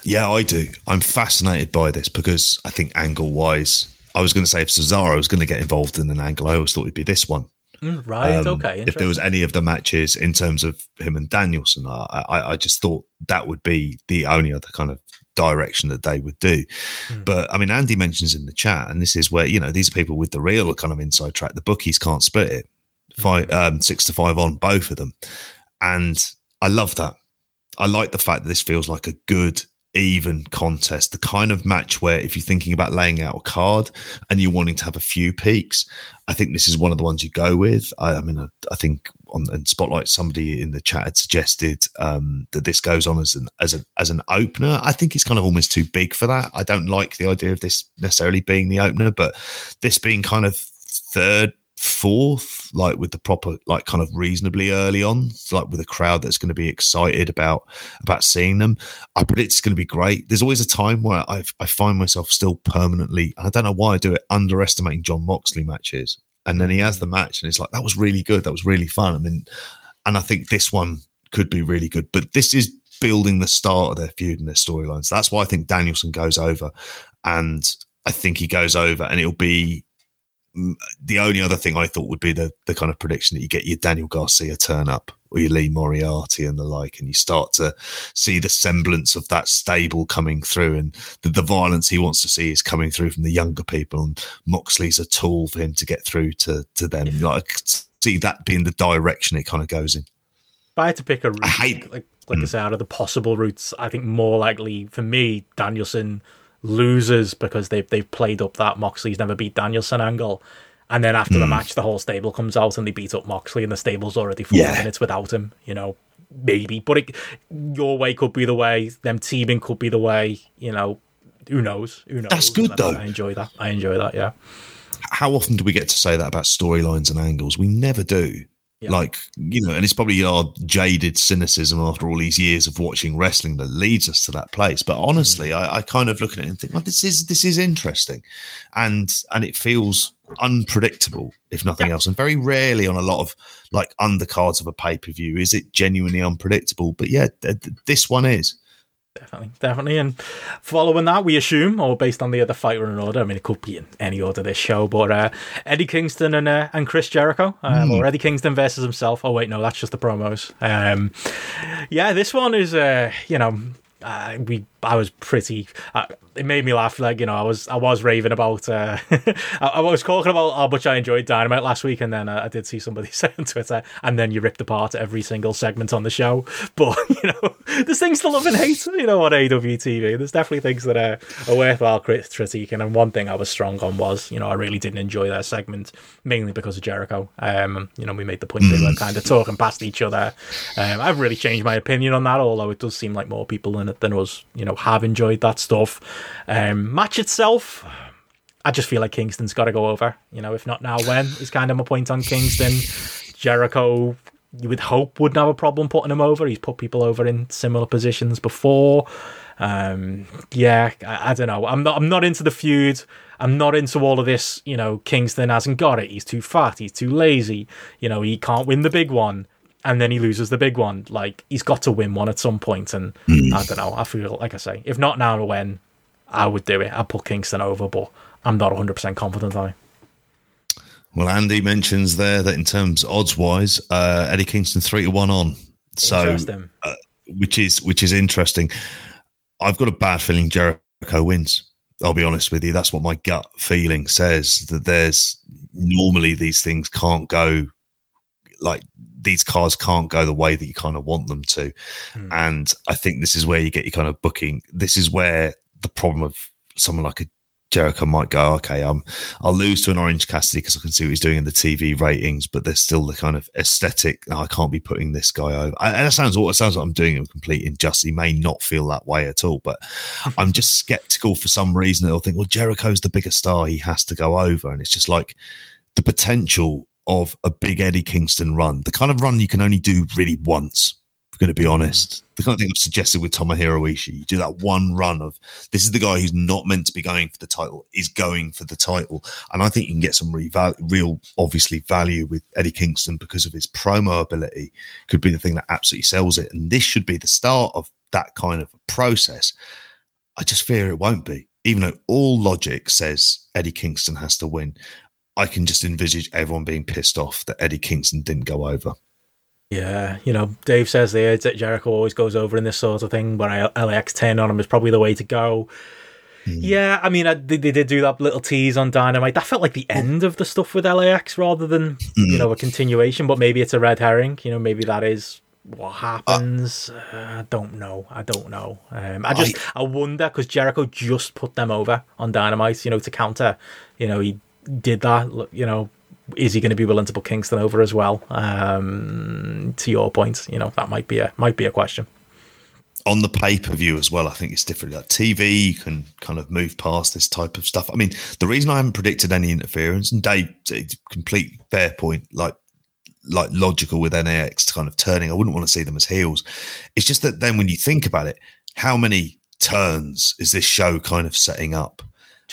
Yeah, I do. I'm fascinated by this because I think angle wise, I was going to say if Cesaro was going to get involved in an angle, I always thought it'd be this one. Mm, right. Um, okay. If there was any of the matches in terms of him and Danielson, I, I, I, just thought that would be the only other kind of direction that they would do. Mm. But I mean, Andy mentions in the chat, and this is where you know these are people with the real kind of inside track. The bookies can't split it, five, mm. um, six to five on both of them, and I love that. I like the fact that this feels like a good even contest, the kind of match where if you're thinking about laying out a card and you're wanting to have a few peaks, I think this is one of the ones you go with. I, I mean, I, I, think on and Spotlight, somebody in the chat had suggested um, that this goes on as an as an as an opener. I think it's kind of almost too big for that. I don't like the idea of this necessarily being the opener, but this being kind of third fourth, like with the proper, like kind of reasonably early on, like with a crowd that's going to be excited about about seeing them. I predict it's going to be great. There's always a time where I I find myself still permanently, I don't know why I do it, underestimating Jon Moxley matches, and then he has the match, and it's like that was really good, that was really fun. I mean, and I think this one could be really good, but this is building the start of their feud and their storylines. That's why I think Danielson goes over, and I think he goes over, and it'll be the only other thing I thought would be the the kind of prediction that you get your Daniel Garcia turn up or your Lee Moriarty and the like, and you start to see the semblance of that stable coming through, and the, the violence he wants to see is coming through from the younger people, and Moxley's a tool for him to get through to to them. Like see that being the direction it kind of goes in. If I had to pick a route, I hate, like like mm. I say, out of the possible routes, I think more likely for me, Danielson losers because they've they've played up that Moxley's never beat Danielson angle. And then after mm. the hmm. match, the whole stable comes out and they beat up Moxley, and the stable's already four yeah. minutes without him. You know, maybe, but it, your way could be the way. Them teaming could be the way. You know, who knows? Who knows? That's good though. I enjoy that. I enjoy that. Yeah. How often do we get to say that about storylines and angles? We never do. Yeah. Like, you know, and it's probably our jaded cynicism after all these years of watching wrestling that leads us to that place. But honestly, mm. I, I, kind of look at it and think, well, this is this is interesting. And and it feels unpredictable, if nothing yeah. else. And very rarely on a lot of like undercards of a pay-per-view is it genuinely unpredictable. But yeah, th- th- this one is. Definitely, definitely. And following that, we assume, or based on the other fighter in order, I mean, it could be in any order this show, but uh, Eddie Kingston and uh, and Chris Jericho, um, mm. or Eddie Kingston versus himself. Oh, wait, no, that's just the promos. Um, yeah, this one is, uh, you know, uh, we I was pretty. Uh, it made me laugh. Like you know, I was I was raving about. Uh, (laughs) I, I, was talking about how much I enjoyed Dynamite last week, and then uh, I did see somebody (laughs) say on Twitter, and then you ripped apart every single segment on the show. (laughs) But you know, there's things to love and hate. You know, on AEW TV, there's definitely things that are, are worthwhile critiquing. And one thing I was strong on was, you know, I really didn't enjoy that segment mainly because of Jericho. Um, you know, we made the point they were mm. kind of talking past each other. Um, I've really changed my opinion on that, although it does seem like more people in it than us, you know, have enjoyed that stuff. Um, match itself, I just feel like Kingston's got to go over. You know, if not now, when is kind of my point on Kingston. Jericho, you would hope wouldn't have a problem putting him over. He's put people over in similar positions before. Um, yeah, I, I, don't know. I'm not. I'm not into the feud. I'm not into all of this. You know, Kingston hasn't got it. He's too fat. He's too lazy. You know, he can't win the big one and then he loses the big one. Like he's got to win one at some point, and mm. I don't know. I feel like I say, if not now when, I would do it. I'd put Kingston over, but I'm not 100 percent confident. I. Well, Andy mentions there that in terms odds wise, uh, Eddie Kingston three to one on, so uh, which is which is interesting. I've got a bad feeling Jericho wins. I'll be honest with you. That's what my gut feeling says that there's normally these things can't go like these cars can't go the way that you kind of want them to. Mm. And I think this is where you get your kind of booking. This is where the problem of someone like a Jericho might go, okay, um, I'll lose to an Orange Cassidy because I can see what he's doing in the TV ratings, but there's still the kind of aesthetic. Oh, I can't be putting this guy over. And it sounds, it sounds like I'm doing him complete injustice. He may not feel that way at all, but I'm just skeptical for some reason. They'll think, well, Jericho's the bigger star. He has to go over. And it's just like the potential of a big Eddie Kingston run, the kind of run you can only do really once going to be honest. The kind of thing I've suggested with Tomohiro Ishii, you do that one run of this is the guy who's not meant to be going for the title, is going for the title. And I think you can get some real, real obviously, value with Eddie Kingston because of his promo ability, could be the thing that absolutely sells it. And this should be the start of that kind of process. I just fear it won't be. Even though all logic says Eddie Kingston has to win, I can just envisage everyone being pissed off that Eddie Kingston didn't go over. Yeah, you know, Dave says there that Jericho always goes over in this sort of thing, but LAX 10 on him is probably the way to go. Mm. Yeah, I mean, I, they, they, did do that little tease on Dynamite. That felt like the end of the stuff with LAX rather than, mm. you know, a continuation, but maybe it's a red herring. You know, maybe that is what happens. Uh, uh, I don't know. I don't know. Um, I just, I, I wonder because Jericho just put them over on Dynamite, you know, to counter. You know, he did that, you know, is he going to be willing to put Kingston over as well? Um, to your point, you know that might be a might be a question. On the pay per view as well, I think it's different. Like TV, you can kind of move past this type of stuff. I mean, the reason I haven't predicted any interference, and Dave, complete fair point, like like logical with LAX kind of turning. I wouldn't want to see them as heels. It's just that then when you think about it, how many turns is this show kind of setting up?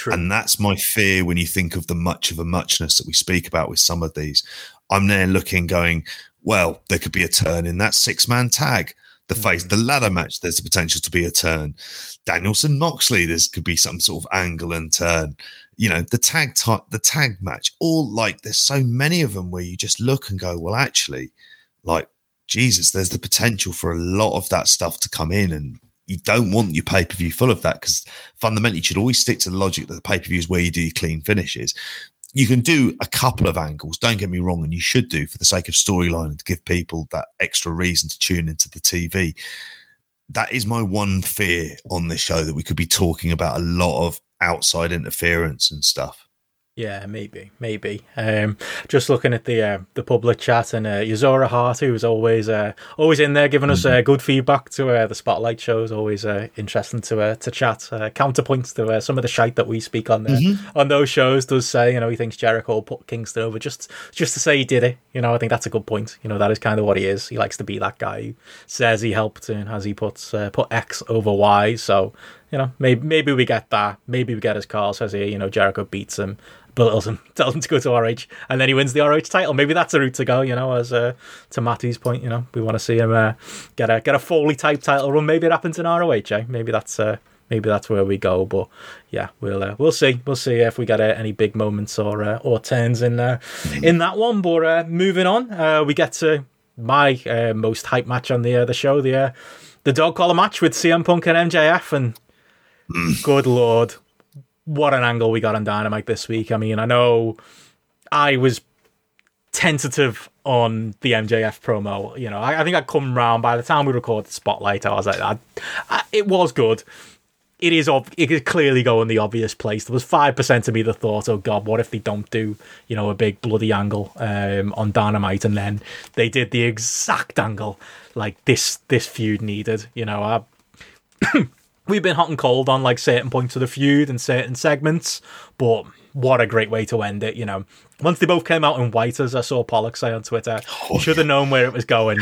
True. And that's my fear when you think of the much of a muchness that we speak about with some of these. I'm there looking, going, well, there could be a turn in that six man tag. The mm-hmm. face, the ladder match, there's the potential to be a turn. Danielson Moxley, there's could be some sort of angle and turn. You know, the tag type, the tag match, all like there's so many of them where you just look and go, well, actually, like Jesus, there's the potential for a lot of that stuff to come in and you don't want your pay per view full of that because fundamentally you should always stick to the logic that the pay per view is where you do your clean finishes. You can do a couple of angles, don't get me wrong, and you should do for the sake of storyline and to give people that extra reason to tune into the TV. That is my one fear on this show that we could be talking about a lot of outside interference and stuff. Yeah, maybe, maybe. Um, just looking at the uh, the public chat and uh, Yuzora Hart, who's always uh, always in there giving us uh, good feedback to uh, the spotlight shows. Always uh, interesting to uh, to chat. Uh, counterpoints to uh, some of the shite that we speak on there mm-hmm. on those shows. Does say you know he thinks Jericho put Kingston over just just to say he did it. You know I think that's a good point. You know that is kind of what he is. He likes to be that guy who says he helped and has he put uh, put X over Y. So you know maybe maybe we get that. Maybe we get his call says here you know Jericho beats him belittles him, (laughs) tells him to go to ROH, and then he wins the ROH title. Maybe that's a route to go, you know. As uh, to Matty's point, you know, we want to see him uh, get a get a Foley type title run. Maybe it happens in ROH. Eh? Maybe that's uh, maybe that's where we go. But yeah, we'll uh, we'll see. We'll see if we get uh, any big moments or uh, or turns in uh, in that one. But uh, moving on, uh, we get to my uh, most hype match on the the show, the the dog collar match with CM Punk and MJF, and (clears throat) good lord, what an angle we got on Dynamite this week. I mean, I know I was tentative on the MJF promo. You know, I, I think I'd come round by the time we recorded the spotlight. I was like, I, I, it was good. It is ob- it is clearly go in the obvious place. There was five percent of me that thought, "Oh God, what if they don't do you know a big bloody angle um, on Dynamite?" And then they did the exact angle like this. This feud needed. You know, I (clears throat) we've been hot and cold on like certain points of the feud and certain segments, but what a great way to end it, you know. Once they both came out in white, as I saw Pollock say on Twitter, oh, should have yeah. known where it was going.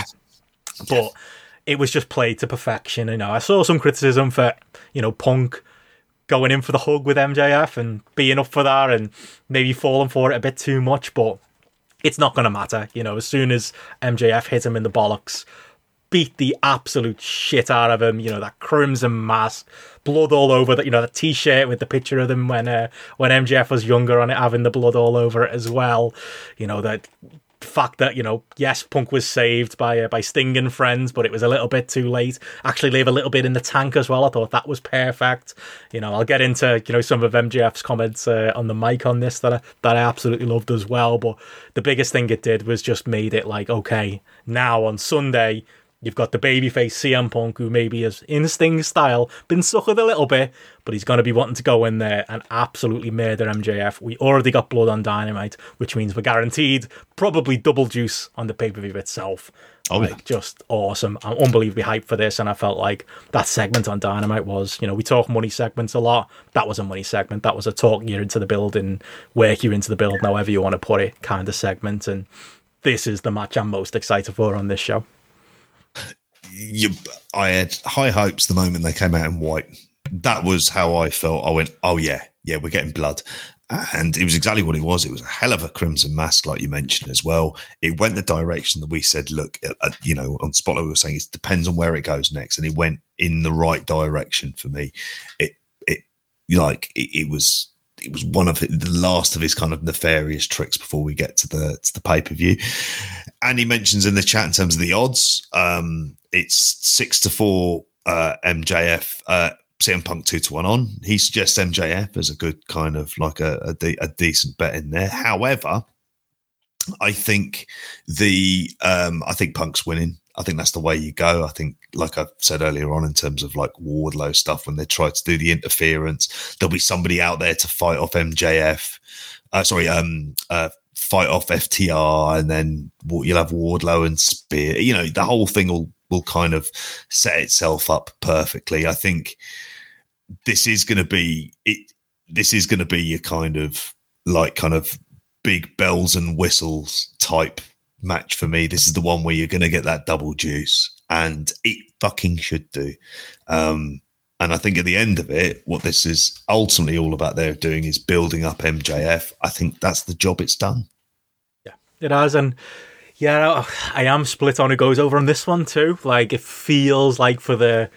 But it was just played to perfection, you know. I saw some criticism for, you know, Punk going in for the hug with MJF and being up for that and maybe falling for it a bit too much, but it's not going to matter, you know. As soon as MJF hit him in the bollocks, beat the absolute shit out of him. You know that crimson mask, blood all over that. You know the t-shirt with the picture of them when uh, when MJF was younger on it, having the blood all over it as well. You know that fact that you know, yes, Punk was saved by uh, by Sting and friends, but it was a little bit too late. Actually, leave a little bit in the tank as well. I thought that was perfect. You know, I'll get into you know some of MJF's comments uh, on the mic on this that I, that I absolutely loved as well. But the biggest thing it did was just made it like okay, now on Sunday You've got the babyface CM Punk, who maybe is in Sting style, been suckered a little bit, but he's going to be wanting to go in there and absolutely murder MJF. We already got blood on Dynamite, which means we're guaranteed probably double juice on the pay per view itself. Oh, like, yeah. just awesome. I'm unbelievably hyped for this, and I felt like that segment on Dynamite was, you know, we talk money segments a lot. That was a money segment. That was a talk you into the building, work you into the build, however you want to put it, kind of segment. And this is the match I'm most excited for on this show you, I had high hopes the moment they came out in white. That was how I felt. I went, oh yeah, yeah, we're getting blood. And it was exactly what it was. It was a hell of a crimson mask, like you mentioned as well. It went the direction that we said, look, uh, uh you know, on Spotlight, we were saying it depends on where it goes next. And it went in the right direction for me. It, it, like, it, it was it was one of the last of his kind of nefarious tricks before we get to the to the pay per view. And he mentions in the chat in terms of the odds, um, it's six to four uh, MJF. Uh, CM Punk two to one on. He suggests MJF as a good kind of like a, a, de- a decent bet in there. However, I think the um, I think Punk's winning. I think that's the way you go. I think, like I said earlier on, in terms of like Wardlow stuff, when they try to do the interference, there'll be somebody out there to fight off MJF. Uh, sorry, um, uh, fight off FTR, and then you'll have Wardlow and Spear. You know, the whole thing will will kind of set itself up perfectly. I think this is going to be it. This is going to be your kind of like kind of big bells and whistles type match for me. This is the one where you're going to get that double juice, and it fucking should do. Um, and I think at the end of it, what this is ultimately all about they're doing is building up MJF. I think that's the job it's done. Yeah, it has. And yeah, I am split on who goes over on this one too. Like, it feels like for the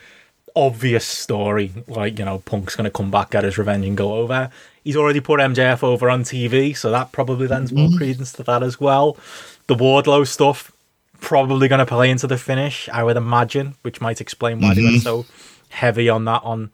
obvious story, like, you know, Punk's going to come back, get his revenge, and go over. He's already put MJF over on TV, so that probably lends more mm-hmm. credence to that as well. The Wardlow stuff probably going to play into the finish, I would imagine, which might explain why mm-hmm. they went mm-hmm. so heavy on that on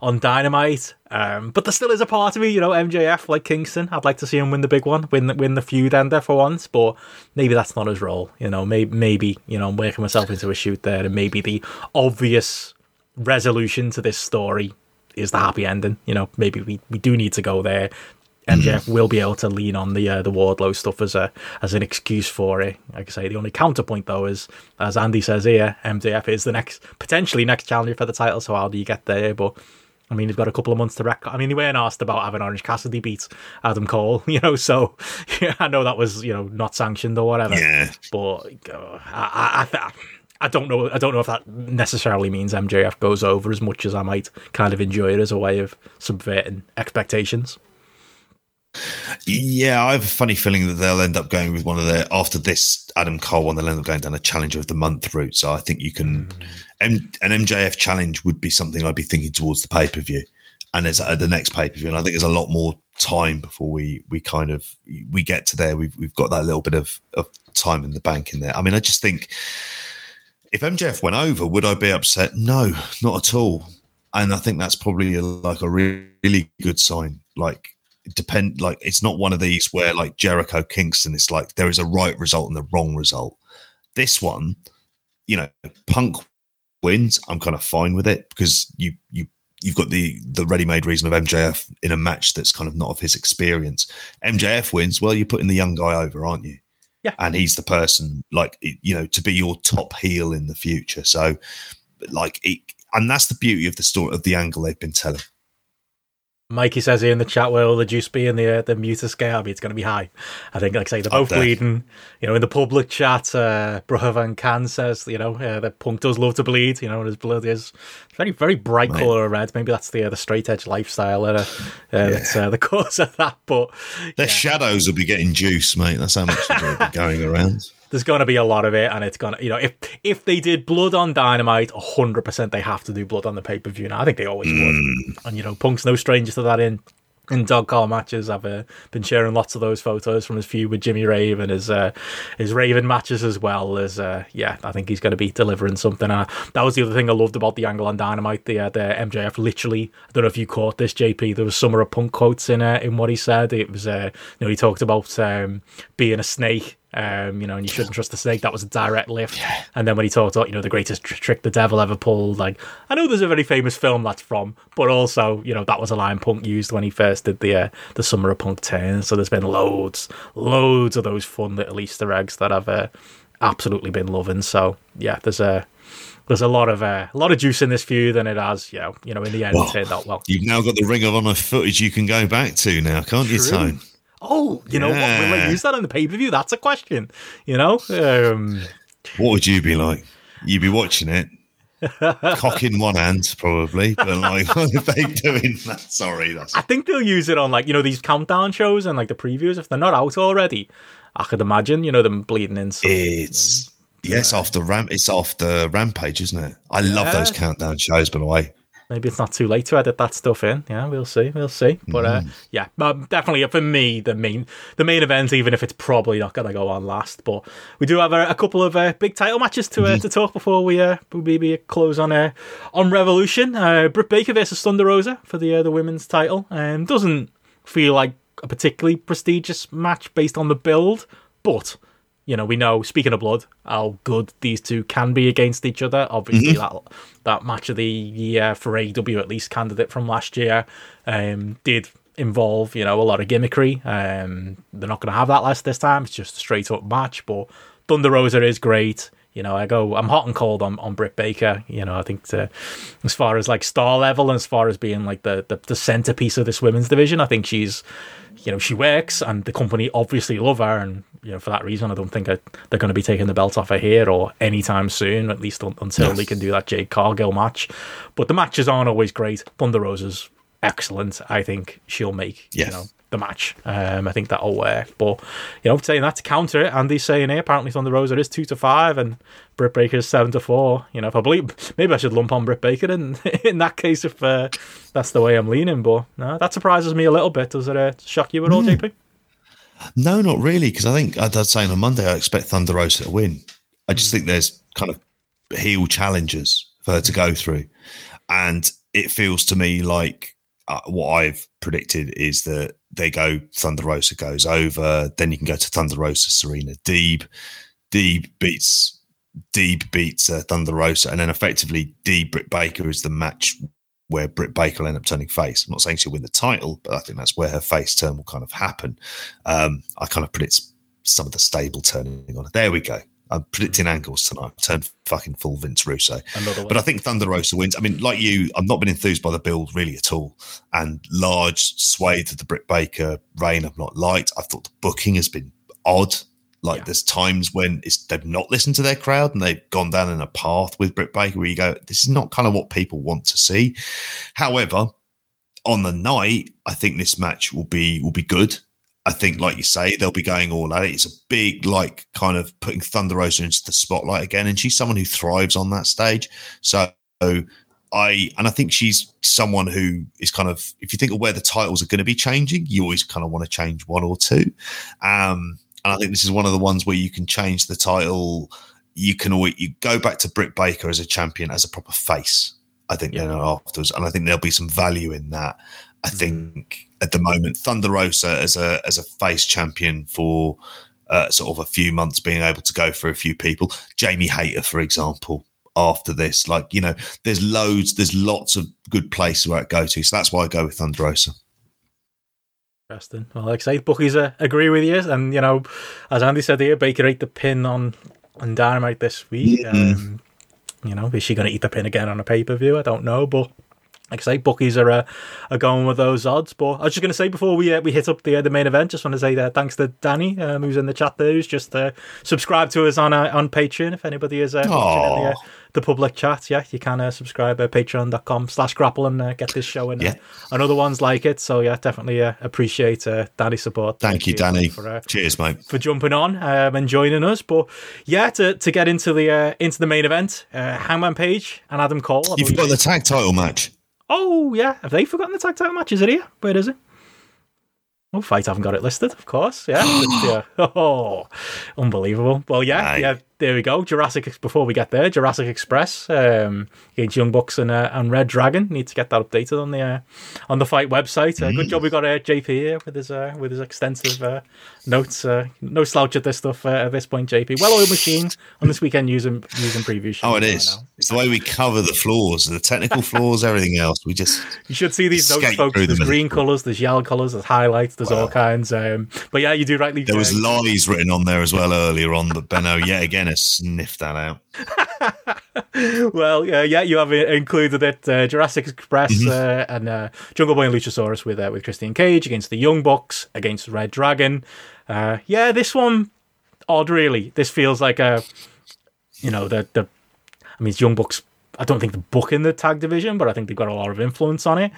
on Dynamite. Um, but there still is a part of me, you know, MJF like Kingston. I'd like to see him win the big one, win the, win the feud ender for once. But maybe that's not his role. You know, maybe maybe you know, I'm working myself into a shoot there, and maybe the obvious resolution to this story is the happy ending. You know, maybe we, we do need to go there. MJF mm-hmm. will be able to lean on the uh, the Wardlow stuff as a as an excuse for it. Like I say, the only counterpoint though is, as Andy says here, MJF is the next potentially next challenger for the title. So how do you get there? But I mean, you've got a couple of months to record. I mean, they weren't asked about having Orange Cassidy beat Adam Cole, (laughs) you know. So yeah, (laughs) I know that was you know not sanctioned or whatever. Yeah. But uh, I, I, I, I don't know. I don't know if that necessarily means MJF goes over as much as I might kind of enjoy it as a way of subverting expectations. Yeah, I have a funny feeling that they'll end up going with one of their after this Adam Cole one. They'll end up going down a Challenger of the Month route. So I think you can, mm. M, an MJF challenge would be something I'd be thinking towards the pay per view, and there's uh, the next pay per view. And I think there's a lot more time before we we kind of we get to there. We've we've got that little bit of of time in the bank in there. I mean, I just think if MJF went over, would I be upset? No, not at all. And I think that's probably a, like a really, really good sign. Like depend, like it's not one of these where like Jericho Kingston, it's like there is a right result and the wrong result. This one, you know, Punk wins. I'm kind of fine with it because you you you've got the the ready-made reason of MJF in a match that's kind of not of his experience. MJF wins. Well, you're putting the young guy over, aren't you? Yeah. And he's the person, like, you know, to be your top heel in the future. So, like, it, and that's the beauty of the story, of the angle they've been telling. Mikey says here in the chat, where will the juice be in the uh, the Muta scale? I mean, it's going to be high. I think, like I say, they're both bleeding. You know, in the public chat, uh, Brother Van Can says, you know, uh, that Punk does love to bleed. You know, and his blood is very, very bright right. color of red. Maybe that's the uh, the straight edge lifestyle uh, uh, yeah. that's uh, the (laughs) cause of that. But their yeah. shadows will be getting juice, mate. That's how much they're going around there's going to be a lot of it, and it's going to, you know, if if they did Blood on Dynamite, 100% they have to do Blood on the pay per view. Now, I think they always mm. would. And, you know, Punk's no stranger to that in in dog collar matches. I've uh, been sharing lots of those photos from his feud with Jimmy Rave and his uh, his Raven matches as well. As uh, yeah, I think he's going to be delivering something. And that was the other thing I loved about the angle on Dynamite. The uh, the MJF literally. I don't know if you caught this, JP. There was some of punk quotes in uh, in what he said. It was uh, you know he talked about um, being a snake um, you know, and you shouldn't trust the snake. That was a direct lift. Yeah. And then when he talked about, you know, the greatest tr- trick the devil ever pulled, like, I know there's a very famous film that's from, but also, you know, that was a line Punk used when he first did the uh, the Summer of Punk turn. So there's been loads, loads of those fun little Easter eggs that I've uh, absolutely been loving. So yeah, there's a there's a lot of uh, a lot of juice in this feud, and it has, you know, you know, in the end, well, it turned out well. You've now got the Ring of Honor footage you can go back to now, can't True. you, Tone? Oh, you know what? Will I use that on the pay per view? That's a question. You know, um, what would you be like? You'd be watching it, (laughs) cock in one hand, probably. But like, (laughs) what are they doing (laughs) that? Sorry, that's. I think they'll use it on like you know these countdown shows and like the previews if they're not out already. I could imagine you know them bleeding in. Some, it's. Yes, yeah. after Ram, it's after Rampage, isn't it? I love yeah. those countdown shows. By the way, maybe it's not too late to edit that stuff in. Yeah, we'll see, we'll see. But uh, mm. yeah, um, definitely for me the main the main event, even if it's probably not going to go on last. But we do have a, a couple of uh, big title matches to uh, mm-hmm. to talk before we uh, maybe close on uh, on Revolution. Uh, Britt Baker versus Thunder Rosa for the uh, the women's title. Um, doesn't feel like a particularly prestigious match based on the build, but you know, we know, speaking of blood, how good these two can be against each other. Obviously, mm-hmm. that that match of the year for AEW, at least candidate from last year, um, did involve, you know, a lot of gimmickry. Um, they're not going to have that less this time. It's just a straight up match. But Thunder Rosa is great. You know, I go, I'm hot and cold on, on Britt Baker. You know, I think to, as far as like star level and as far as being like the, the, the centerpiece of this women's division, I think she's you know, she works and the company obviously love her. And, you know, for that reason, I don't think I, they're going to be taking the belt off her here or anytime soon, at least un- until yes. they can do that Jade Cargill match. But the matches aren't always great. Thunder Rosa's excellent. I think she'll make, yes. you know, the match. Um, I think that'll work. But you know, saying that to counter it, Andy's saying here apparently Thunder Rosa is two to five and Britt Baker is seven to four. You know, if I believe maybe I should lump on Britt Baker in (laughs) in that case if uh, that's the way I'm leaning. But no, that surprises me a little bit. Does it uh, shock you at all, mm. JP? No, not really. Because I think I'd say on Monday I expect Thunder Rosa to win. I just think there's kind of heel challenges for her to go through, and it feels to me like uh, what I've predicted is that they go Thunder Rosa goes over, then you can go to Thunder Rosa, Serena Deeb. Deeb beats Deeb beats uh, Thunder Rosa, and then effectively Deeb Britt Baker is the match where Britt Baker will end up turning face. I'm not saying she'll win the title, but I think that's where her face turn will kind of happen. Um, I kind of predict some of the stable turning on. There we go. I'm predicting angles tonight. Turn fucking full Vince Russo. But I think Thunder Rosa wins. I mean, like you, I've not been enthused by the build really at all. And large swathe of the Britt Baker reign I've not liked. I thought the booking has been odd. Like yeah. there's times when it's they've not listened to their crowd and they've gone down in a path with Britt Baker where you go, this is not kind of what people want to see. However, on the night, I think this match will be will be good. I think, like you say, they'll be going all at it. It's a big, like, kind of putting Thunder Rosa into the spotlight again, and she's someone who thrives on that stage. So I, and I think she's someone who is kind of, if you think of where the titles are going to be changing, you always kind of want to change one or two. Um, and I think this is one of the ones where you can change the title. You can always you go back to Britt Baker as a champion, as a proper face. I think yeah. then afterwards, and I think there'll be some value in that. I mm-hmm. think at the moment. Thunder Rosa as a as a face champion for uh, sort of a few months, being able to go for a few people. Jamie Hayter, for example, after this, like you know, there's loads, there's lots of good places where it go to. So that's why I go with Thunder Rosa. Interesting. Well, like I say, bookies uh, agree with you, and you know, as Andy said here, Baker ate the pin on on Dynamite this week. Um, you know, is she going to eat the pin again on a pay per view? I don't know, but like I say, bookies are uh, are going with those odds. But I was just going to say before we uh, we hit up the uh, the main event, just want to say that thanks to Danny um, who's in the chat there, who's just uh, subscribed to us on uh, on Patreon. If anybody is uh, watching the, uh, the public chat, yeah, you can uh, subscribe at patreon.com slash grapple and uh, get this show and, yeah. and other ones like it. So yeah, definitely appreciate Danny's support. Thank, Thank you, Danny. For, Cheers, mate, for jumping on um, and joining us. But yeah, to, to get into the into the main event, Hangman Page and Adam Cole. You've got the tag title match. Oh yeah, have they forgotten the tag title match? Is it here? Where is it? Oh, fight I haven't got it listed, of course. Yeah. (gasps) yeah. (laughs) Oh, unbelievable. Well, yeah, yeah. There we go. Jurassic. Before we get there, Jurassic Express um, against Young Bucks and uh, and Red Dragon. Need to get that updated on the uh, on the fight website. Uh. Good job we got uh, JP here with his uh, with his extensive uh, notes. Uh, no slouch at this stuff uh, at this point, JP. Well oiled machine on this weekend using using preview. Oh, it is. It's the way we cover the flaws, the technical flaws, everything else. We just you should see these notes, folks. There's green colours, there's yellow colours, there's highlights, there's all kinds. Um, but yeah, you do rightly. There was lies written on there as well earlier on, but Benno yet again has sniffed that out. (laughs) well, yeah, yeah, you have included it. Uh, Jurassic Express mm-hmm. uh, and uh, Jungle Boy and Luchasaurus with uh, with Christian Cage against the Young Bucks against Red Dragon. Uh, yeah, this one odd, really. This feels like a, you know, the the. I mean, it's Young Bucks. I don't think the book in the tag division, but I think they've got a lot of influence on it.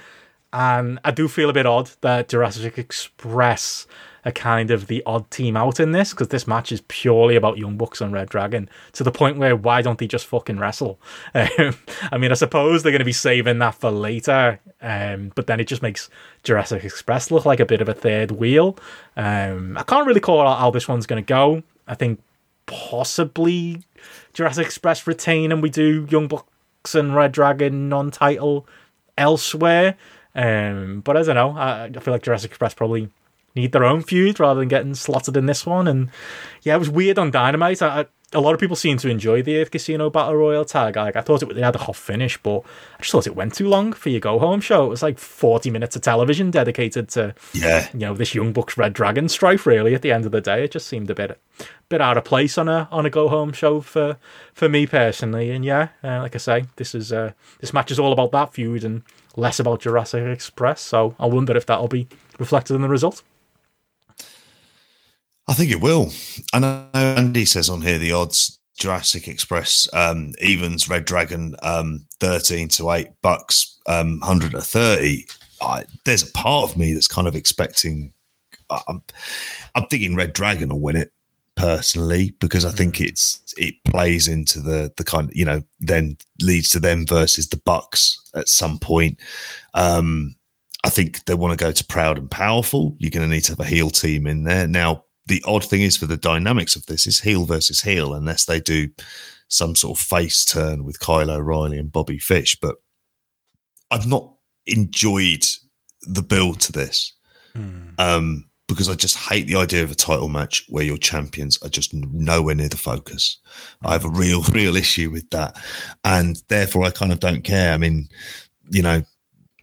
And I do feel a bit odd that Jurassic Express are kind of the odd team out in this because this match is purely about Young Bucks and Red Dragon to the point where why don't they just fucking wrestle? (laughs) Um, I mean, I suppose they're going to be saving that for later, um, but then it just makes Jurassic Express look like a bit of a third wheel. Um, I can't really call out how this one's going to go. I think possibly Jurassic Express retain and we do Young Bucks and Red Dragon non title elsewhere. Um, but I don't know. I, I feel like Jurassic Express probably need their own feud rather than getting slotted in this one. And yeah, it was weird on Dynamite. I, I, a lot of people seem to enjoy the Earth Casino Battle Royal tag. Like I thought it they had a hot finish, but I just thought it went too long for your go home show. It was like forty minutes of television dedicated to yeah, you know, this Young Bucks Red Dragon strife. Really, at the end of the day, it just seemed a bit bit out of place on a on a go home show for for me personally. And yeah, uh, like I say, this is uh, this match is all about that feud and less about Jurassic Express. So I wonder if that'll be reflected in the result. I think it will. I know Andy says on here the odds Jurassic Express um, evens Red Dragon um, thirteen to eight bucks, um, hundred to thirty. I, there's a part of me that's kind of expecting. I'm, I'm thinking Red Dragon will win it personally because I think mm. it's it plays into the the kind of you know then leads to them versus the Bucks at some point. Um, I think they want to go to proud and powerful. You're going to need to have a heel team in there now the odd thing is for the dynamics of this is heel versus heel, unless they do some sort of face turn with Kyle O'Reilly and Bobby Fish. But I've not enjoyed the build to this mm. um, because I just hate the idea of a title match where your champions are just nowhere near the focus. I have a real, (laughs) real issue with that. And therefore, I kind of don't care. I mean, you know,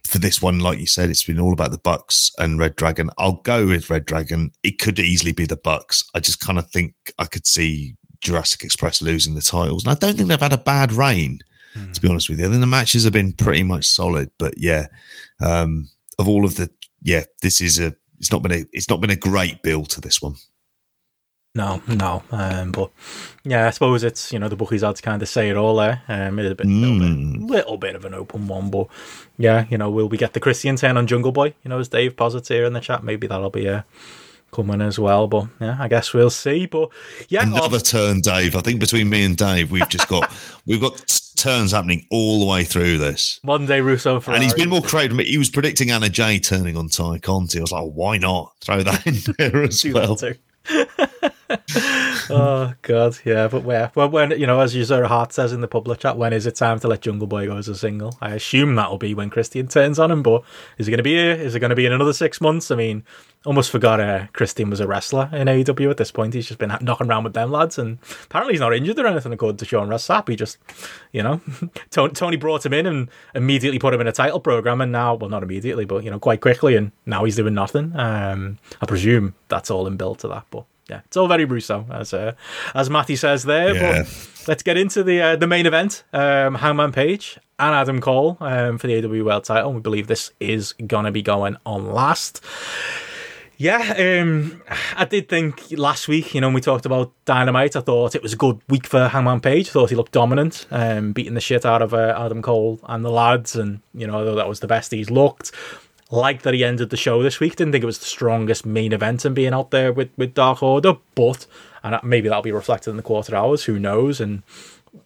for this one, like you said, it's been all about the Bucks and Red Dragon. I'll go with Red Dragon. It could easily be the Bucks. I just kind of think I could see Jurassic Express losing the titles, and I don't think they've had a bad reign. Mm. To be honest with you, I think the matches have been pretty much solid. But yeah, um, of all of the, yeah, this is a. It's not been a. It's not been a great build to this one. No, no. Um, but yeah, I suppose it's you know the bookies had to kind of say it all there. Um, it's a bit, mm. little, bit, hmm. little bit of an open one, but yeah, you know, will we get the Christian turn on Jungle Boy? You know, as Dave posits here in the chat, maybe that'll be a. Uh, coming as well. But yeah, I guess we'll see. But yeah, another turn, Dave. I think between me and Dave, we've just got (laughs) we've got turns happening all the way through this. Monday Russo, Ferrari. and he's been more creative. He was predicting Anna Jay turning on Tay Conti. I was like, why not throw that in (laughs) there as well? (laughs) (laughs) oh god, yeah, but where? Well, when you know, as User Heart says in the public chat, when is it time to let Jungle Boy go as a single? I assume that'll be when Christian turns on him. But is it going to be here? Is it going to be in another six months? I mean, almost forgot uh, Christian was a wrestler in AEW at this point. He's just been knocking around with them lads, and apparently he's not injured or anything according to Sean Ross Sapp. He just, you know, (laughs) Tony brought him in and immediately put him in a title program, and now, well, not immediately, but you know, quite quickly, and now he's doing nothing. Um, I presume that's all in built to that, but yeah, it's all very Russo, as uh, as Matty says there. Yeah. But let's get into the uh, the main event. Um, Hangman Page and Adam Cole um, for the AEW World Title. We believe this is gonna be going on last. Yeah, um, I did think last week, you know, when we talked about Dynamite, I thought it was a good week for Hangman Page. I thought he looked dominant, um, beating the shit out of uh, Adam Cole and the lads, and you know, although that was the best he's looked like that he ended the show this week. Didn't think it was the strongest main event and being out there with, with Dark Order, but and maybe that'll be reflected in the quarter hours. Who knows? And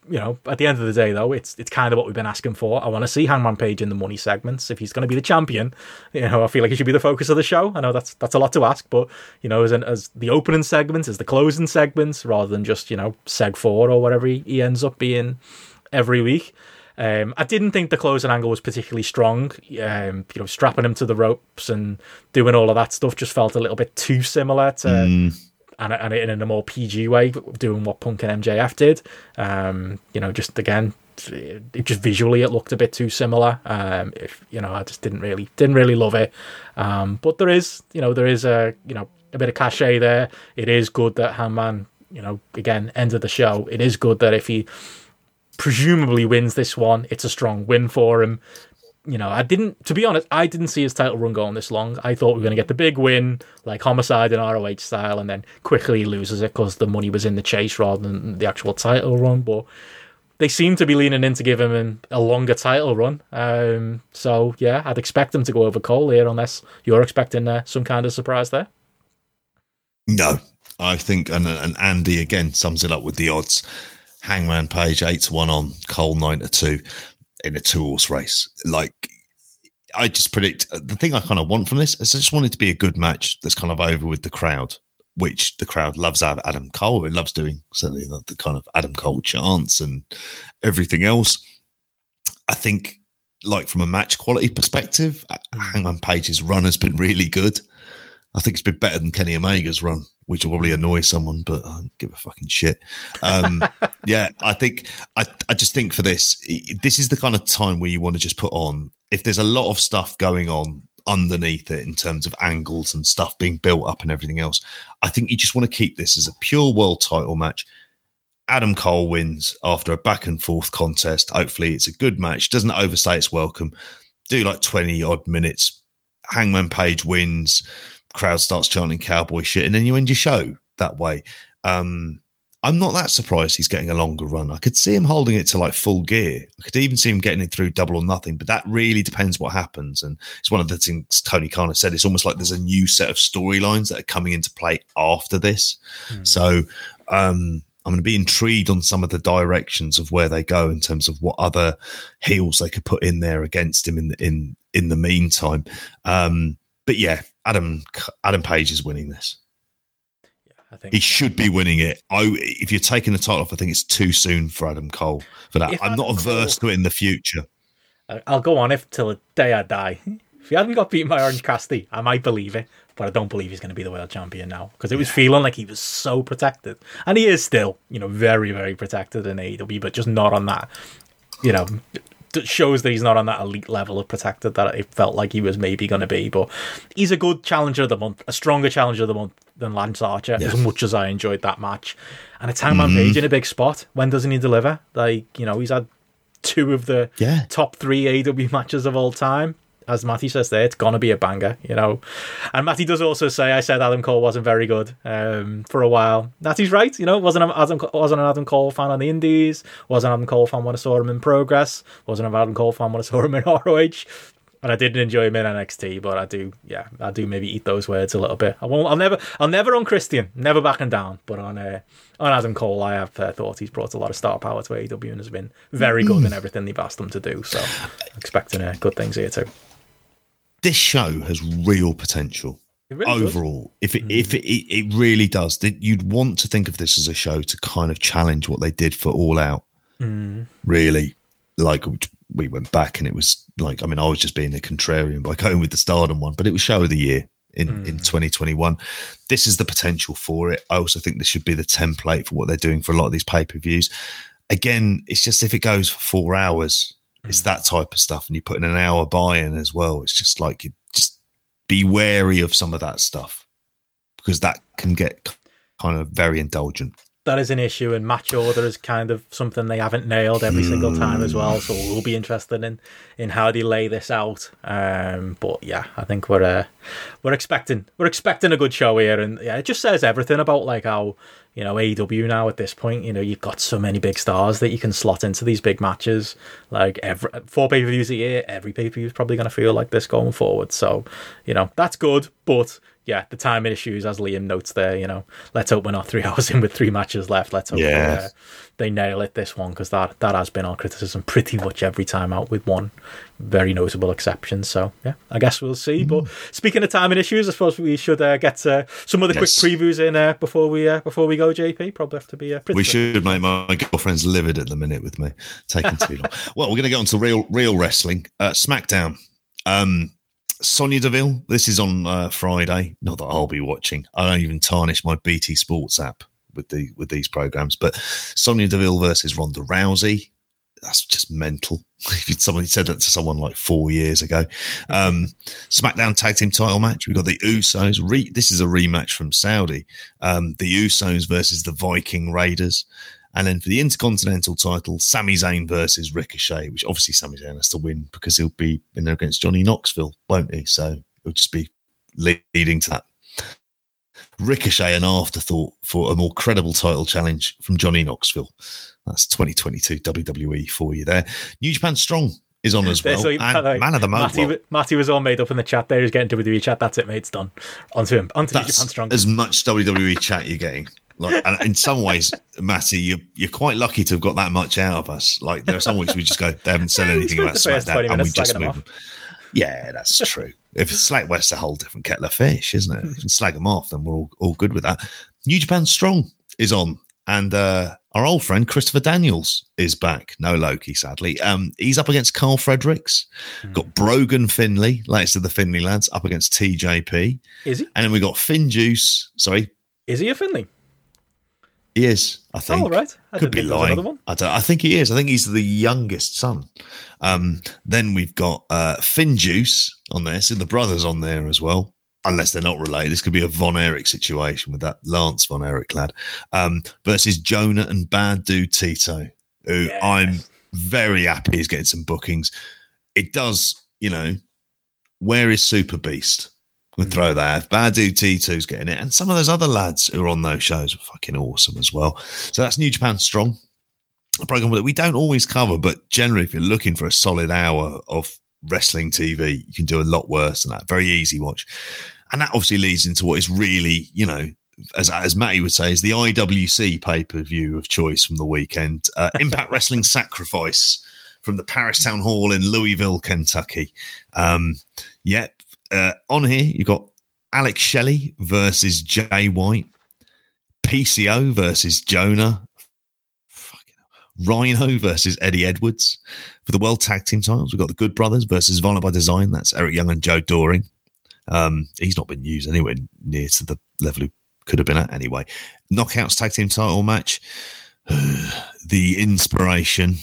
you know, at the end of the day, though, it's it's kind of what we've been asking for. I want to see Hangman Page in the money segments. If he's going to be the champion, you know, I feel like he should be the focus of the show. I know that's that's a lot to ask, but you know, as an, as the opening segments, as the closing segments, rather than just you know seg four or whatever he, he ends up being every week. Um, I didn't think the closing angle was particularly strong. Um, you know, strapping him to the ropes and doing all of that stuff just felt a little bit too similar to. Mm and, and in a more PG way, doing what Punk and MJF did. Um, you know, just again, it just visually it looked a bit too similar. Um, if you know, I just didn't really didn't really love it. Um, but there is, you know, there is a you know a bit of cachet there. It is good that Hangman, you know, again ended the show. It is good that if he presumably wins this one, it's a strong win for him you know, I didn't, to be honest, I didn't see his title run going this long. I thought we were going to get the big win, like Homicide and ROH style, and then quickly loses it because the money was in the chase rather than the actual title run. But they seem to be leaning in to give him a longer title run. Um, so, yeah, I'd expect him to go over Cole here unless you're expecting uh, some kind of surprise there. No, I think, and, and Andy again sums it up with the odds. Hangman Page 8 to 1 on, Cole 9 to 2 in a two horse race. Like, I just predict uh, the thing I kind of want from this is I just want it to be a good match that's kind of over with the crowd, which the crowd loves Adam Cole. It loves doing certainly the, the kind of Adam Cole chants and everything else. I think, like from a match quality perspective, mm. Hangman Page's run has been really good. I think it's been better than Kenny Omega's run, which will probably annoy someone, but I don't give a fucking shit. Um, (laughs) yeah, I think I I just think for this, this is the kind of time where you want to just put on. If there's a lot of stuff going on underneath it in terms of angles and stuff being built up and everything else, I think you just want to keep this as a pure world title match. Adam Cole wins after a back and forth contest. Hopefully, it's a good match. Doesn't overstay its welcome. Do like twenty odd minutes. Hangman Page wins crowd starts chanting cowboy shit, and then you end your show that way. Um, I'm not that surprised he's getting a longer run. I could see him holding it to like full gear. I could even see him getting it through double or nothing, but that really depends what happens. And it's one of the things Tony Khan has said. It's almost like there's a new set of storylines that are coming into play after this. Mm. So um, I'm going to be intrigued on some of the directions of where they go in terms of what other heels they could put in there against him in in in the meantime. Um, but yeah, Adam Adam Page is winning this. Yeah, I think he should be winning it. I, if you're taking the title off, I think it's too soon for Adam Cole for that. If I'm Adam not averse Cole, to it in the future. Uh, I'll go on if till the day I die. If he hadn't got beaten by Orange Cassidy, I might believe it, but I don't believe he's going to be the world champion now because it was yeah. feeling like he was so protected, and he is still, you know, very very protected in AEW, but just not on that, you know, shows that he's not on that elite level of protected that it felt like he was maybe going to be. But he's a good challenger of the month, a stronger challenger of the month than Lance Archer, yes. as much as I enjoyed that match. And it's Hangman mm-hmm. Page in a big spot. When doesn't he deliver? Like, you know, he's had two of the yeah. top three AEW matches of all time as Matty says there, it's gonna be a banger, you know. And Matty does also say, I said Adam Cole wasn't very good um, for a while. Matty's right, you know. wasn't an Adam wasn't an Adam Cole fan on the Indies. wasn't an Adam Cole fan when I saw him in Progress. wasn't an Adam Cole fan when I saw him in (laughs) ROH. And I didn't enjoy him in NXT, but I do, yeah, I do maybe eat those words a little bit. I won't, I'll never, I'll never on Christian, never backing down, but on uh, on Adam Cole, I have uh, thought he's brought a lot of star power to AEW and has been very good in everything they've asked him to do. So, expecting uh, good things here too this show has real potential. Really overall, does. if it, mm. if it, it really does, that you'd want to think of this as a show to kind of challenge what they did for All Out. Mm. Really, like we went back and it was like, I mean, I was just being a contrarian by (laughs) going with the Stardom one, but it was show of the year in mm. in 2021. This is the potential for it. I also think this should be the template for what they're doing for a lot of these pay per views. Again, it's just if it goes for four hours, it's hmm. that type of stuff, and you put in an hour buy-in as well. It's just like you just be wary of some of that stuff because that can get kind of very indulgent. That is an issue, and match order is kind of something they haven't nailed every mm. single time as well. So we'll be interested in in how they lay this out. Um, but yeah, I think we're uh, we're expecting we're expecting a good show here, and yeah, it just says everything about like how you know AEW now at this point. You know you've got so many big stars that you can slot into these big matches. Like every four pay per views a year, every pay per view is probably going to feel like this going forward. So you know that's good, but yeah, the timing issues, as Liam notes there, you know, let's hope we're not three (laughs) hours in with three matches left. Let's hope yeah. they're, uh, they nail it this one because that that has been our criticism pretty much every time out with one very notable exception. So yeah, I guess we'll see. Mm. But speaking of timing issues, I suppose we should uh, get uh, some of the yes. quick previews in uh, before we uh, before we go. JP probably have to be. Uh, we quick. should make my girlfriend's livid at the minute with me taking too long. (laughs) well, we're going to get on to real real wrestling. Uh, SmackDown. Um, Sonya Deville. This is on uh, Friday. Not that I'll be watching. I don't even tarnish my BT Sports app with the with these programs. But Sonya Deville versus Ronda Rousey. That's just mental. (laughs) If Somebody said that to someone like four years ago. Um, SmackDown Tag Team Title match. We've got the Usos. Re- this is a rematch from Saudi. Um, the Usos versus the Viking Raiders. And then for the Intercontinental title, Sami Zayn versus Ricochet, which obviously Sami Zayn has to win because he'll be in there against Johnny Knoxville, won't he? So it'll just be leading to that. Ricochet, an afterthought for a more credible title challenge from Johnny Knoxville. That's 2022 WWE for you there. New Japan Strong is on as well. So, and like, man of the moment. Matty, Matty, was all made up in the chat there. He's getting WWE chat. That's it, mate. It's done. Onto him. Onto New Japan Strong. As much WWE chat you're getting. Like, and in some ways, Matty, you're, you're quite lucky to have got that much out of us. Like, there are some weeks we just go, they haven't said (laughs) anything about SmackDown, and we just move. Yeah, that's true. If Slack West's a whole different kettle of fish, isn't it? If you can slag them off, then we're all, all good with that. New Japan Strong is on, and uh, our old friend Christopher Daniels is back. No Low Ki, sadly. Um, he's up against Karl Fredericks. Mm. Got Brogan Finlay, latest of the Finlay lads, up against TJP. Is he? And then we got FinJuice. Sorry. Is he a Finlay? He is, I think. Oh, right. I Could be lying. I, don't, I think he is. I think he's the youngest son. Um, then we've got uh, FinJuice on there. So the brothers on there as well, unless they're not related. This could be a Von Erich situation with that Lance Von Erich lad um, versus Jonah and Bad Dude Tito, who yes. I'm very happy is getting some bookings. It does, you know, where is Super Beast? We'll throw that. Bad Dude Tito's getting it. And some of those other lads who are on those shows are fucking awesome as well. So that's New Japan Strong, a program that we don't always cover, but generally, if you're looking for a solid hour of wrestling TV, you can do a lot worse than that. Very easy watch. And that obviously leads into what is really, you know, as as Matty would say, is the IWC pay per view of choice from the weekend. Uh, (laughs) Impact Wrestling Sacrifice from the Paristown Hall in Louisville, Kentucky. Um, yeah, uh, on here, you've got Alex Shelley versus Jay White, PCO versus Jonah, Rhino versus Eddie Edwards. For the World Tag Team titles, we've got the Good Brothers versus Violent by Design. That's Eric Young and Joe Doering. Um, he's not been used anywhere near to the level he could have been at anyway. Knockouts Tag Team title match. (sighs) the Inspiration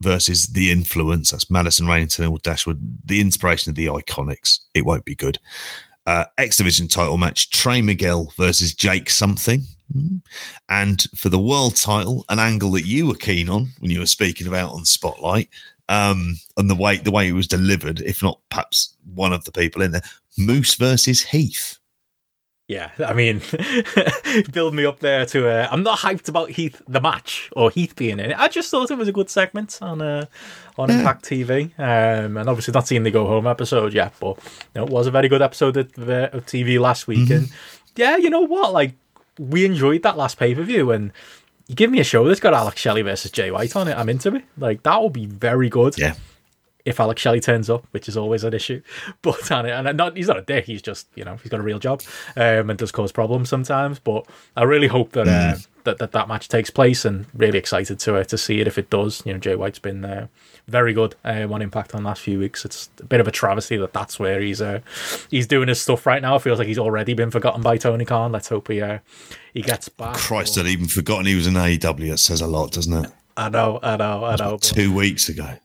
versus the influence. That's Madison Rainington or Dashwood. The inspiration of the Iconics. It won't be good. Uh, X Division title match: Trey Miguel versus Jake something. Mm-hmm. And for the world title, an angle that you were keen on when you were speaking about on Spotlight, um, and the way the way it was delivered, if not perhaps one of the people in there, Moose versus Heath. Yeah, I mean, (laughs) build me up there to. Uh, I'm not hyped about Heath the match or Heath being in it. I just thought it was a good segment on uh, on yeah. Impact TV, um, and obviously not seeing the go home episode yet, but you know, it was a very good episode of, uh, of TV last week. Mm-hmm. And yeah, you know what? Like we enjoyed that last pay per view, and you give me a show that's got Alex Shelley versus Jay White on it. I'm into it. Like that will be very good. Yeah if Alex Shelley turns up, which is always an issue. (laughs) But and, and not he's not a dick. He's just you know he's got a real job um, and does cause problems sometimes. But I really hope that uh, mm. that, that that match takes place and really excited to uh, to see it if it does. You know, Jay White's been uh, very good uh, on Impact on the last few weeks. It's a bit of a travesty that that's where he's uh, he's doing his stuff right now. It feels like he's already been forgotten by Tony Khan. Let's hope he uh, he gets back. Christ, I'd even forgotten he was in AEW. It says a lot, doesn't it? I know, I know, I know. Two weeks ago.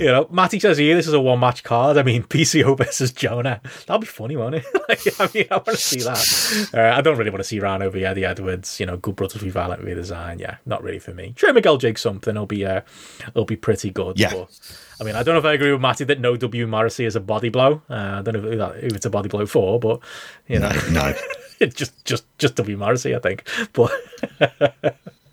You know, Matty says here this is a one match card. I mean, (laughs) PCO versus Jonah. That'll be funny, won't it? (laughs) like, I mean, I want to see that. Uh, I don't really want to see Rhino over Eddie Edwards. You know, good brothers with Violent by Design. Yeah, not really for me. Trey Miguel Jake something. It'll be uh, it'll be pretty good. Yeah. But, I mean, I don't know if I agree with Matty that no W Morrissey is a body blow. Uh, I don't know if, it's a body blow for, but you know, no, no. (laughs) just just just W Morrissey, I think. But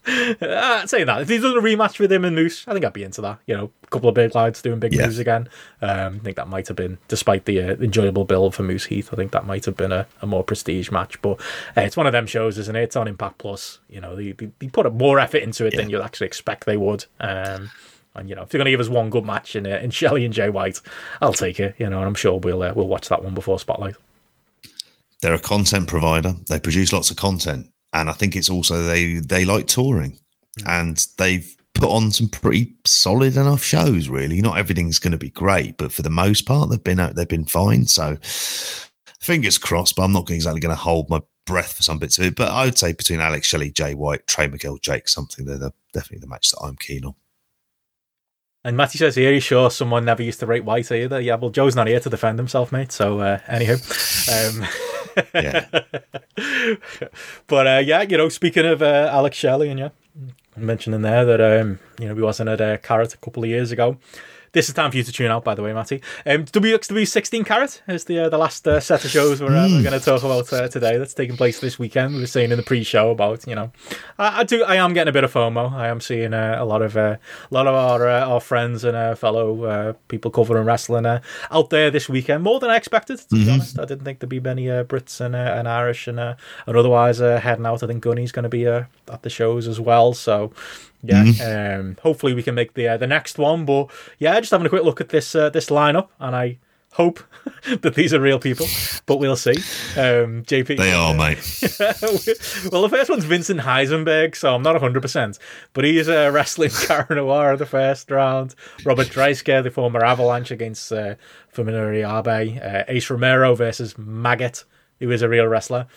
uh, saying that if he's done a rematch with him and Moose, I think I'd be into that. You know, a couple of big lads doing big Yeah. moves again. Um, I think that might have been, despite the uh, enjoyable build for Moose Heath, I think that might have been a, a more prestige match. But uh, it's one of them shows, isn't it? It's on Impact Plus. You know, they, they, they put more effort into it than you'd actually expect they would. Um, and you know, if they're going to give us one good match in uh, in (laughs) Shelley and Jay White, I'll take it. You know, and I'm sure we'll uh, we'll watch that one before Spotlight. They're a content provider. They produce lots of content, and I think it's also they they like touring, and they've put on some pretty solid enough shows. Really, not everything's going to be great, but for the most part, they've been out. They've been fine. So, fingers crossed. But I'm not exactly going to hold my breath for some bits of it. But I would say between Alex Shelley, Jay White, Trey Miguel, Jake, something they're the, definitely the match that I'm keen on. And Matty says here, he's sure someone never used to rate White either. Yeah, well, Joe's not here to defend himself, mate. So, uh, anywho. Um, (laughs) Yeah. (laughs) but uh, yeah, you know, speaking of uh, Alex Shelley, and yeah, mentioning there that um, you know he wasn't at uh, Carat a couple of years ago. This is time for you to tune out, by the way, Matty. Um, WXW 16 Carat is the uh, the last uh, set of shows we're, uh, we're going to talk about uh, today. That's taking place this weekend. We were saying in the pre-show about you know, I, I do I am getting a bit of FOMO. I am seeing uh, a lot of uh, a lot of our uh, our friends and uh, fellow uh, people covering wrestling uh, out there this weekend more than I expected. To be honest, I didn't think there'd be many uh, Brits and uh, and Irish and uh, and otherwise uh, heading out. I think Gunny's going to be uh, at the shows as well. So yeah, um, hopefully we can make the uh, the next one. But yeah, just having a quick look at this uh, this lineup, and I hope (laughs) that these are real people, but we'll see. Um, JP, They are, (laughs) mate. well, the first one's Vincent Heisenberg, so I'm not 100%, but he is uh, wrestling (laughs) Cara Noir the first round. Robert Dreissker, the former Avalanche, against uh, Fuminori Abe. Uh, Ace Romero versus Maggot, who is a real wrestler.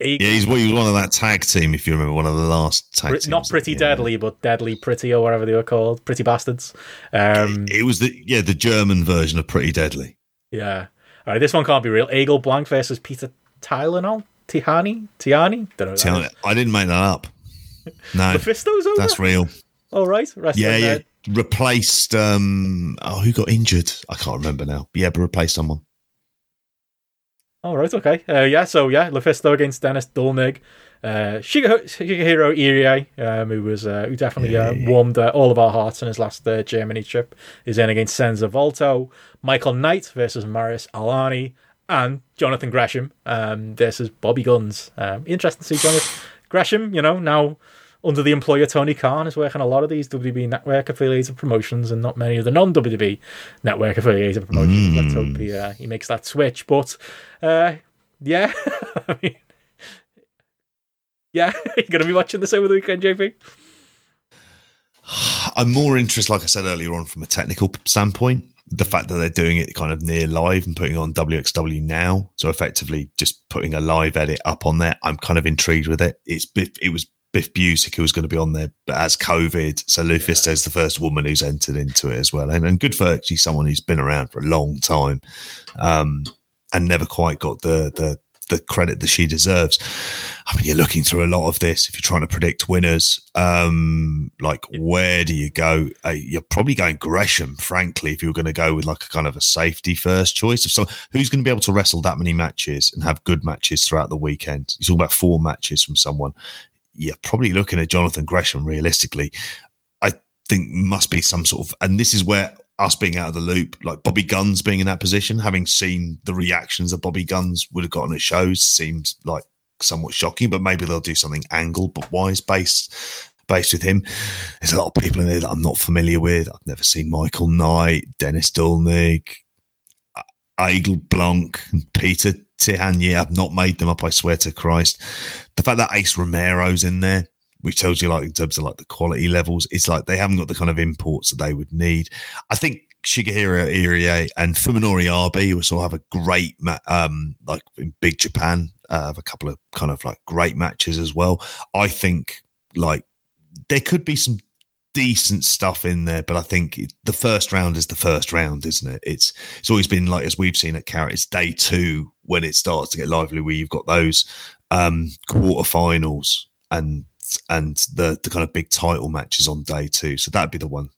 Yeah, he's, he was one of that tag team, if you remember, one of the last tag Pre- teams. not pretty Yeah. deadly, but deadly pretty or whatever they were called, pretty bastards. Um, It was the yeah the German version of Pretty Deadly. yeah. All right, this one can't be real. Eagle Blank versus Peter Tylenol, Tihani, Tiani. Don't know. What Tell that me, I didn't make that up. (laughs) No. Mephisto's over. that's real. All right, wrestling. Yeah, yeah. Replaced. um Oh, who got injured? I can't remember now. Yeah, but replaced someone. All right, okay. Uh, yeah, so yeah, Lufisto against Dennis Dullnig. Uh, Shigehiro Irie, um, who was uh, who definitely uh, warmed uh, all of our hearts in his last uh, Germany trip, is in against Senza Volto. Michael Knight versus Marius Alani, and Jonathan Gresham um, versus Bobby Guns. Um, interesting to see Jonathan Gresham. You know now under the employer Tony Khan is working a lot of these WWE network affiliated promotions and not many of the non WWE network affiliated promotions. Let's hope he uh, he makes that switch. But uh, yeah, (laughs) I mean, yeah, (laughs) you're gonna be watching this over the weekend, JP. (sighs) I'm more interested, like I said earlier on, from a technical standpoint. The fact that they're doing it kind of near live and putting on WXW now, so effectively just putting a live edit up on there. I'm kind of intrigued with it. It's it was Biff Busick who was going to be on there, but as COVID, so Lufisto is the first woman who's entered into it as well, and, and good for actually someone who's been around for a long time, um, and never quite got the the the credit that she deserves. I mean, you're looking through a lot of this. If you're trying to predict winners, um, like where do you go? Uh, you're probably going Gresham, frankly, if you're going to go with like a kind of a safety first choice. Of so, who's going to be able to wrestle that many matches and have good matches throughout the weekend? You're talking about four matches from someone. You're probably looking at Jonathan Gresham. Realistically, I think must be some sort of, and this is where us being out of the loop, like Bobby Guns being in that position, having seen the reactions that Bobby Guns would have gotten at shows, seems like somewhat shocking. But maybe they'll do something angle but wise based based with him. There's a lot of people in there that I'm not familiar with. I've never seen Michael Knight, Dennis Dullnig, Aigle Blanc, and Peter Yeah, I've not made them up. I swear to Christ. The fact that Ace Romero's in there which tells you like in terms of like the quality levels, it's like they haven't got the kind of imports that they would need. I think Shigehiro Irie and Fuminori will sort have a great ma- um like in Big Japan, uh, have a couple of kind of like great matches as well. I think like there could be some decent stuff in there, but I think the first round is the first round, isn't it? It's it's always been like as we've seen at Carat, it's day two when it starts to get lively, where you've got those um quarterfinals and and the the kind of big title matches on day two. So that'd be the one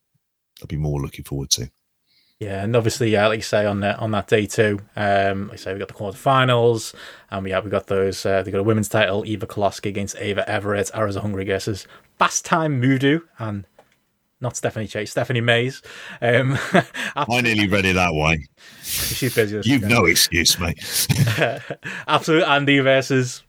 I'd be more looking forward to. Yeah, and obviously, yeah, like you say on that on that day too. Um, like I say we got the quarterfinals, and we have we got those. Uh, they got a women's title: Eva Koloski against Ava Everett. Ariza Hungry versus Fast Time Moodo and not Stephanie Chase, Stephanie Maze. Um, (laughs) I nearly read it that way. She's busy. You've no excuse, mate. (laughs) Absolute Andy versus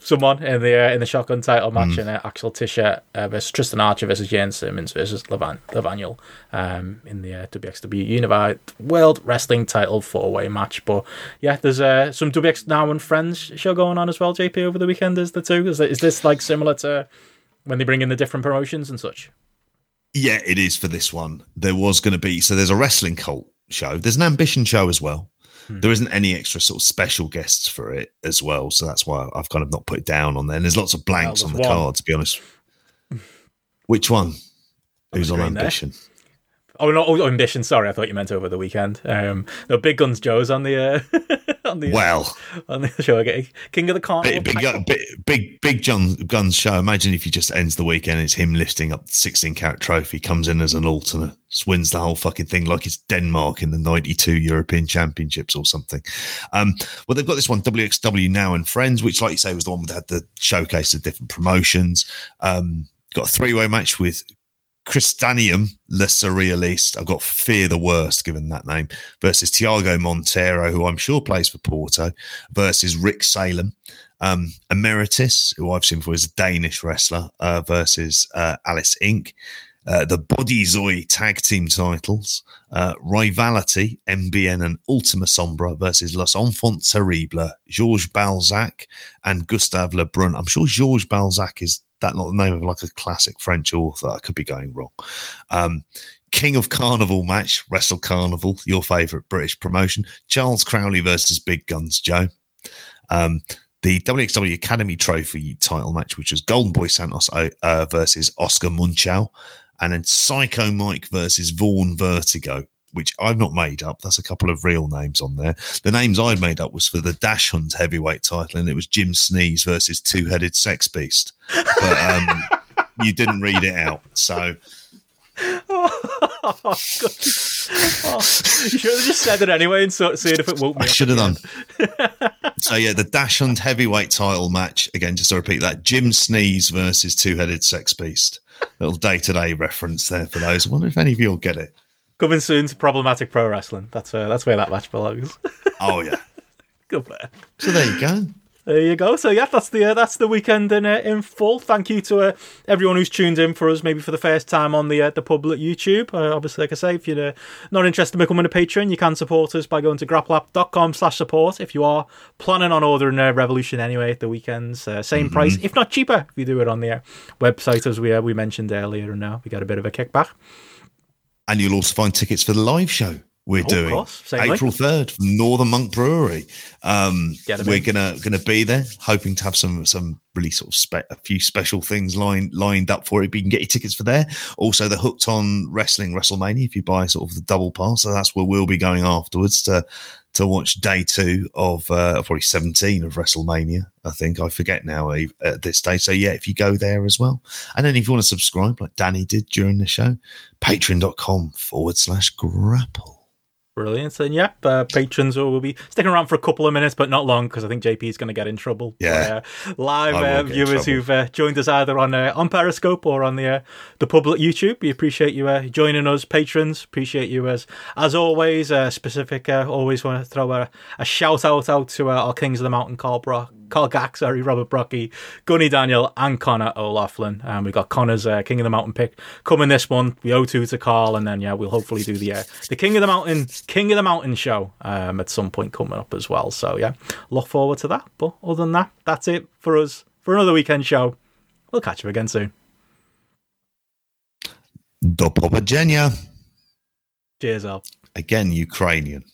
someone in the uh, in the shotgun title match mm. in uh, Axel Tischer uh, versus Tristan Archer versus Jane Simmons versus Levan- Levaniel um, in the uh, WXW Unified World Wrestling Title four way match. But yeah, there's uh, some WX Now and Friends show going on as well. JP over the weekend is the two. Is, is this like similar to when they bring in the different promotions and such? Yeah, it is for this one. There was going to be so there's a wrestling cult show. There's an ambition show as well. Hmm. There isn't any extra sort of special guests for it as well, so that's why I've kind of not put it down on there. And there's lots of blanks on the one. card, to be honest. (laughs) Which one? Who's on ambition? There. Oh, not oh, ambition. Sorry, I thought you meant over the weekend. Um, no, Big Guns Joe's on the uh, (laughs) (laughs) on the well (laughs) on the show. Okay. King of the Carnival. Big, big, big, big, big John Guns show. Imagine if he just ends the weekend. It's him lifting up the 16 carat trophy. Comes in as an alternate, just wins the whole fucking thing like it's Denmark in the '92 European Championships or something. Um, well, they've got this one WXW now and Friends, which, like you say, was the one that had the showcase of different promotions. Um, got a three way match with Cristanium Le Surrealist. I've got Fear the Worst, given that name, versus Tiago Montero, who I'm sure plays for Porto, versus Rick Salem. Um, Emeritus, who I've seen before, is a Danish wrestler, uh, versus uh, Alice Inc. Uh, the Bodyzoy tag team titles, uh, Rivality, MBN and Ultima Sombra versus Los Enfants Terribles, Georges Balzac and Gustave Lebrun. I'm sure Georges Balzac is that not the name of like a classic French author. I could be going wrong. Um, King of Carnival match, Wrestle Carnival, your favourite British promotion. Charles Crowley versus Big Guns Joe. Um, the WXW Academy Trophy title match, which was Golden Boy Santos uh, versus Oscar Munchau, and then Psycho Mike versus Vaughn Vertigo which I've not made up. That's a couple of real names on there. The names I'd made up was for the Dash Hunt heavyweight title, and it was Jim Sneeze versus Two Headed Sex Beast. But um, (laughs) you didn't read it out, so. (laughs) Oh, oh, you should have just said it anyway and sort of see if it woke me. I should have done. so yeah, the Dash Hunt heavyweight title match again. Just to repeat that: Jim Sneeze versus Two Headed Sex Beast. Little day to day reference there for those. I wonder if any of you will get it. Coming soon to problematic pro wrestling. That's uh, that's where that match belongs. (laughs) oh yeah, (laughs) good player. So there you go. There you go. So yeah, that's the uh, that's the weekend in uh, in full. Thank you to uh, everyone who's tuned in for us, maybe for the first time on the uh, the public YouTube. Uh, obviously, like I say, if you're uh, not interested in becoming a patron, you can support us by going to grappleup.com slash support. If you are planning on ordering a Revolution anyway at the weekends, same mm-hmm. price, if not cheaper, if you do it on the website as we we mentioned earlier. And now we got a bit of a kickback. And you'll also find tickets for the live show we're oh, doing April third Northern Monk Brewery. Um, we're gonna gonna be there, hoping to have some some really sort of spe- a few special things lined lined up for it. But you can get your tickets for there. Also, the Hooked on Wrestling WrestleMania if you buy sort of the double pass. So that's where we'll be going afterwards to to watch day two of uh, probably 17 of WrestleMania. I think I forget now at this stage. So yeah, if you go there as well, and then if you want to subscribe like Danny did during the show, patreon.com forward slash grapple. Brilliant. And yeah, uh, patrons will be sticking around for a couple of minutes, but not long because I think JP is going to get in trouble. Yeah. Uh, live uh, viewers who've uh, joined us either on uh, on Periscope or on the uh, the public YouTube. We appreciate you joining us, patrons. Appreciate you as as always. specific, always want to throw a, a shout out out to our Kings of the Mountain, Carl Brock, Carl Gack, sorry, Robert Brocky, Gunny Daniel, and Connor O'Loughlin. And we've got Connor's uh, King of the Mountain pick coming this month. We owe two to Carl, and then yeah, we'll hopefully do the uh, the King of the Mountain King of the Mountain show um, at some point coming up as well. So yeah, look forward to that. But other than that, that's it for us for another weekend show. We'll catch you again soon. Do powodzenia. Cheers up. Again, Ukrainian.